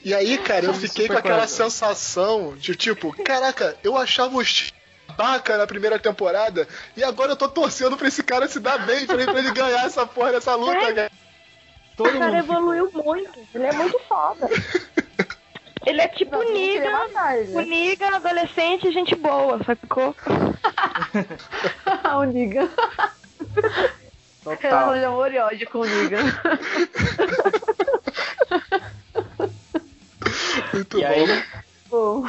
E aí, cara, eu fiquei com aquela sensação de tipo, caraca, eu achava o Steve baca na primeira temporada e agora eu tô torcendo pra esse cara se dar bem, pra ele, pra ele ganhar essa porra dessa luta, É. cara. Todo O cara ficou- evoluiu muito. Ele é muito foda. Ele é tipo Niga, o Niga, adolescente, gente boa, sacou? o Niga. Total. Relação de amor e ódio com o Niga. Muito E bom. aí, Bom.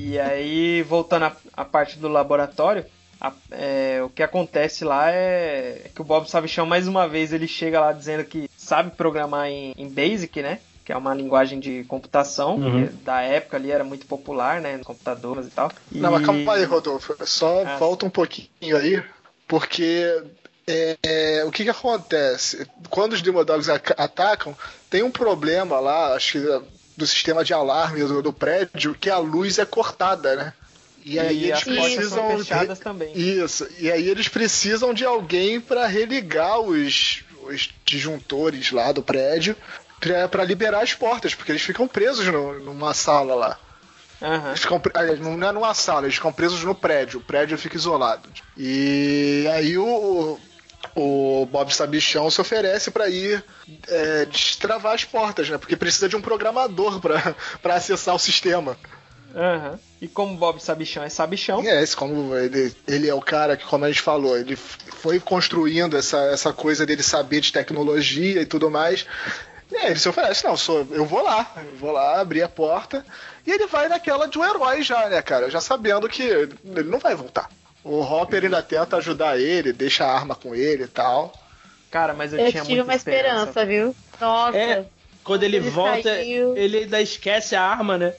E aí, voltando à, à parte do laboratório, a- é, o que acontece lá é que o Bob Sabichão, mais uma vez, ele chega lá dizendo que sabe programar em, em Basic, né? Que é uma linguagem de computação, Uhum. que da época ali era muito popular, né? Nos computadores e tal. E... Não, mas calma aí, Rodolfo. Só Ah, volta um pouquinho aí, porque é, é, o que que acontece? Quando os Demodogs aca- atacam, tem um problema lá, acho que é, do sistema de alarme do, do prédio, que a luz é cortada, né? E aí E eles precisam. fechadas também. Isso. E aí eles precisam de alguém para religar os, os disjuntores lá do prédio pra- pra liberar as portas, porque eles ficam presos no- numa sala lá. Aham. Eles ficam, aliás, não é numa sala, eles ficam presos no prédio. O prédio fica isolado. E aí o, o Bob Sabichão se oferece para ir é, destravar as portas, né? Porque precisa de um programador para acessar o sistema. Aham. E como o Bob Sabichão é Sabichão, É, esse como ele, ele é o cara que, como a gente falou, ele foi construindo essa, essa coisa dele saber de tecnologia e tudo mais. Aí ele se oferece, não, sou, eu vou lá, eu vou lá abrir a porta. E ele vai naquela de um herói já, né, cara? Já sabendo que ele não vai voltar. O Hopper ainda tenta ajudar ele, deixa a arma com ele e tal. cara, mas eu, Eu tinha tive uma esperança, viu? Nossa. É. Quando ele, Ele volta, saiu. ele ainda esquece a arma, né?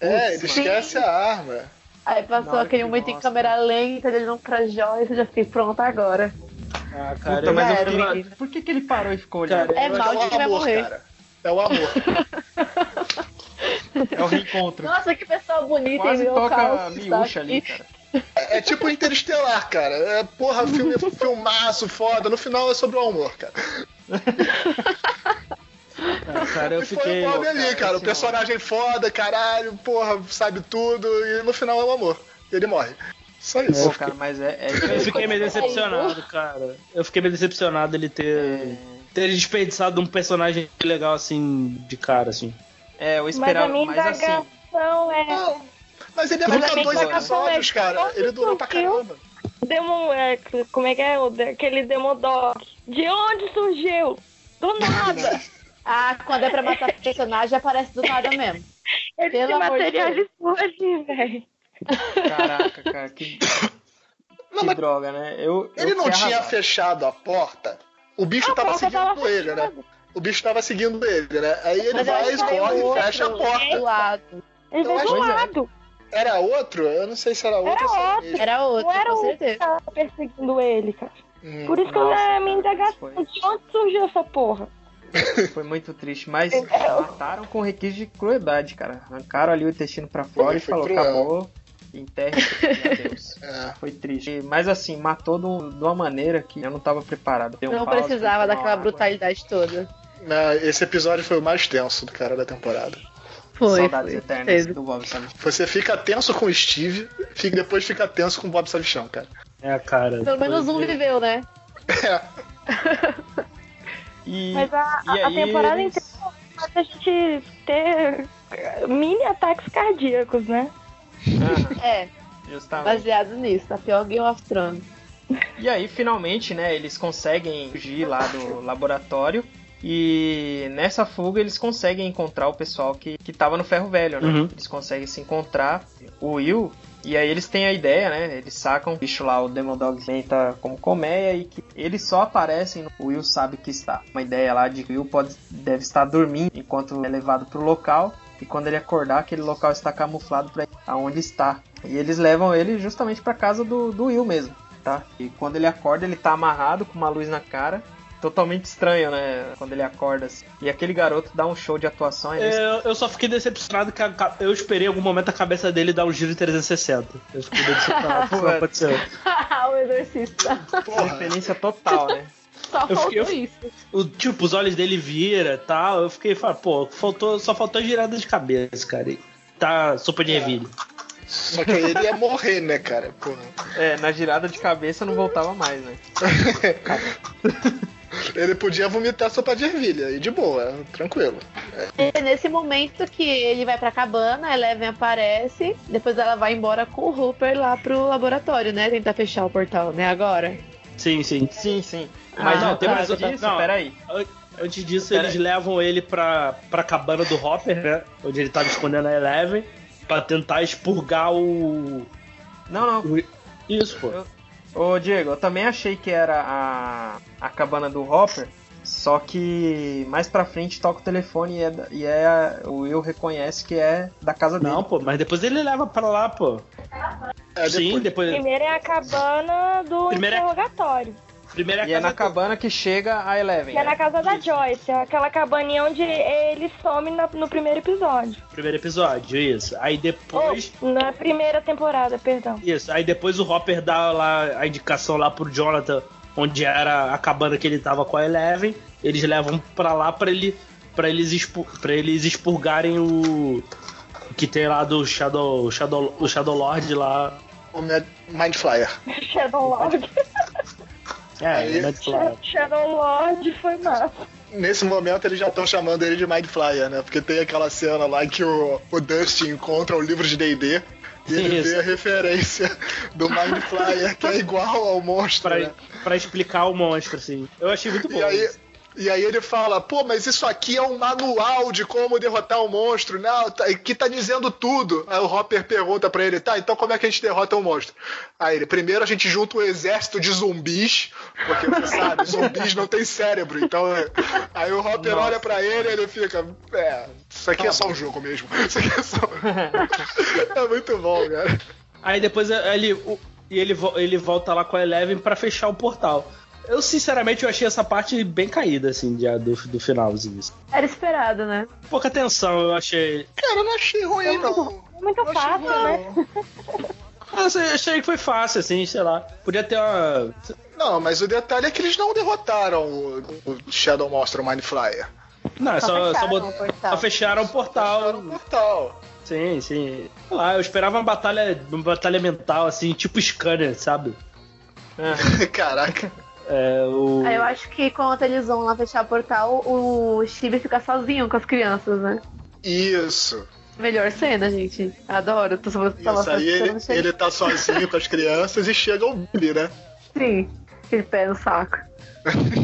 É, ele Putz, esquece a arma. Aí passou aquele que momento em câmera lenta, ele não pra joia, eu já fiquei pronta agora. Ah, Puta, eu- mas eu. Por que, que ele parou e ficou olhando? Cara, É mal de amor, morrer. cara. É o amor. É o reencontro. Nossa, que pessoa bonita Quase em meu toca a caos. miúcha ali, cara. É tipo Interestelar, cara. É, porra, filme, filmaço, foda. No final é sobre o amor, cara. Ah, cara, eu E foi fiquei. o Bob ali, cara, cara. O esse personagem foda, caralho, porra, sabe tudo. E no final é o amor. E ele morre. Só Pô, isso. cara, mas é. é Eu fiquei meio decepcionado, cara. Eu fiquei meio decepcionado ele ter, ter desperdiçado um personagem legal assim, de cara, assim. É, eu Mas a esperava, minha mas assim. indagação é. Não, mas ele ficar minha dois episódios, é, cara. Ele durou pra caramba. Demon, é, como é que é? Aquele Demodog. De onde surgiu? Do nada. Ah, quando é pra matar personagem, aparece do nada mesmo. Ele Pelo se amor de materializou ali, velho. Caraca, cara, que, Não, que droga, né? Eu, ele eu não tinha arrasado. fechado a porta. O bicho A tava seguindo tava ele, né? fechada. O bicho tava seguindo ele, né? Aí ele Mas vai, escorre e fecha a Do porta. lado. Ele Eu veio do é. lado. Era outro? Eu não sei se era outro Era outro. mesmo. Era outro, Não era com o que certeza. tava perseguindo ele, cara. Hum. Por isso que Nossa, é a minha cara, indagação. foi- De onde surgiu essa porra? Foi muito triste, mas mataram com requinte de crueldade, cara. Arrancaram ali o intestino pra fora Foi, e foi falou, cruel. acabou, enterre e adeus. É. Foi triste. Mas assim, matou de, um- uma maneira que eu não tava preparado. Deu um Não pause, precisava daquela água. brutalidade toda. Né, Esse episódio foi o mais tenso do cara da temporada. Foi, Saudades foi. eternas Teve. do Bob sabe? Você fica tenso com o Steve, fica, depois fica tenso com o Bob Sabichão, cara. É, cara. Pelo menos um viveu, né? É. E, Mas a, e a- temporada eles- inteira faz a gente ter mini ataques cardíacos, né? Ah, É, justamente. baseado nisso. Tá pior Game of Thrones. E aí, finalmente, né, eles conseguem fugir lá do laboratório. E nessa fuga eles conseguem encontrar o pessoal que, que tava no ferro velho, né? Uhum. Eles conseguem se encontrar. O Will. E aí eles têm a ideia, né? Eles sacam o bicho lá, o Demon Dog tá como colmeia e que eles só aparecem no o Will sabe que está. Uma ideia lá de que o Will pode, deve estar dormindo enquanto é levado pro local. E quando ele acordar, aquele local está camuflado para aonde está. E eles levam ele justamente para casa do, do Will mesmo tá? E quando ele acorda, ele tá amarrado com uma luz na cara. Totalmente estranho, né? Quando ele acorda. assim. E aquele garoto dá um show de atuação. é É, eu só fiquei decepcionado que a eu esperei em algum momento a cabeça dele dar um giro 360. Eu fiquei decepcionado, aconteceu. o exorcista. Porra. Referência total, né? Só Eu faltou fiquei- isso. O, tipo, os olhos dele vira e tal. Eu fiquei, falando, pô, faltou, só faltou girada de cabeça, cara. E Tá sopa de ervilha. Só que aí ele ia morrer, né, cara? Porra. É, na girada de cabeça não voltava mais, né? Ele podia vomitar sopa de ervilha, e de boa, tranquilo. É nesse momento que ele vai pra cabana, a Eleven aparece, depois ela vai embora com o Hooper lá pro laboratório, né? Tentar fechar o portal, né? Agora. Sim, sim. Sim, sim. Ah, Mas não, não, tem tá, mais tá. disso? Não. Peraí. An- Antes disso, Pera eles levam ele pra, pra cabana do Hopper, né? Onde ele tava escondendo a Eleven. Pra tentar expurgar o. Não, não. o- Isso, pô. Ô, Diego, eu também achei que era a, a cabana do Hopper. Só que mais pra frente toca o telefone e, é, e é o Will reconhece que é da casa dele. Não, pô, mas depois ele leva pra lá, pô. É, Sim, depois. Primeiro é a cabana do Primeiro é- interrogatório. É a E é na casa cabana que chega a Eleven. Que é né? na casa da Joyce, é aquela cabaninha onde ele some na- no primeiro episódio. do primeiro episódio, isso. Aí depois. Ou, na primeira temporada, perdão. Isso, aí depois o Hopper dá lá a indicação lá pro Jonathan, onde era a cabana que ele tava com a Eleven. Eles levam pra lá pra ele para eles expu para eles expurgarem o o que tem lá do Shadow Shadow o Shadow Lord lá. O Mad- Mind Flyer. Shadow Lord. É, Aí- Mad Flyer. Shadow Lord foi massa. Nesse momento eles já estão chamando ele de Mind Flyer, né? Porque tem aquela cena lá que o, o Dusty encontra o livro de D&D e ele Isso. vê a referência do Mind Flyer, que é igual ao monstro, Pra, né? pra explicar o monstro, assim. Eu achei muito bom. E aí, isso. E aí ele fala, pô, mas isso aqui é um manual de como derrotar o monstro, não, tá, que tá dizendo tudo. Aí o Hopper pergunta pra ele, tá, então como é que a gente derrota o monstro? Aí ele, primeiro a gente junta um exército de zumbis, porque você sabe, zumbis não tem cérebro, então... é- Aí o Hopper Nossa. olha pra ele e ele fica, é, isso aqui é só um jogo mesmo. Isso aqui é só... é muito bom, cara. Aí depois ele, o- e ele, ele volta lá com a Eleven pra fechar o portal. Eu, sinceramente, eu achei essa parte bem caída, assim, de, do, do finalzinho. assim. Era esperado, né? Pouca atenção, eu achei. Cara, eu não achei ruim, não. Muito Eu achei fácil, né? não. Ah, eu achei que foi fácil, assim, sei lá. Podia ter uma. Não, mas o detalhe é que eles não derrotaram o, o Shadow Monster Mind Flyer. Não, é Só só, só, fecharam bot- o portal. só fecharam o Fecharam portal. o portal. Sim, sim. Sei lá, eu esperava uma batalha, uma batalha mental, assim, tipo Scanner, sabe? Caraca. É, o... Aí eu acho que quando eles vão lá fechar o portal, o Steve fica sozinho com as crianças, né? Isso. Melhor cena, gente. Adoro. Tô só tava Isso aí ele, ele tá sozinho com as crianças e chega o Billy, né? Sim, aquele pé no saco.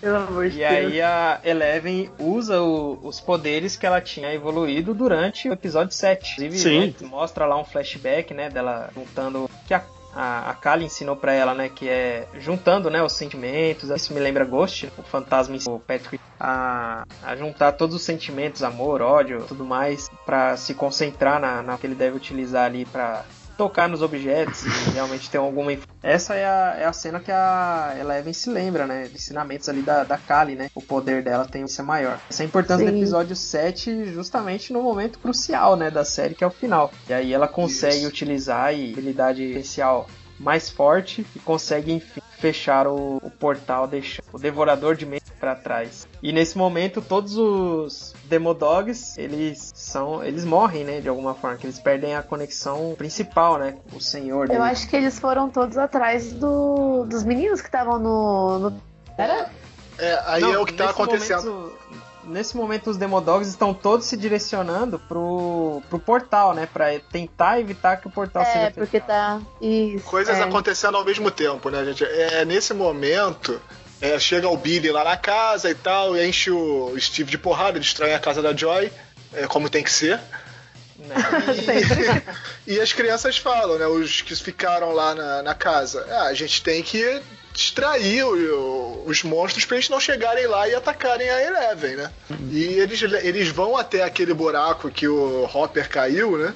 Pelo amor de E Deus. aí a Eleven usa o- os poderes que ela tinha evoluído durante o episódio 7. Inclusive, Sim. né, mostra lá um flashback, né, dela juntando que a a, a Kali ensinou pra ela, né, que é juntando, né, os sentimentos. Isso me lembra Ghost, o fantasma o Patrick a, a juntar todos os sentimentos, amor, ódio, tudo mais, pra se concentrar na, na que ele deve utilizar ali pra tocar nos objetos e realmente ter alguma essa é a, é a cena que a Eleven se lembra, né? De ensinamentos ali da, da Kali, né? O poder dela tem ser maior. Essa é a importância do Sim. episódio 7 justamente no momento crucial, né? Da série, que é o final. E aí ela consegue Isso. utilizar a habilidade especial mais forte e consegue, enfim, fechar o, o portal, deixando o devorador de mentes para trás. E nesse momento, todos os Demodogs, eles são. Eles morrem, né? De alguma forma, que eles perdem a conexão principal, né? com O senhor Eu acho que eles foram todos atrás do, dos meninos que estavam no, no. Era? É, aí Não, é o que tá acontecendo. momento- nesse momento, os Demodogs estão todos se direcionando pro, pro portal, né? Pra tentar evitar que o portal É, seja porque tá. Isso. Coisas é. acontecendo ao mesmo tempo, né, gente? É, nesse momento, é, chega o Billy lá na casa e tal, e enche o Steve de porrada, destrói a casa da Joy, é, como tem que ser. né? E as crianças falam, né? Os que ficaram lá na, na casa. Ah, a gente tem que distrair os monstros pra eles não chegarem lá e atacarem a Eleven, né? E eles, eles vão até aquele buraco que o Hopper caiu, né?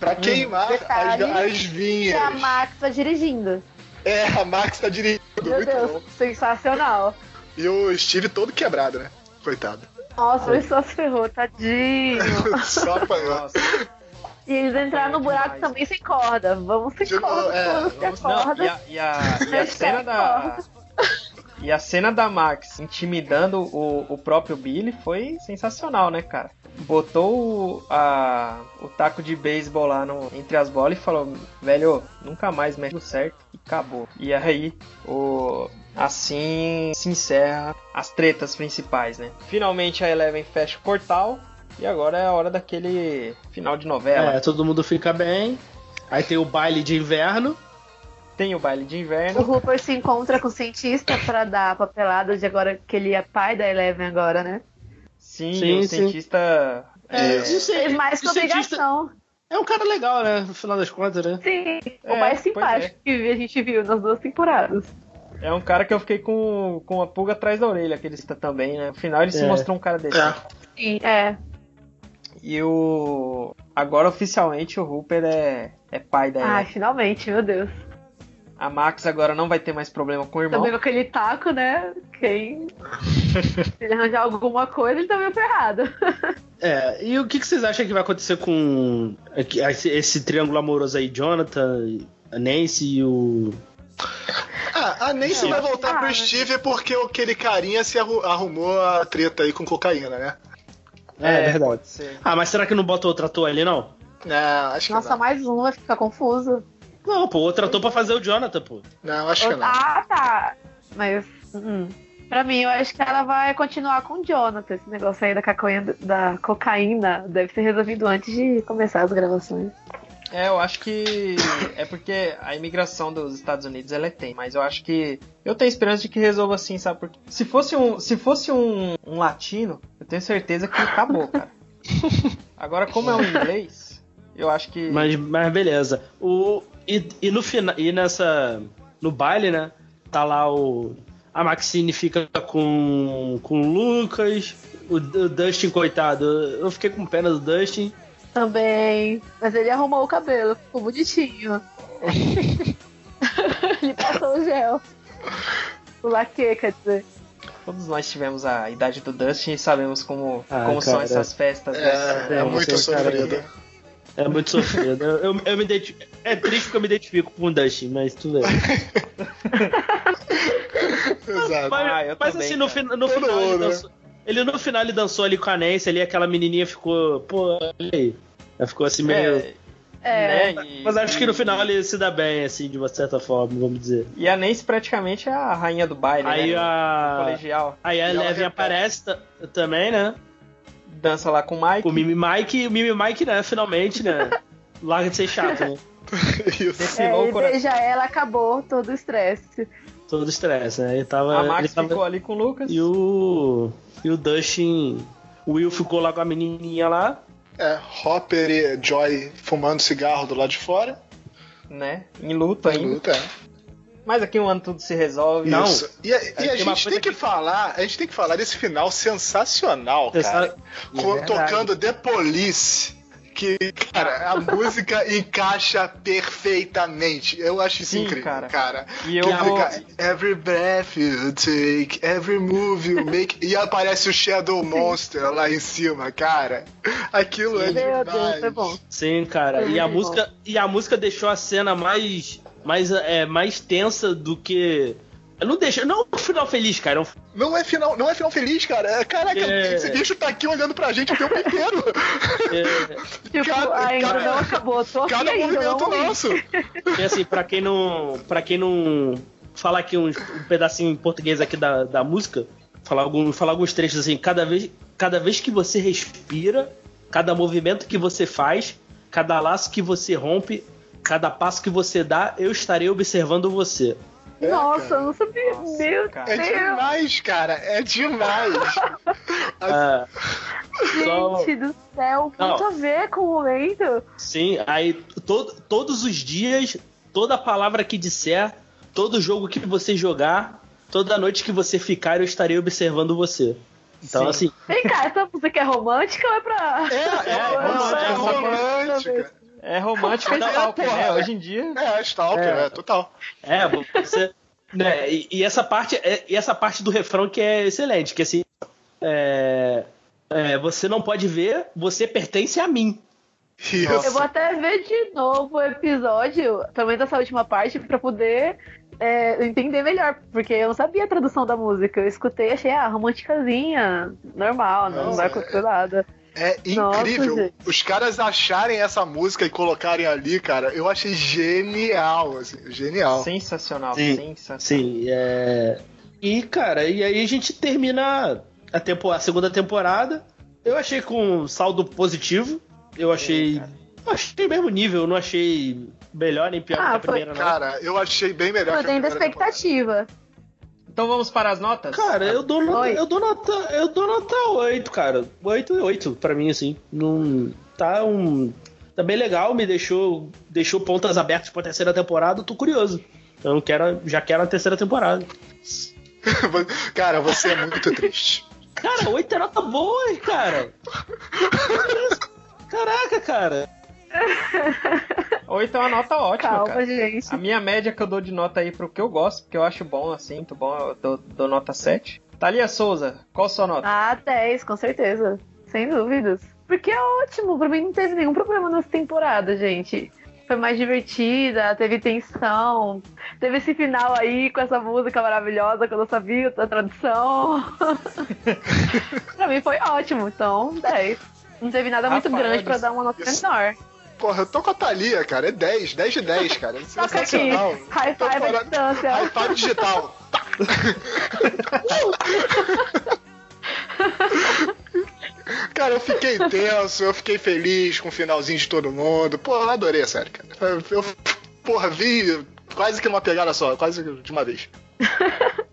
Pra queimar as, Detalhe as E vinhas. a Max tá dirigindo. É, a Max tá dirigindo, Meu muito Deus, bom. sensacional. E o Steve todo quebrado, né? Coitado. Nossa, ele só ferrou, tadinho. Só apanhou. Nossa. E eles entraram no buraco Demais. também sem corda. Vamos sem corda, é, vamos sem Não, corda. e a, e a, e a cena da. E a cena da Max intimidando o, o próprio Billy foi sensacional, né, cara? Botou o, a, o taco de beisebol lá no, entre as bolas e falou: velho, nunca mais mexe certo e acabou. E aí, o, assim se encerra as tretas principais, né? Finalmente a Eleven fecha o portal e agora é a hora daquele final de novela. É, todo mundo fica bem. Aí tem o baile de inverno. Tem o baile de O inverno. Hooper se encontra com o cientista pra dar a papelada de agora que ele é pai da Eleven agora, né? Sim, Sim, o sim. cientista. É, é, Fez mais que obrigação. É um cara legal, né? No final das contas, né? Sim, É, o mais pois simpático que a gente viu nas duas temporadas. É um cara que eu fiquei com, com a pulga atrás da orelha, aquele cita também, né? No final ele se É. mostrou um cara desse. É. Sim, é. E o. Agora oficialmente o Hooper é, é pai da Ai, Ellen. finalmente, meu Deus. A Max agora não vai ter mais problema com o irmão. Também com aquele taco, né? Quem. Se ele arranjar alguma coisa, ele tá meio ferrado. É, e o que, que vocês acham que vai acontecer com esse, esse triângulo amoroso aí? Jonathan, a Nancy e o. Ah, a Nancy É. vai voltar Ah, pro Steve porque aquele carinha se arru- arrumou a treta aí com cocaína, né? É, verdade. Pode ser. Ah, mas será que não bota outro ator ali, não? Não, acho que Nossa, não. mais um vai ficar confuso. Não, pô, outro ator pra fazer o Jonathan, pô. Não, acho que não. Ah, tá. Mas. hum. Pra mim, eu acho que ela vai continuar com o Jonathan. Esse negócio aí da cocaína, da cocaína deve ser resolvido antes de começar as gravações. É, eu acho que é porque a imigração dos Estados Unidos ela é tem, mas eu acho que eu tenho esperança de que resolva assim, sabe? Porque se fosse um, se fosse um, um latino, eu tenho certeza que acabou, cara. Agora, como é um inglês, eu acho que Mas, mas beleza. O, e, e no final. E nessa. No baile, né? Tá lá o. A Maxine fica com. com o Lucas. O, o Dustin, coitado. Eu fiquei com pena do Dustin. Também. Mas ele arrumou o cabelo, ficou bonitinho. ele passou o gel. O laque, quer dizer. todos nós tivemos a idade do Dustin e sabemos como, Ah, como são essas festas. né? É, é É, muito sofrido. É muito sofrido. eu, eu, eu me identi- É triste porque eu me identifico com o Dustin, mas tudo bem. Exato. Mas, Ah, mas também, assim, no, no final ele mundo, né? dançou, ele no final ele dançou ali com a Nancy ali, aquela menininha ficou, pô, olha aí. Aí Ficou assim meio. É, É. né, e- Mas acho que no final ele se dá bem, assim, de uma certa forma, vamos dizer. E a Nancy praticamente é a rainha do baile, Aí né? no a. colegial. Aí a E ela Eleven repete. aparece ta- também, né? Dança lá com o Mike. Com o Mimi Mike, o Mimi Mike, né? Finalmente, né? Larga de ser chato, né? Isso. É, coração. beija ela, acabou todo o estresse. Todo estresse, né? Ele tava. A ele Max tava- ficou ali com o Lucas. E o. E o Dustin. O Will ficou lá com a menininha lá. É, Hopper e Joy fumando cigarro do lado de fora. Né? Em luta Em ainda. luta, é. Mas aqui um ano tudo se resolve. Não. Isso. E, a- e a gente tem que, que- falar, a gente tem que falar desse final sensacional, cara. É tocando The Police. Que, cara, a música encaixa perfeitamente. Eu acho isso Sim, incrível, cara. cara. E eu Que vou- Every breath you take, every move you make. e aparece o Shadow Monster lá em cima, cara. Aquilo é Meu Deus, demais. foi bom. Sim, cara. Foi E a música, e a música deixou a cena mais mais é mais tensa do que não deixa, não é um final feliz, cara. É um- Não é final, não é final feliz, cara. É, Caraca, É. esse bicho tá aqui olhando pra gente o tempo inteiro. é, Tipo, Cada- ainda cada- não acabou. Tô Cada não movimento nosso. E assim, pra quem não. para quem não. Falar aqui um, um pedacinho em português aqui da, da música, falar, algum, falar alguns trechos assim, cada vez, cada vez que você respira, cada movimento que você faz, cada laço que você rompe, cada passo que você dá, eu estarei observando você. Nossa, eu não sabia. Nossa, Meu cara. É Deus. demais, cara. É demais. Ah, só- Gente do céu, Não. muito a ver com o momento. Sim, aí to- todos os dias, toda palavra que disser, todo jogo que você jogar, toda noite que você ficar, eu estarei observando você. Então, Sim. assim, Vem cá, essa música é romântica ou é pra. É, é, É, romântica, é romântica. É romântica e Não, stalker, porra. né? Hoje em dia. É, Stalker, É. é, total. é, você. né, e, e essa parte, é- e essa parte do refrão que é excelente, que assim. é, é, você não pode ver, você pertence a mim. Isso. Eu vou até ver de novo o episódio, pelo menos essa última parte, pra poder é, entender melhor, porque eu não sabia a tradução da música. Eu escutei e achei, ah, românticazinha, normal, não Nossa, vai acontecer nada. É Nossa, incrível. gente. Os caras acharem essa música e colocarem ali, cara, eu achei genial, assim, genial. Sensacional, Sim. sensacional. Sim, é. E, cara, e aí a gente termina a, tempo, a segunda temporada. Eu achei com saldo positivo. Eu achei. eu achei mesmo nível, eu não achei melhor nem pior Ah, que a foi- primeira, não. Cara, eu achei bem melhor Foi que a dentro da primeira temporada. Então vamos para as notas? Cara, eu dou, nota, eu dou nota. Eu dou nota 8, cara. 8 e 8 pra mim, assim. Não. Tá um. Tá bem legal, me deixou. Deixou pontas abertas pra terceira temporada, eu tô curioso. Eu não quero. Já quero a terceira temporada. cara, você é muito triste. Cara, 8 é nota boa, cara. Caraca, cara. Oito é uma nota ótima, Calma, cara. gente. A minha média que eu dou de nota aí pro que eu gosto, porque eu acho bom, assim, muito bom, eu dou, dou nota 7. Thalia Souza, qual sua nota? Ah, 10, com certeza. Sem dúvidas. Porque é ótimo, pra mim não teve nenhum problema nessa temporada, gente. Foi mais divertida, teve tensão, teve esse final aí com essa música maravilhosa que eu não sabia a tradução. pra mim foi ótimo, então 10. Não teve nada muito grande pra isso- dar uma nota menor. Porra, eu tô com a Thalia, cara. É 10, 10 de 10, cara. É sensacional. high five à distância. High five digital. Tá. Cara, eu fiquei tenso, eu fiquei feliz com o finalzinho de todo mundo. Pô, eu adorei a série, cara. Eu, eu, porra, vi quase que numa pegada só, quase de uma vez.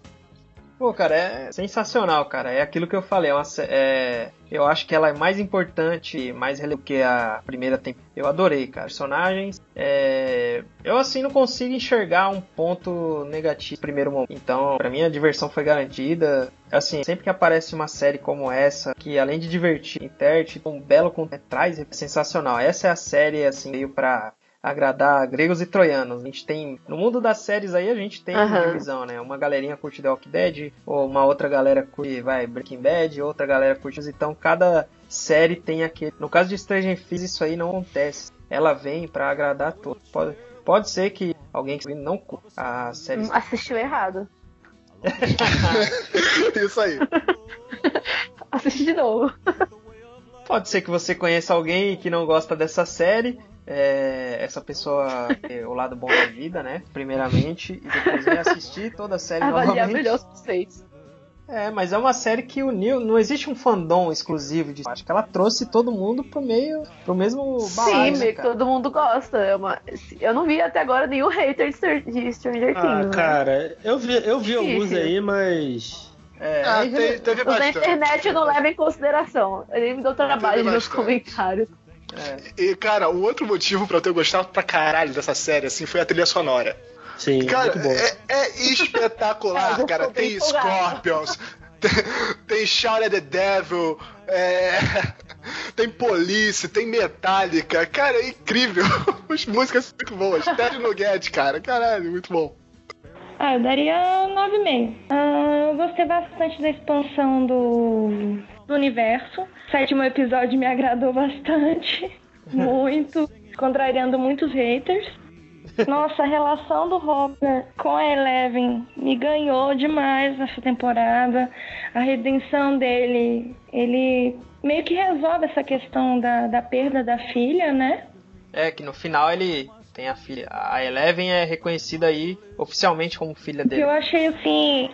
Pô, cara, é sensacional, cara. É aquilo que eu falei. É uma, é, eu acho que ela é mais importante, mais relevante que a primeira temporada. Eu adorei, cara. Personagens. é, eu, assim, não consigo enxergar um ponto negativo no primeiro momento. Então, pra mim, a diversão foi garantida. Assim, sempre que aparece uma série como essa, que além de divertir, interte, um belo conteúdo traz, é sensacional. Essa é a série, assim, veio pra agradar gregos e troianos. A gente tem no mundo das séries aí a gente tem Aham. divisão, né? Uma galerinha curte The Walking Dead, ou uma outra galera curte vai Breaking Bad, outra galera curte então cada série tem aquele. No caso de Stranger Things isso aí não acontece. Ela vem pra agradar a todos. Pode, pode ser que alguém que não curta a série Hum, Assistiu errado. Isso aí. Assiste de novo. Pode ser que você conheça alguém que não gosta dessa série. É, essa pessoa é o lado bom da vida, né? Primeiramente, e depois vem assistir toda a série Avaliar novamente. melhor os conceitos. É, mas é uma série que uniu. Não existe um fandom exclusivo de. Acho que ela trouxe todo mundo pro meio. pro mesmo Sim, balaio, né, meio que todo mundo gosta. É uma... Eu não vi até agora nenhum hater de Str- de Stranger Ah, Things. né? cara, eu vi, eu vi alguns aí, mas. É, Ah, aí- te- teve Os da internet eu não levo em consideração. Nem me dou trabalho de ver os bastante. comentários. É. E, cara, o outro motivo pra eu ter gostado pra caralho dessa série, assim, foi a trilha sonora. Sim, Cara, muito bom. é, é espetacular, cara. Tem empolgada. Scorpions, tem, tem Shout at the Devil, é, tem Police, tem Metallica. Cara, é incrível. As músicas são muito boas. Ted Nugget, cara. Caralho, muito bom. Ah, eu daria 9,5. Ah, eu gostei bastante da expansão do, do universo. O sétimo episódio me agradou bastante. Muito. Contrariando muitos haters. Nossa, a relação do Robert com a Eleven me ganhou demais nessa temporada. A redenção dele, ele meio que resolve essa questão da, da perda da filha, né? É, que no final ele tem a filha. A Eleven é reconhecida aí oficialmente como filha dele. eu achei assim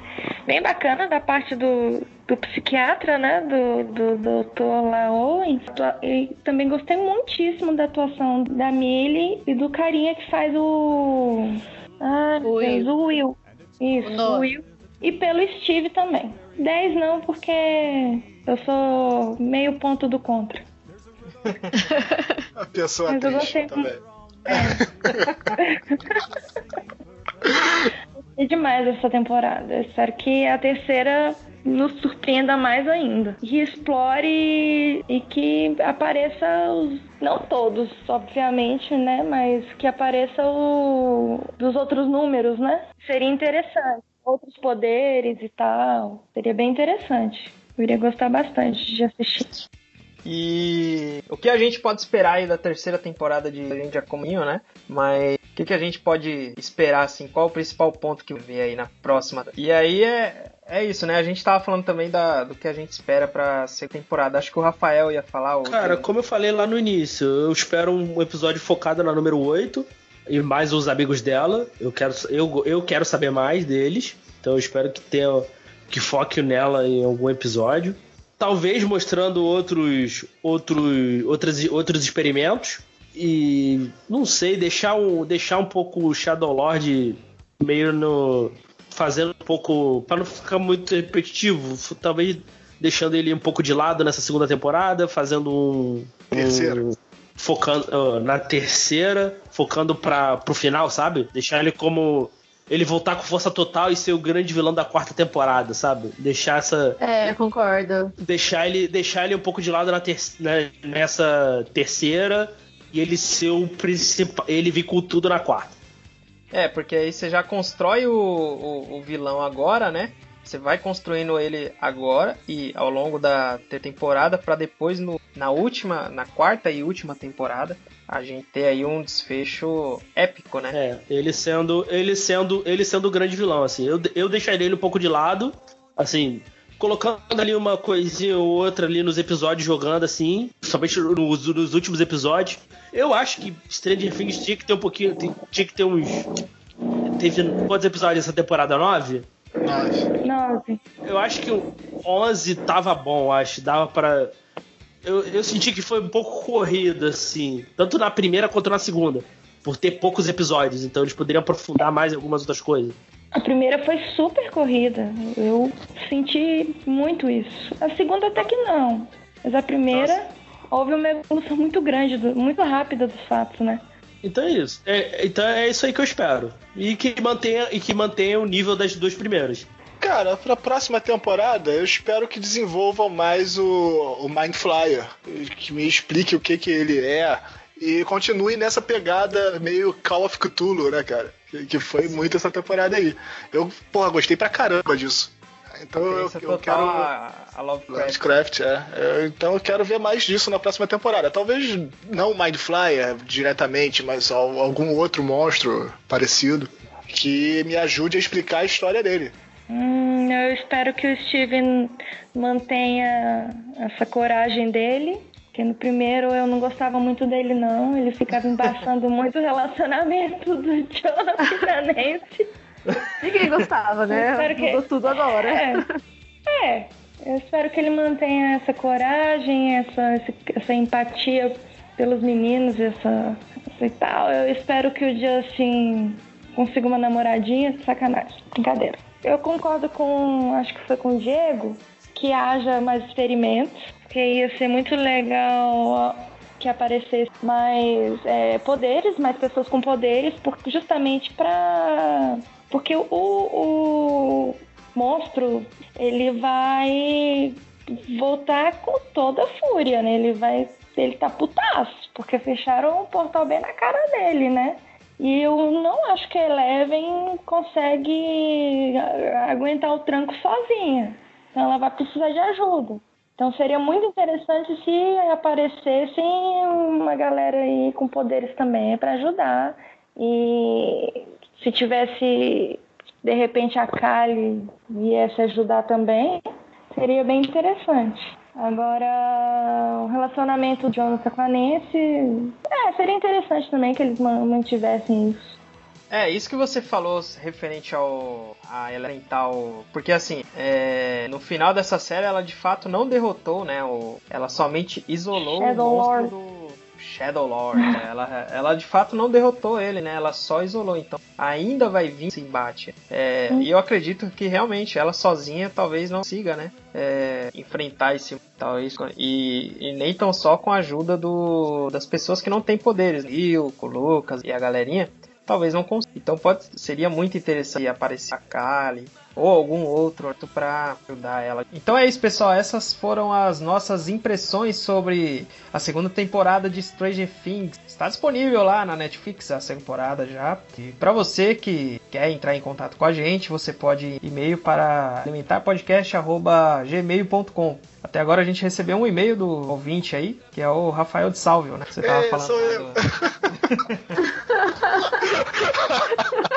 bem bacana da parte do, do psiquiatra, né, do, do, do Dr. La Owens. E também gostei muitíssimo da atuação da Millie e do carinha que faz o ah, O fez o Will. Isso, O o. Will. E pelo Steve também. 10 não, porque eu sou meio ponto do contra. A pessoa Mas eu gostei também. Gostei demais dessa temporada. Espero que a terceira nos surpreenda mais ainda. Que explore e que apareça os. Não todos, obviamente, né? Mas que apareça o. dos outros números, né? Seria interessante. Outros poderes e tal. Seria bem interessante. Eu iria gostar bastante de assistir. E o que a gente pode esperar aí da terceira temporada de A gente já cominho, né? Mas o que, que a gente pode esperar, assim? Qual o principal ponto que vê aí na próxima? E aí é, é isso, né? A gente tava falando também da, do que a gente espera pra segunda temporada. Acho que o Rafael ia falar. ou- Cara, como eu falei lá no início, eu espero um episódio focado na número 8 e mais os amigos dela. Eu quero, eu, eu quero saber mais deles. Então eu espero que tenha que foque nela em algum episódio. Talvez mostrando outros outros outros, outros experimentos e não sei, deixar um deixar um pouco o Shadow Lord meio no fazendo um pouco para não ficar muito repetitivo, talvez deixando ele um pouco de lado nessa segunda temporada, fazendo um Terceira. um- focando ah, na terceira, focando para pro final, sabe? Deixar ele como ele voltar com força total e ser o grande vilão da quarta temporada, sabe? Deixar essa É, concordo. deixar ele deixar ele um pouco de lado na ter- né, nessa terceira e ele ser o principal, ele vir com tudo na quarta. É, porque aí você já constrói o, o, o vilão agora, né? Você vai construindo ele agora e ao longo da temporada para depois no, na última, na quarta e última temporada, a gente ter aí um desfecho épico, né? É, ele sendo ele sendo ele sendo o grande vilão assim. Eu, eu deixaria ele um pouco de lado, assim, colocando ali uma coisinha ou outra ali nos episódios jogando assim, somente nos, nos últimos episódios. Eu acho que Stranger Things tinha que ter um pouquinho, tinha que ter uns teve quantos episódios essa temporada 9? Nossa. 9. Eu acho que o 11 tava bom, acho. Dava pra. Eu, eu senti que foi um pouco corrida, assim. Tanto na primeira quanto na segunda. Por ter poucos episódios. Então eles poderiam aprofundar mais algumas outras coisas. A primeira foi super corrida. Eu senti muito isso. A segunda até que não. Mas a primeira houve uma evolução muito grande, muito rápida dos fatos, né? Então é isso. É, então é isso aí que eu espero. E que mantenha, e que mantenha o nível das duas primeiras. Cara, pra próxima temporada, eu espero que desenvolvam mais o, o Mind Flyer, que me explique o que que ele é e continue nessa pegada meio Call of Cthulhu, né, cara? Que, que foi muito essa temporada aí. Eu, porra, gostei pra caramba disso. Então eu, eu quero. a, a Lovecraft. Lovecraft, é. É, Então eu quero ver mais disso na próxima temporada. Talvez não o Mind Flyer diretamente, mas al- algum outro monstro parecido que me ajude a explicar a história dele. Hum, eu espero que o Steven mantenha essa coragem dele Porque no primeiro eu não gostava muito dele, não. Ele ficava embaçando muito o relacionamento do Jonathan e da Nancy. Ninguém gostava, né? Espero que- Mudou tudo agora. É, é. Eu espero que ele mantenha essa coragem, essa, essa empatia pelos meninos, essa, essa e tal. Eu espero que o Justin consiga uma namoradinha. Sacanagem, brincadeira. Eu concordo com, acho que foi com o Diego, que haja mais experimentos, porque ia ser muito legal que aparecesse mais é, poderes, mais pessoas com poderes, justamente pra. Porque o, o monstro ele vai voltar com toda a fúria, né? Ele vai. Ele tá putaço, porque fecharam o portal bem na cara dele, né? E eu não acho que a Eleven consegue aguentar o tranco sozinha. Então ela vai precisar de ajuda. Então seria muito interessante se aparecessem uma galera aí com poderes também para ajudar. E se tivesse de repente a Kali viesse ajudar também, seria bem interessante. Agora, o relacionamento do Jonathan com a Nancy. É, seria interessante também que eles man- mantivessem isso. É, isso que você falou referente ao a Elemental, porque assim, é, no final dessa série ela de fato não derrotou, né? O, ela somente isolou Shadow o monstro Lord. do Shadow Lord. né, ela, ela de fato não derrotou ele, né? Ela só isolou. Então ainda vai vir esse embate. É, E eu acredito que realmente ela sozinha talvez não consiga, né? é, enfrentar esse talvez e, e nem tão só com a ajuda do, das pessoas que não têm poderes, Rio, com o Lucas e a galerinha talvez não consiga. Então pode, seria muito interessante aparecer a Kali ou algum outro para ajudar ela. Então é isso, pessoal. Essas foram as nossas impressões sobre a segunda temporada de Stranger Things. Está disponível lá na Netflix a segunda temporada já. E para você que quer entrar em contato com a gente, você pode e-mail para alimentarpodcast@gmail.com. Até agora a gente recebeu um e-mail do ouvinte aí, que é o Rafael de Salvio, né? Você tava É, falando sou eu. do-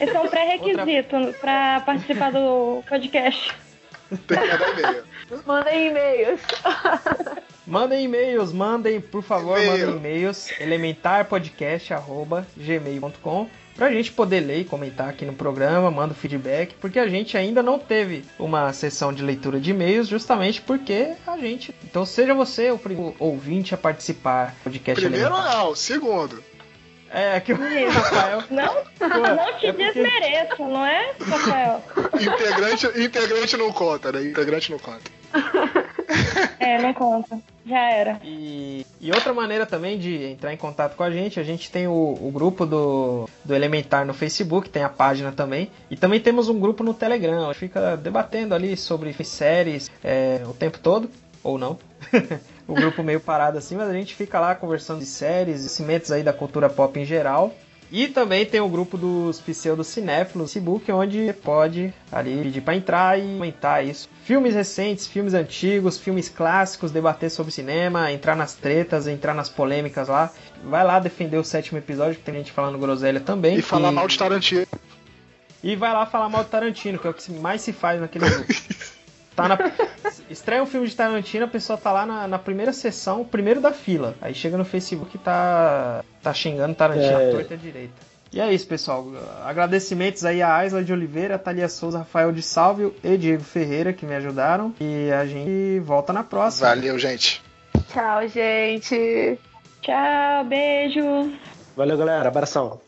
Esse é um pré-requisito pra participar do podcast. Tem e-mail. Mandem e-mails. Mandem e-mails, mandem, por favor, E-mail. mandem e-mails elementarpodcast@gmail.com pra gente poder ler e comentar aqui no programa, manda o feedback, porque a gente ainda não teve uma sessão de leitura de e-mails, justamente porque a gente. Então seja você o primeiro ouvinte a participar do podcast Primeiro Elementar. não, segundo. É, que o Rafael. Não, não te é porque- desmereça, não é, Rafael? Integrante, integrante não conta, né? Integrante não conta. É, não conta. Já era. E, e outra maneira também de entrar em contato com a gente, a gente tem o, o grupo do, do Elementar no Facebook, tem a página também. E também temos um grupo no Telegram, a gente fica debatendo ali sobre séries é, o tempo todo, ou não. o grupo meio parado assim, mas a gente fica lá conversando de séries, cimentos aí da cultura pop em geral. E também tem o grupo dos pseudo cinéfilos no Facebook, onde você pode ali pedir para entrar e comentar isso. Filmes recentes, filmes antigos, filmes clássicos, debater sobre cinema, entrar nas tretas, entrar nas polêmicas lá. Vai lá defender o sétimo episódio, que tem gente falando groselha também. E falar que- mal de Tarantino. e vai lá falar mal do Tarantino, que é o que mais se faz naquele grupo. Tá na... Estreia um filme de Tarantino, a pessoa tá lá na, na primeira sessão, primeiro da fila. Aí chega no Facebook e tá, tá xingando Tarantino É. à torta e à direita. E é isso, pessoal. Agradecimentos aí a Aisla de Oliveira, a Thalia Souza, Rafael de Sálvio e Diego Ferreira que me ajudaram. E a gente volta na próxima. Valeu, gente. Tchau, gente. Tchau, beijos. Valeu, galera. Abração.